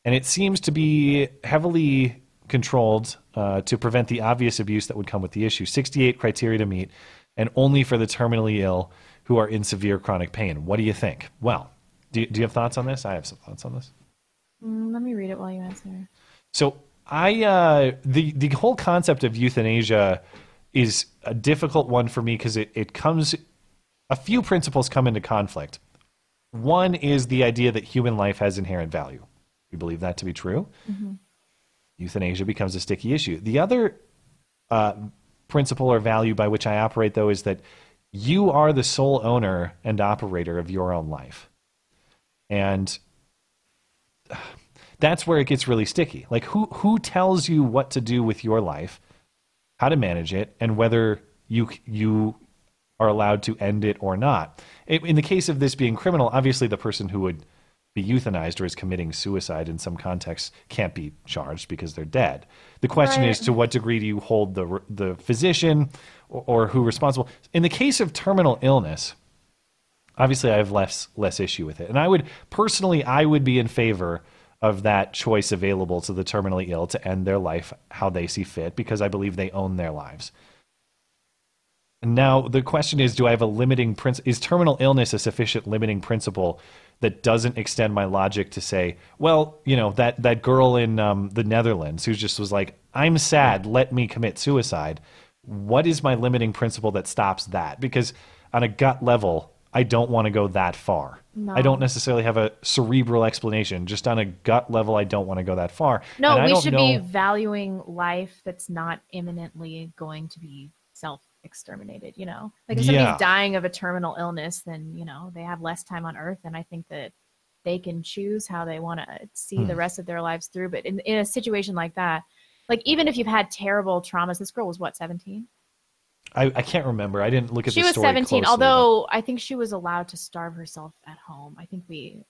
and it seems to be heavily controlled uh, to prevent the obvious abuse that would come with the issue. Sixty-eight criteria to meet, and only for the terminally ill who are in severe chronic pain. What do you think? Well, do you, do you have thoughts on this? I have some thoughts on this. Mm, let me read it while you answer. So I uh, the the whole concept of euthanasia is a difficult one for me because it, it comes a few principles come into conflict. One is the idea that human life has inherent value. We believe that to be true. Mhm. Euthanasia becomes a sticky issue. The other uh, principle or value by which I operate, though, is that you are the sole owner and operator of your own life. And that's where it gets really sticky. Like who who tells you what to do with your life, how to manage it, and whether you you are allowed to end it or not. In in the case of this being criminal, obviously the person who would be euthanized or is committing suicide in some contexts can't be charged because they're dead. The question Right. is to what degree do you hold the the physician or, or who responsible? In the case of terminal illness, obviously I have less less issue with it. And I would personally I would be in favor of that choice available to the terminally ill to end their life how they see fit because I believe they own their lives. Now the question is, do I have a limiting principle? Is terminal illness a sufficient limiting principle that doesn't extend my logic to say, well, you know, that that girl in um, the Netherlands who just was like, I'm sad, let me commit suicide. What is my limiting principle that stops that? Because on a gut level, I don't want to go that far. No. I don't necessarily have a cerebral explanation. Just on a gut level, I don't want to go that far. No, And I we should know- be valuing life that's not imminently going to be exterminated, you know? Like if Yeah. somebody's dying of a terminal illness, then, you know, they have less time on earth. And I think that they can choose how they want to see the Hmm. rest of their lives through. But in, in a situation like that, like even if you've had terrible traumas, this girl was what, 17? I, I can't remember. I didn't look at She the was story 17, closely, but- although I think she was allowed to starve herself at home. I think we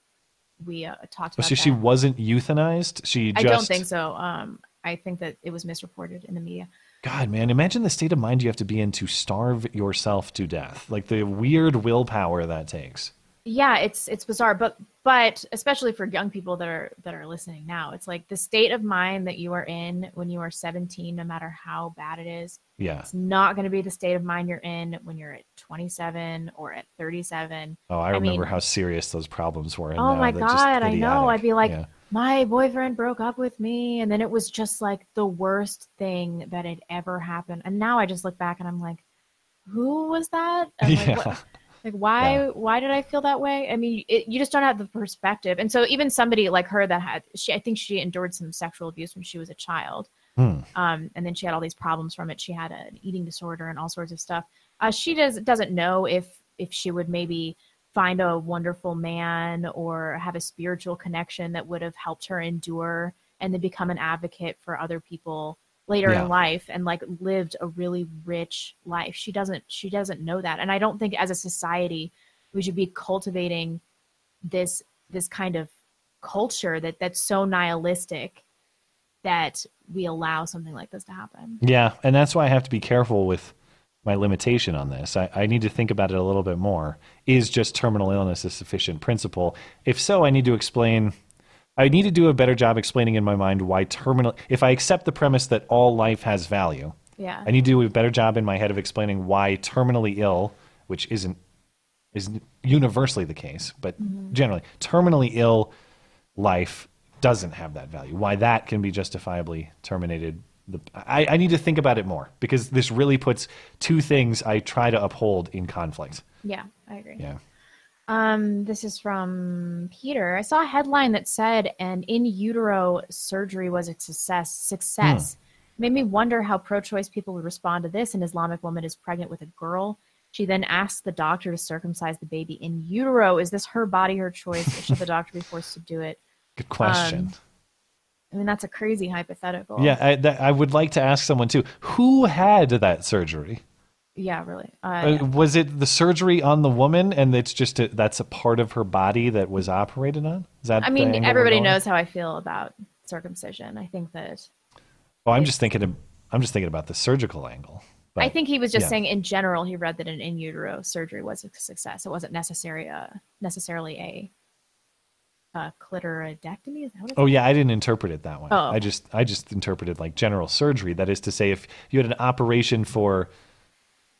we uh, talked about so that. she wasn't euthanized. She I don't think so. Um, I think that it was misreported in the media. God, man, imagine the state of mind you have to be in to starve yourself to death. Like the weird willpower that takes. Yeah, it's it's bizarre, but but especially for young people that are that are listening now, it's like the state of mind that you are in when you are 17, no matter how bad it is. Yeah. It's not going to be the state of mind you're in when you're at 27 or at 37. Oh, I remember mean, how serious those problems were. Oh my god, I know. I'd be like, Yeah. My boyfriend broke up with me, and then it was just like the worst thing that had ever happened. And now I just look back and I'm like, who was that? Like, Yeah. like why why did I feel that way? I mean, it, you just don't have the perspective. And so even somebody like her that had she I think she endured some sexual abuse when she was a child. Hmm. Um, and then she had all these problems from it. She had an eating disorder and all sorts of stuff. Uh, she does doesn't know if if she would maybe find a wonderful man or have a spiritual connection that would have helped her endure and then become an advocate for other people later Yeah. in life and like lived a really rich life. She doesn't she doesn't know that. And I don't think as a society we should be cultivating this this kind of culture that that's so nihilistic that we allow something like this to happen. Yeah, and that's why I have to be careful with my limitation on this. I, I need to think about it a little bit more. Is just terminal illness a sufficient principle? If so, I need to explain. I need to do a better job explaining in my mind why terminal. If I accept the premise that all life has value, Yeah. I need to do a better job in my head of explaining why terminally ill, which isn't is universally the case, but Mhm. generally terminally ill life doesn't have that value. Why that can be justifiably terminated. The, I, I need to think about it more because this really puts two things I try to uphold in conflict. Yeah, I agree. Yeah. Um, this is from Peter. I saw a headline that said an in utero surgery was a success. Success made me wonder how pro-choice people would respond to this. An Islamic woman is pregnant with a girl. She then asks the doctor to circumcise the baby in utero. Is this her body, her choice, or should the doctor be forced to do it? Good question. Um, I mean, that's a crazy hypothetical. yeah, I, that, I would like to ask someone too. Who had that surgery? Yeah, really. Uh, Uh, was it the surgery on the woman, and it's just a, that's a part of her body that was operated on? Is that? I mean, everybody knows how I feel about circumcision. I think that Oh, I'm just thinking. Of, I'm just thinking about the surgical angle. I think he was just yeah. saying in general he read that an in utero surgery was a success. It wasn't necessary uh, necessarily a, a clitoridectomy. Is that what it's Oh yeah, I didn't interpret it that way. Oh. I just I just interpreted like general surgery. That is to say, if you had an operation for,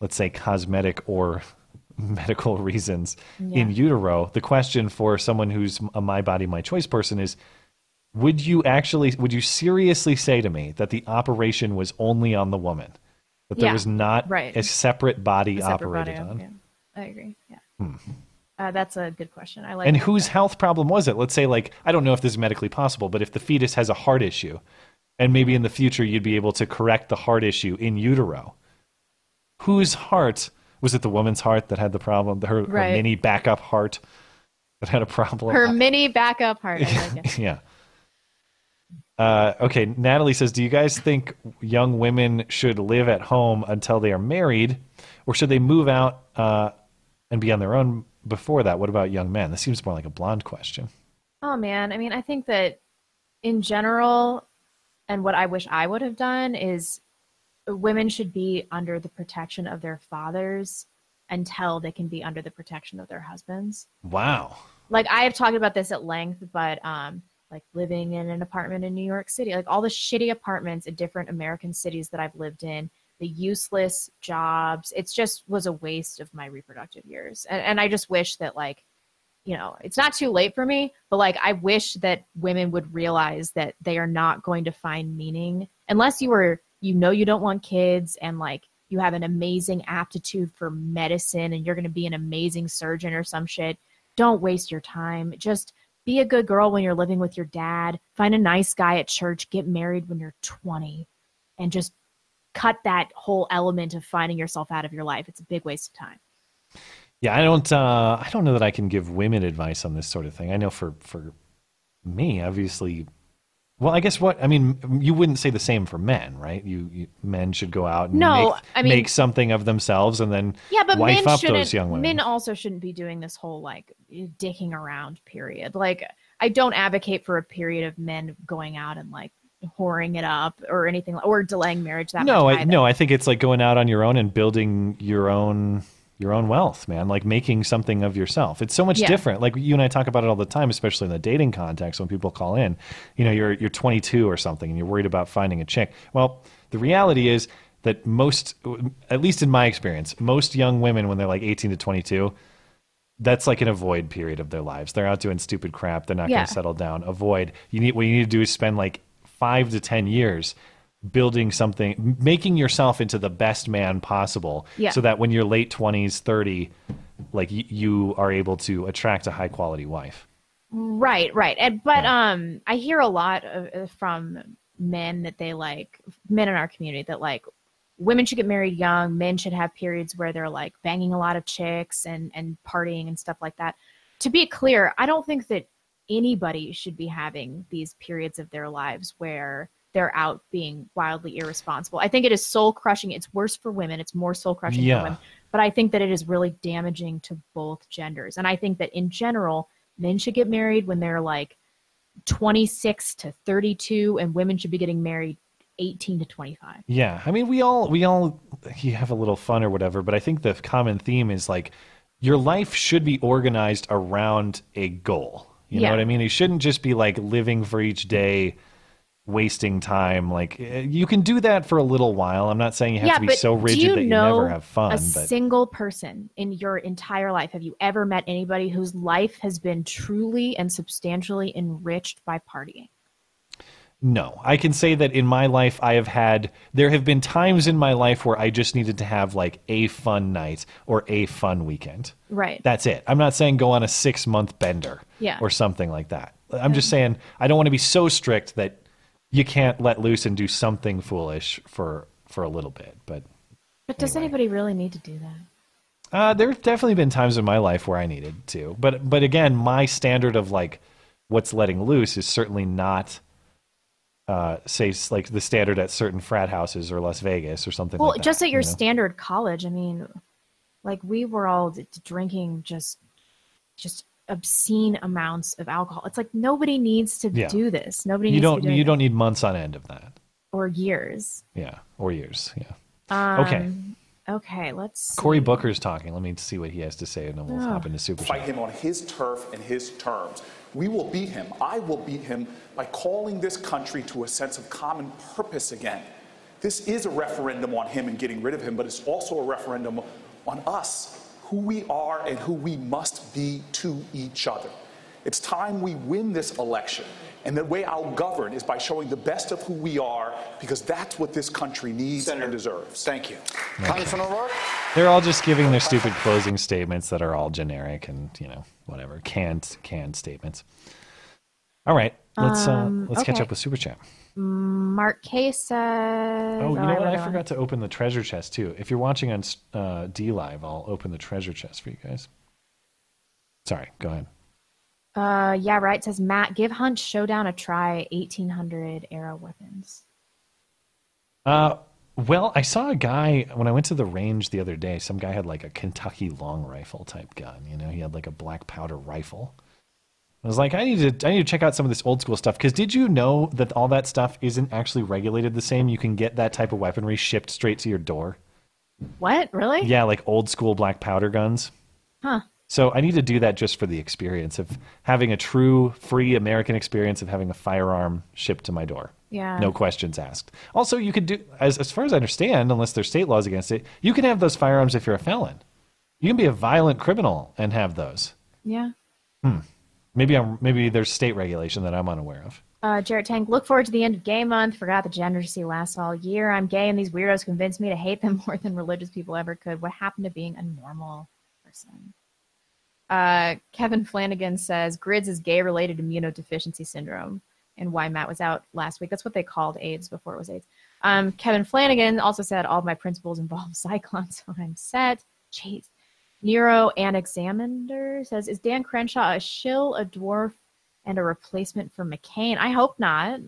let's say, cosmetic or medical reasons in utero, the question for someone who's a my body my choice person is, would you actually would you seriously say to me that the operation was only on the woman, that there Yeah, was not right. a separate body A separate operated op- on? yeah. I agree. Yeah. Hmm. Uh, that's a good question. I like and that. whose health problem was it? Let's say, like, I don't know if this is medically possible, but if the fetus has a heart issue, and maybe in the future you'd be able to correct the heart issue in utero, whose heart was it? The woman's heart that had the problem, her, her mini backup heart that had a problem. her mini backup heart. I like yeah. Uh, okay, Natalie says, "Do you guys think young women should live at home until they are married, or should they move out uh, and be on their own before that? What about young men? This seems more like a blonde question." Oh man, I mean, I think that in general, and what I wish I would have done is women should be under the protection of their fathers until they can be under the protection of their husbands. Wow. Like I have talked about this at length, but um like living in an apartment in New York City, like all the shitty apartments in different American cities that I've lived in, the useless jobs, it's just was a waste of my reproductive years. And and I just wish that like you know, it's not too late for me, but like I wish that women would realize that they are not going to find meaning unless you were you know you don't want kids and like you have an amazing aptitude for medicine and you're going to be an amazing surgeon or some shit. Don't waste your time. Just be a good girl when you're living with your dad. Find a nice guy at church. Get married when you're 20 and just cut that whole element of finding yourself out of your life. It's a big waste of time. Yeah, I don't. Uh, I don't know that I can give women advice on this sort of thing. I know for for me, obviously. Well, I guess what I mean, you wouldn't say the same for men, right? You, you men should go out and No, make, I mean- make something of themselves and then Yeah, but wife men up shouldn't. those young women. Men also shouldn't be doing this whole like dicking around period. Like I don't advocate for a period of men going out and like whoring it up or anything or delaying marriage that no, much. I, no, I think it's like going out on your own and building your own your own wealth, man. Like making something of yourself. It's so much Yeah. different. Like you and I talk about it all the time, especially in the dating context when people call in. You know, you're you're 22 or something and you're worried about finding a chick. Well, the reality is that most, at least in my experience, most young women when they're like 18 to 22, that's like an avoid period of their lives. They're out doing stupid crap. They're not Yeah. going to settle down. Avoid. You need what you need to do is spend like five to ten years building something, making yourself into the best man possible, Yeah. so that when you're late twenties, thirty, like y- you are able to attract a high quality wife. Right, right. And but um I hear a lot of, uh, from men that they like men in our community that like women should get married young, men should have periods where they're like banging a lot of chicks and and partying and stuff like that. To be clear, I don't think that anybody should be having these periods of their lives where they're out being wildly irresponsible. I think it is soul crushing. It's worse for women. It's more soul crushing Yeah. for women. But I think that it is really damaging to both genders. And I think that in general, men should get married when they're like 26 to 32 and women should be getting married 18 to 25. Yeah, I mean, we all we all you have a little fun or whatever, but I think the common theme is like your life should be organized around a goal. You know what I mean? It shouldn't just be like living for each day, wasting time. Like eh, you can do that for a little while. I'm not saying you have to be so rigid you that you never have fun. A But single person in your entire life, have you ever met anybody whose life has been truly and substantially enriched by partying? No, I can say that in my life, I have had, there have been times in my life where I just needed to have like a fun night or a fun weekend. Right. That's it. I'm not saying go on a six month bender Yeah. or something like that. I'm just saying I don't want to be so strict that you can't let loose and do something foolish for for a little bit. But But does anybody really need to do that? uh, there have definitely been times in my life where I needed to. But but again, my standard of like what's letting loose is certainly not. Uh, say like the standard at certain frat houses or Las Vegas or something. Well, like that, just at your you know? standard college, I mean, like we were all d- drinking just just obscene amounts of alcohol. It's like nobody needs to Yeah. do this. Nobody you needs don't to be doing you don't need months on end of that. or years. Yeah, or years. Yeah. Um, Okay. Okay, let's Cory see. Booker's talking. Let me see what he has to say, and then we'll Oh. hop into super. Fight him on his turf and his terms. We will beat him. I will beat him by calling this country to a sense of common purpose again. This is a referendum on him and getting rid of him, but it's also a referendum on us, who we are and who we must be to each other. It's time we win this election. And the way I'll govern is by showing the best of who we are, because that's what this country needs and deserves. Thank you. Congressman O'Rourke? They're all just giving their stupid closing statements that are all generic and you know whatever canned canned statements. All right, let's Um, uh, let's catch up with super chat. Mark K says. Oh, you know what? read I forgot to open the treasure chest too. If you're watching on uh, DLive, I'll open the treasure chest for you guys. Sorry, go ahead. Uh, yeah, right. Says Matt, give Hunt Showdown a try. 1800 arrow weapons. Uh, well, I saw a guy when I went to the range the other day. Some guy had like a Kentucky long rifle type gun. You know, he had like a black powder rifle. I was like, I need to I need to check out some of this old school stuff because did you know that all that stuff isn't actually regulated the same? You can get that type of weaponry shipped straight to your door. What? Really? Yeah, like old school black powder guns. Huh. So I need to do that just for the experience of having a true free American experience of having a firearm shipped to my door. Yeah. No questions asked. Also, you could do as as far as I understand, unless there's state laws against it, you can have those firearms if you're a felon. You can be a violent criminal and have those. Yeah. Hmm. Maybe I'm maybe there's state regulation that I'm unaware of. Uh, Jarrett Tank, look forward to the end of gay month. Forgot the generacy lasts all year. I'm gay, and these weirdos convinced me to hate them more than religious people ever could. What happened to being a normal person? Uh, Kevin Flanagan says grids is gay-related immunodeficiency syndrome, and why Matt was out last week. That's what they called AIDS before it was AIDS. Um, Kevin Flanagan also said all my principles involve Cyclones, so I'm set. Jeez. Nero Anaximander says, is Dan Crenshaw a shill, a dwarf, and a replacement for McCain? I hope not.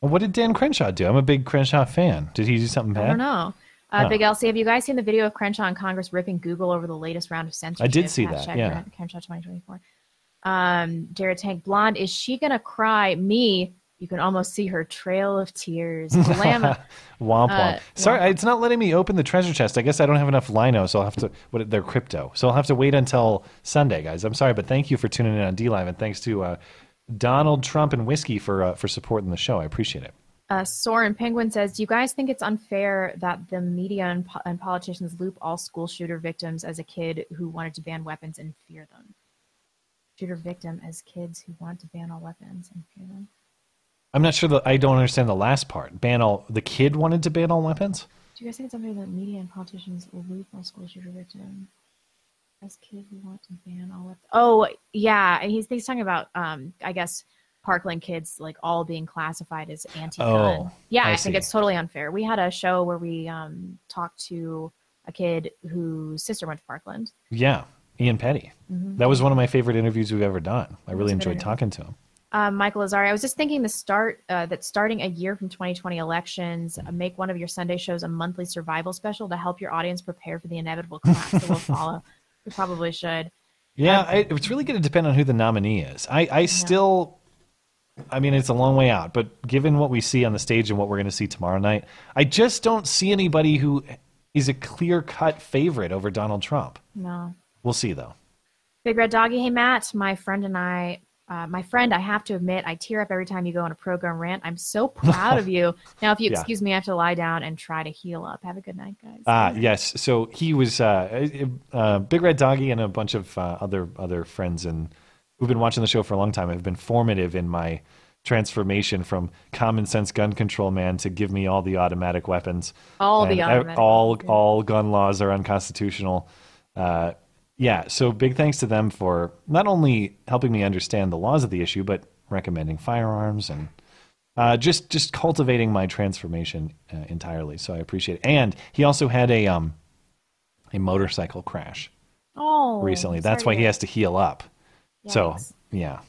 Well, what did Dan Crenshaw do? I'm a big Crenshaw fan. Did he do something bad? I don't know. Uh. Big LC, have you guys seen the video of Crenshaw in Congress ripping Google over the latest round of censorship? I did see that, yeah. Crenshaw 2024. Um, Jared Tank Blonde, is she gonna cry? Me, you can almost see her trail of tears. Llama, womp womp. Uh, Sorry, it's not letting me open the treasure chest. I guess I don't have enough lino, so I'll have to. What they're crypto, so I'll have to wait until Sunday, guys. I'm sorry, but thank you for tuning in on DLive, and thanks to uh, Donald Trump and whiskey for uh, for supporting the show. I appreciate it. Uh, Soren Penguin says, "Do you guys think it's unfair that the media and, po- and politicians loop all school shooter victims as a kid who wanted to ban weapons and fear them? Shooter victim as kids who want to ban all weapons and fear them." I'm not sure that I don't understand the last part. Ban all. The kid wanted to ban all weapons. Do you guys think it's unfair that media and politicians will loop all school shooter victims as kids who want to ban all weapons? Oh yeah, and he's he's talking about um I guess Parkland kids like all being classified as anti-gun. Oh, yeah, I I, think it's totally unfair. We had a show where we um talked to a kid whose sister went to Parkland. Yeah, Ian Petty. Mhm. That was one of my favorite interviews we've ever done. I really enjoyed interview. talking to him. Um, Michael Azari, I was just thinking the start uh, that starting a year from 2020 elections, uh, make one of your Sunday shows a monthly survival special to help your audience prepare for the inevitable cracks that will follow. We probably should. Yeah, I, it's really going to depend on who the nominee is. I, I still, I mean, it's a long way out, but given what we see on the stage and what we're going to see tomorrow night, I just don't see anybody who is a clear cut favorite over Donald Trump. No. We'll see, though. Big Red Doggy, hey Matt, my friend and I, uh, my friend, I have to admit, I tear up every time you go on a program rant. I'm so proud of you. Now, if you Yeah. excuse me, I have to lie down and try to heal up. Have a good night, guys. Ah, yes. So he was uh, uh, Big Red Doggy and a bunch of uh, other other friends and who've been watching the show for a long time have been formative in my transformation from common sense gun control man to give me all the automatic weapons. All the automatic all all gun laws are unconstitutional. Uh, yeah. So big thanks to them for not only helping me understand the laws of the issue, but recommending firearms and uh, just just cultivating my transformation uh, entirely. So I appreciate it. And he also had a um a motorcycle crash Oh, recently. That's why he has to heal up. So yeah,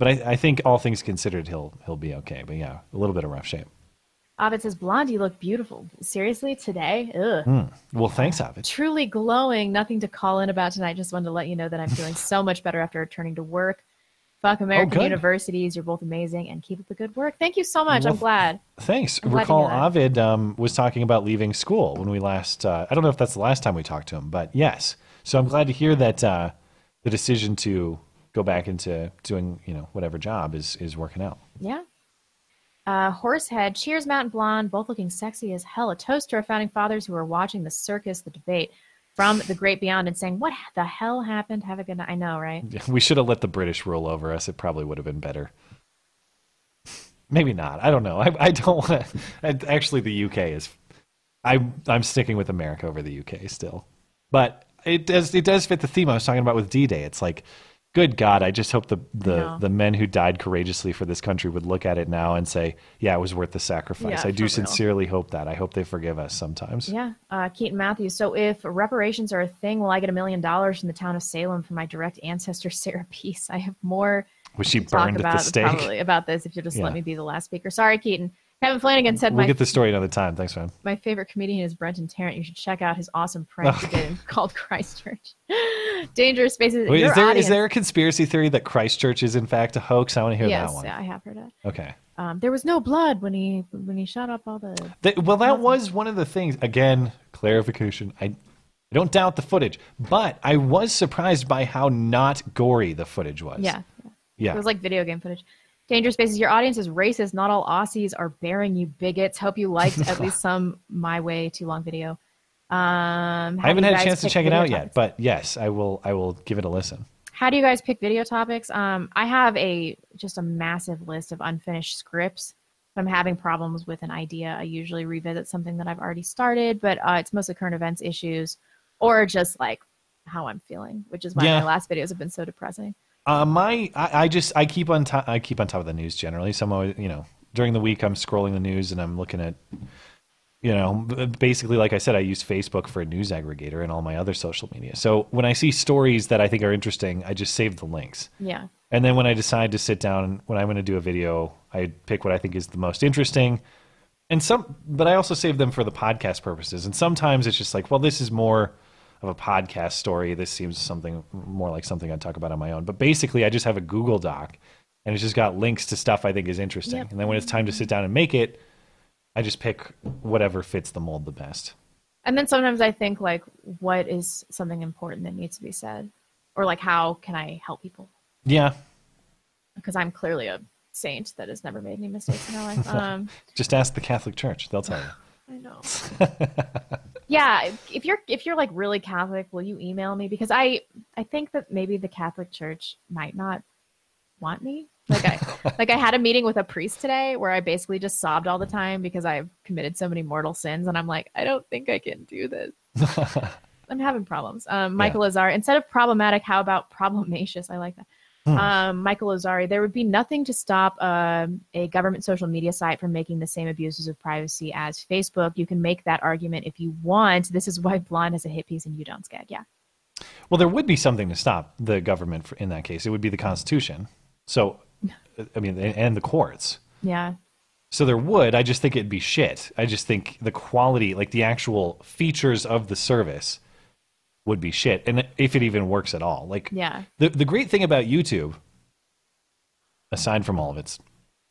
but I, I think all things considered, he'll he'll be okay. But yeah, a little bit of rough shape. Ovid says, Blonde, you look beautiful. Seriously, today? Ugh. Hmm. Well, thanks, Avid. Truly glowing. Nothing to call in about tonight. Just wanted to let you know that I'm feeling so much better after returning to work. Fuck American Oh, universities. You're both amazing and keep up the good work. Thank you so much. Well, I'm glad. Thanks. I'm Recall that. Ovid um, was talking about leaving school when we last. Uh, I don't know if that's the last time we talked to him, but yes. So I'm glad to hear that uh, the decision to go back into doing you know whatever job is is working out. Yeah. Uh, Horsehead, cheers, Mountain Blonde, both looking sexy as hell. A toast to our founding fathers who are watching the circus, the debate from the great beyond and saying, What the hell happened? Have a good night. I know, right? We should have let the British rule over us. It probably would have been better. Maybe not. I don't know. I, I don't want. to Actually, the UK is. I'm I'm sticking with America over the UK still, but it does it does fit the theme I was talking about with D-Day. It's like, good God, I just hope the the, the men who died courageously for this country would look at it now and say, yeah, it was worth the sacrifice. Yeah, I do for real. sincerely hope that. I hope they forgive us sometimes. Yeah. Uh, Keaton Matthews. So if reparations are a thing, will I get a million dollars from the town of Salem for my direct ancestor, Sarah Peace? I have more Was she burned at the about stake? probably about this if you'll just Yeah. let me be the last speaker. Sorry, Keaton. Kevin Flanagan said we'll my get the story another time. Thanks, man. my favorite comedian is Brenton Tarrant. You should check out his awesome prank he did called Christchurch. Dangerous Spaces. Wait, is there is there a conspiracy theory that Christchurch is in fact a hoax? I want to hear yes, that one. yeah, I have heard it. Okay. Um, there was no blood when he when he shot up all the. That- well, that was one of the things. Again, clarification. I, I don't doubt the footage, but I was surprised by how not gory the footage was. Yeah, Yeah. It was like video game footage. Dangerous Spaces. Your audience is racist. Not all Aussies are bearing you bigots. Hope you liked at least some my way too long video. Um, I haven't had a chance to check it out topics? yet, but yes, I will. I will give it a listen. How do you guys pick video topics? Um, I have a just a massive list of unfinished scripts. If I'm having problems with an idea, I usually revisit something that I've already started, but uh, it's mostly current events issues or just like how I'm feeling, which is why Yeah. my last videos have been so depressing. Uh, my, I, I just, I keep on top, I keep on top of the news generally. So I'm always, you know, during the week I'm scrolling the news and I'm looking at, you know, basically, like I said, I use Facebook for a news aggregator and all my other social media. So when I see stories that I think are interesting, I just save the links. Yeah. And then when I decide to sit down, when I'm going to do a video, I pick what I think is the most interesting. And some, but I also save them for the podcast purposes. And sometimes it's just like, well, this is more of a podcast story. This seems something more like something I'd talk about on my own. But basically, I just have a Google Doc and it's just got links to stuff I think is interesting. Yep. And then when it's time to sit down and make it, I just pick whatever fits the mold the best. And then sometimes I think like, what is something important that needs to be said, or like, how can I help people? Yeah. Because I'm clearly a saint that has never made any mistakes in her life. Um, just ask the Catholic Church. They'll tell you. I know. yeah, if you're if you're like really Catholic, will you email me? Because I I think that maybe the Catholic Church might not want me. Like I like I had a meeting with a priest today where I basically just sobbed all the time because I've committed so many mortal sins, and I'm like, I don't think I can do this. I'm having problems. Um, Michael Lazar, instead of problematic, how about problematious? I like that. Hmm. Um, Michael Azari, there would be nothing to stop um, a government social media site from making the same abuses of privacy as Facebook. You can make that argument if you want. This is why Blonde has a hit piece and you don't skag. Yeah. Well, there would be something to stop the government in that case. It would be the Constitution. So, I mean, and the courts. Yeah. So there would. I just think it'd be shit. I just think the quality, like the actual features of the service, would be shit. And if it even works at all, like Yeah. the the great thing about YouTube, aside from all of its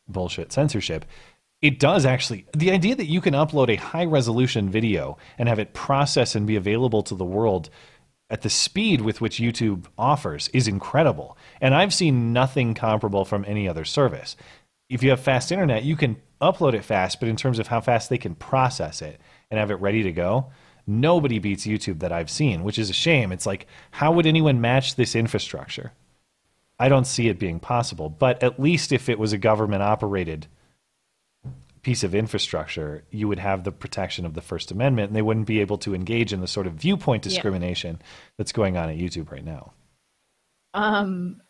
bullshit censorship, it does actually the idea that you can upload a high resolution video and have it process and be available to the world at the speed with which YouTube offers is incredible. And I've seen nothing comparable from any other service. If you have fast internet, you can upload it fast, but in terms of how fast they can process it and have it ready to go, nobody beats YouTube that I've seen, which is a shame. It's like, how would anyone match this infrastructure? I don't see it being possible. But at least if it was a government operated piece of infrastructure, you would have the protection of the First Amendment and they wouldn't be able to engage in the sort of viewpoint Yeah. discrimination that's going on at YouTube right now. Um,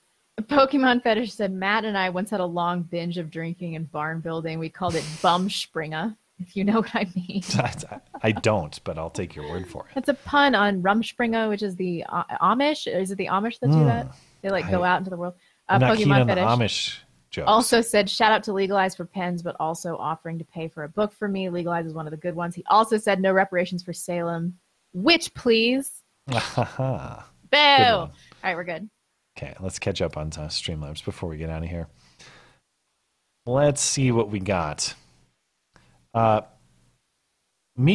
Pokemon Fetish said Matt and I once had a long binge of drinking and barn building. We called it Bumspringa, if you know what I mean. I don't, but I'll take your word for it. That's a pun on Rumspringa, which is the uh, Amish. Is it the Amish that do Hmm. that? They like go I- out into the world. Uh, I'm not keen Pokemon Fetish Amish jokes. also said shout out to Legalize for pens, but also offering to pay for a book for me. Legalize is one of the good ones. He also said no reparations for Salem. Which please? Boo! All one. we're good. Okay, let's catch up on uh, Streamlabs before we get out of here. Let's see what we got. Uh,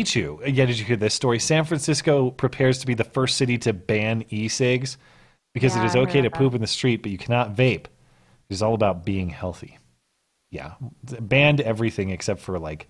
too. yeah, did you hear this story? San Francisco prepares to be the first city to ban e-cigs because Yeah, it is okay to poop in the street, but you cannot vape. It's all about being healthy. Yeah, banned everything except for like,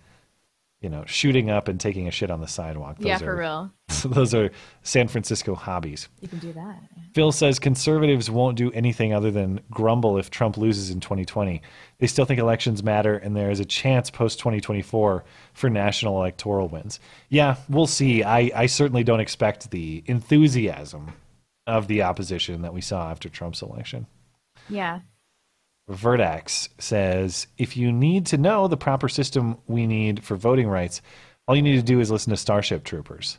you know, shooting up and taking a shit on the sidewalk. Yeah, for are- real. those are San Francisco hobbies. You can do that. Phil says conservatives won't do anything other than grumble if Trump loses in 2020. They still think elections matter, and there is a chance post 2024 for national electoral wins. Yeah, we'll see. I, I certainly don't expect the enthusiasm of the opposition that we saw after Trump's election. Yeah. Verdax says if you need to know the proper system we need for voting rights, all you need to do is listen to Starship Troopers.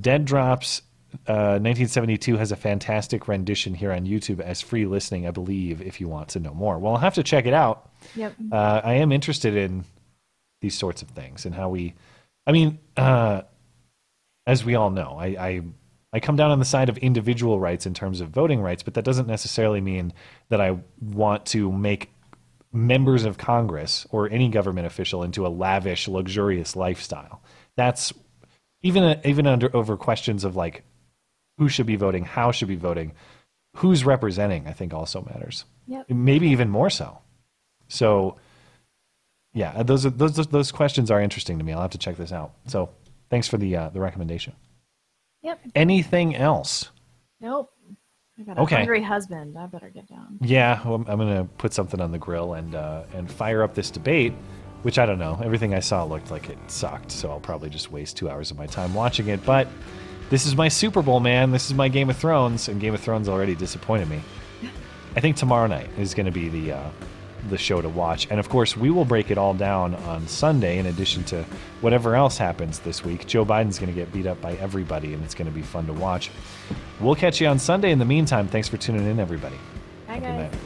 Dead Drops uh, 1972 has a fantastic rendition here on YouTube as free listening, I believe, if you want to know more. Well, I'll have to check it out. Yep. Uh, I am interested in these sorts of things and how we. I mean, uh, as we all know, I, I I come down on the side of individual rights in terms of voting rights, but that doesn't necessarily mean that I want to make members of Congress or any government official into a lavish, luxurious lifestyle. That's even even under over questions of like who should be voting, how should be voting, who's representing. I think also matters. Yep. Maybe even more so. So, yeah, those are, those those questions are interesting to me. I'll have to check this out. So, thanks for the uh, the recommendation. Yep. Anything else? Nope. I got a Okay. hungry husband. I better get down. Yeah, well, I'm going to put something on the grill and uh, and fire up this debate, which I don't know. Everything I saw looked like it sucked, so I'll probably just waste two hours of my time watching it. But this is my Super Bowl, man. This is my Game of Thrones, and Game of Thrones already disappointed me. I think tomorrow night is going to be the uh, the show to watch, and of course, we will break it all down on Sunday. In addition to whatever else happens this week, Joe Biden's going to get beat up by everybody, and it's going to be fun to watch. We'll catch you on Sunday. In the meantime, thanks for tuning in, everybody. Bye, Good guys. night.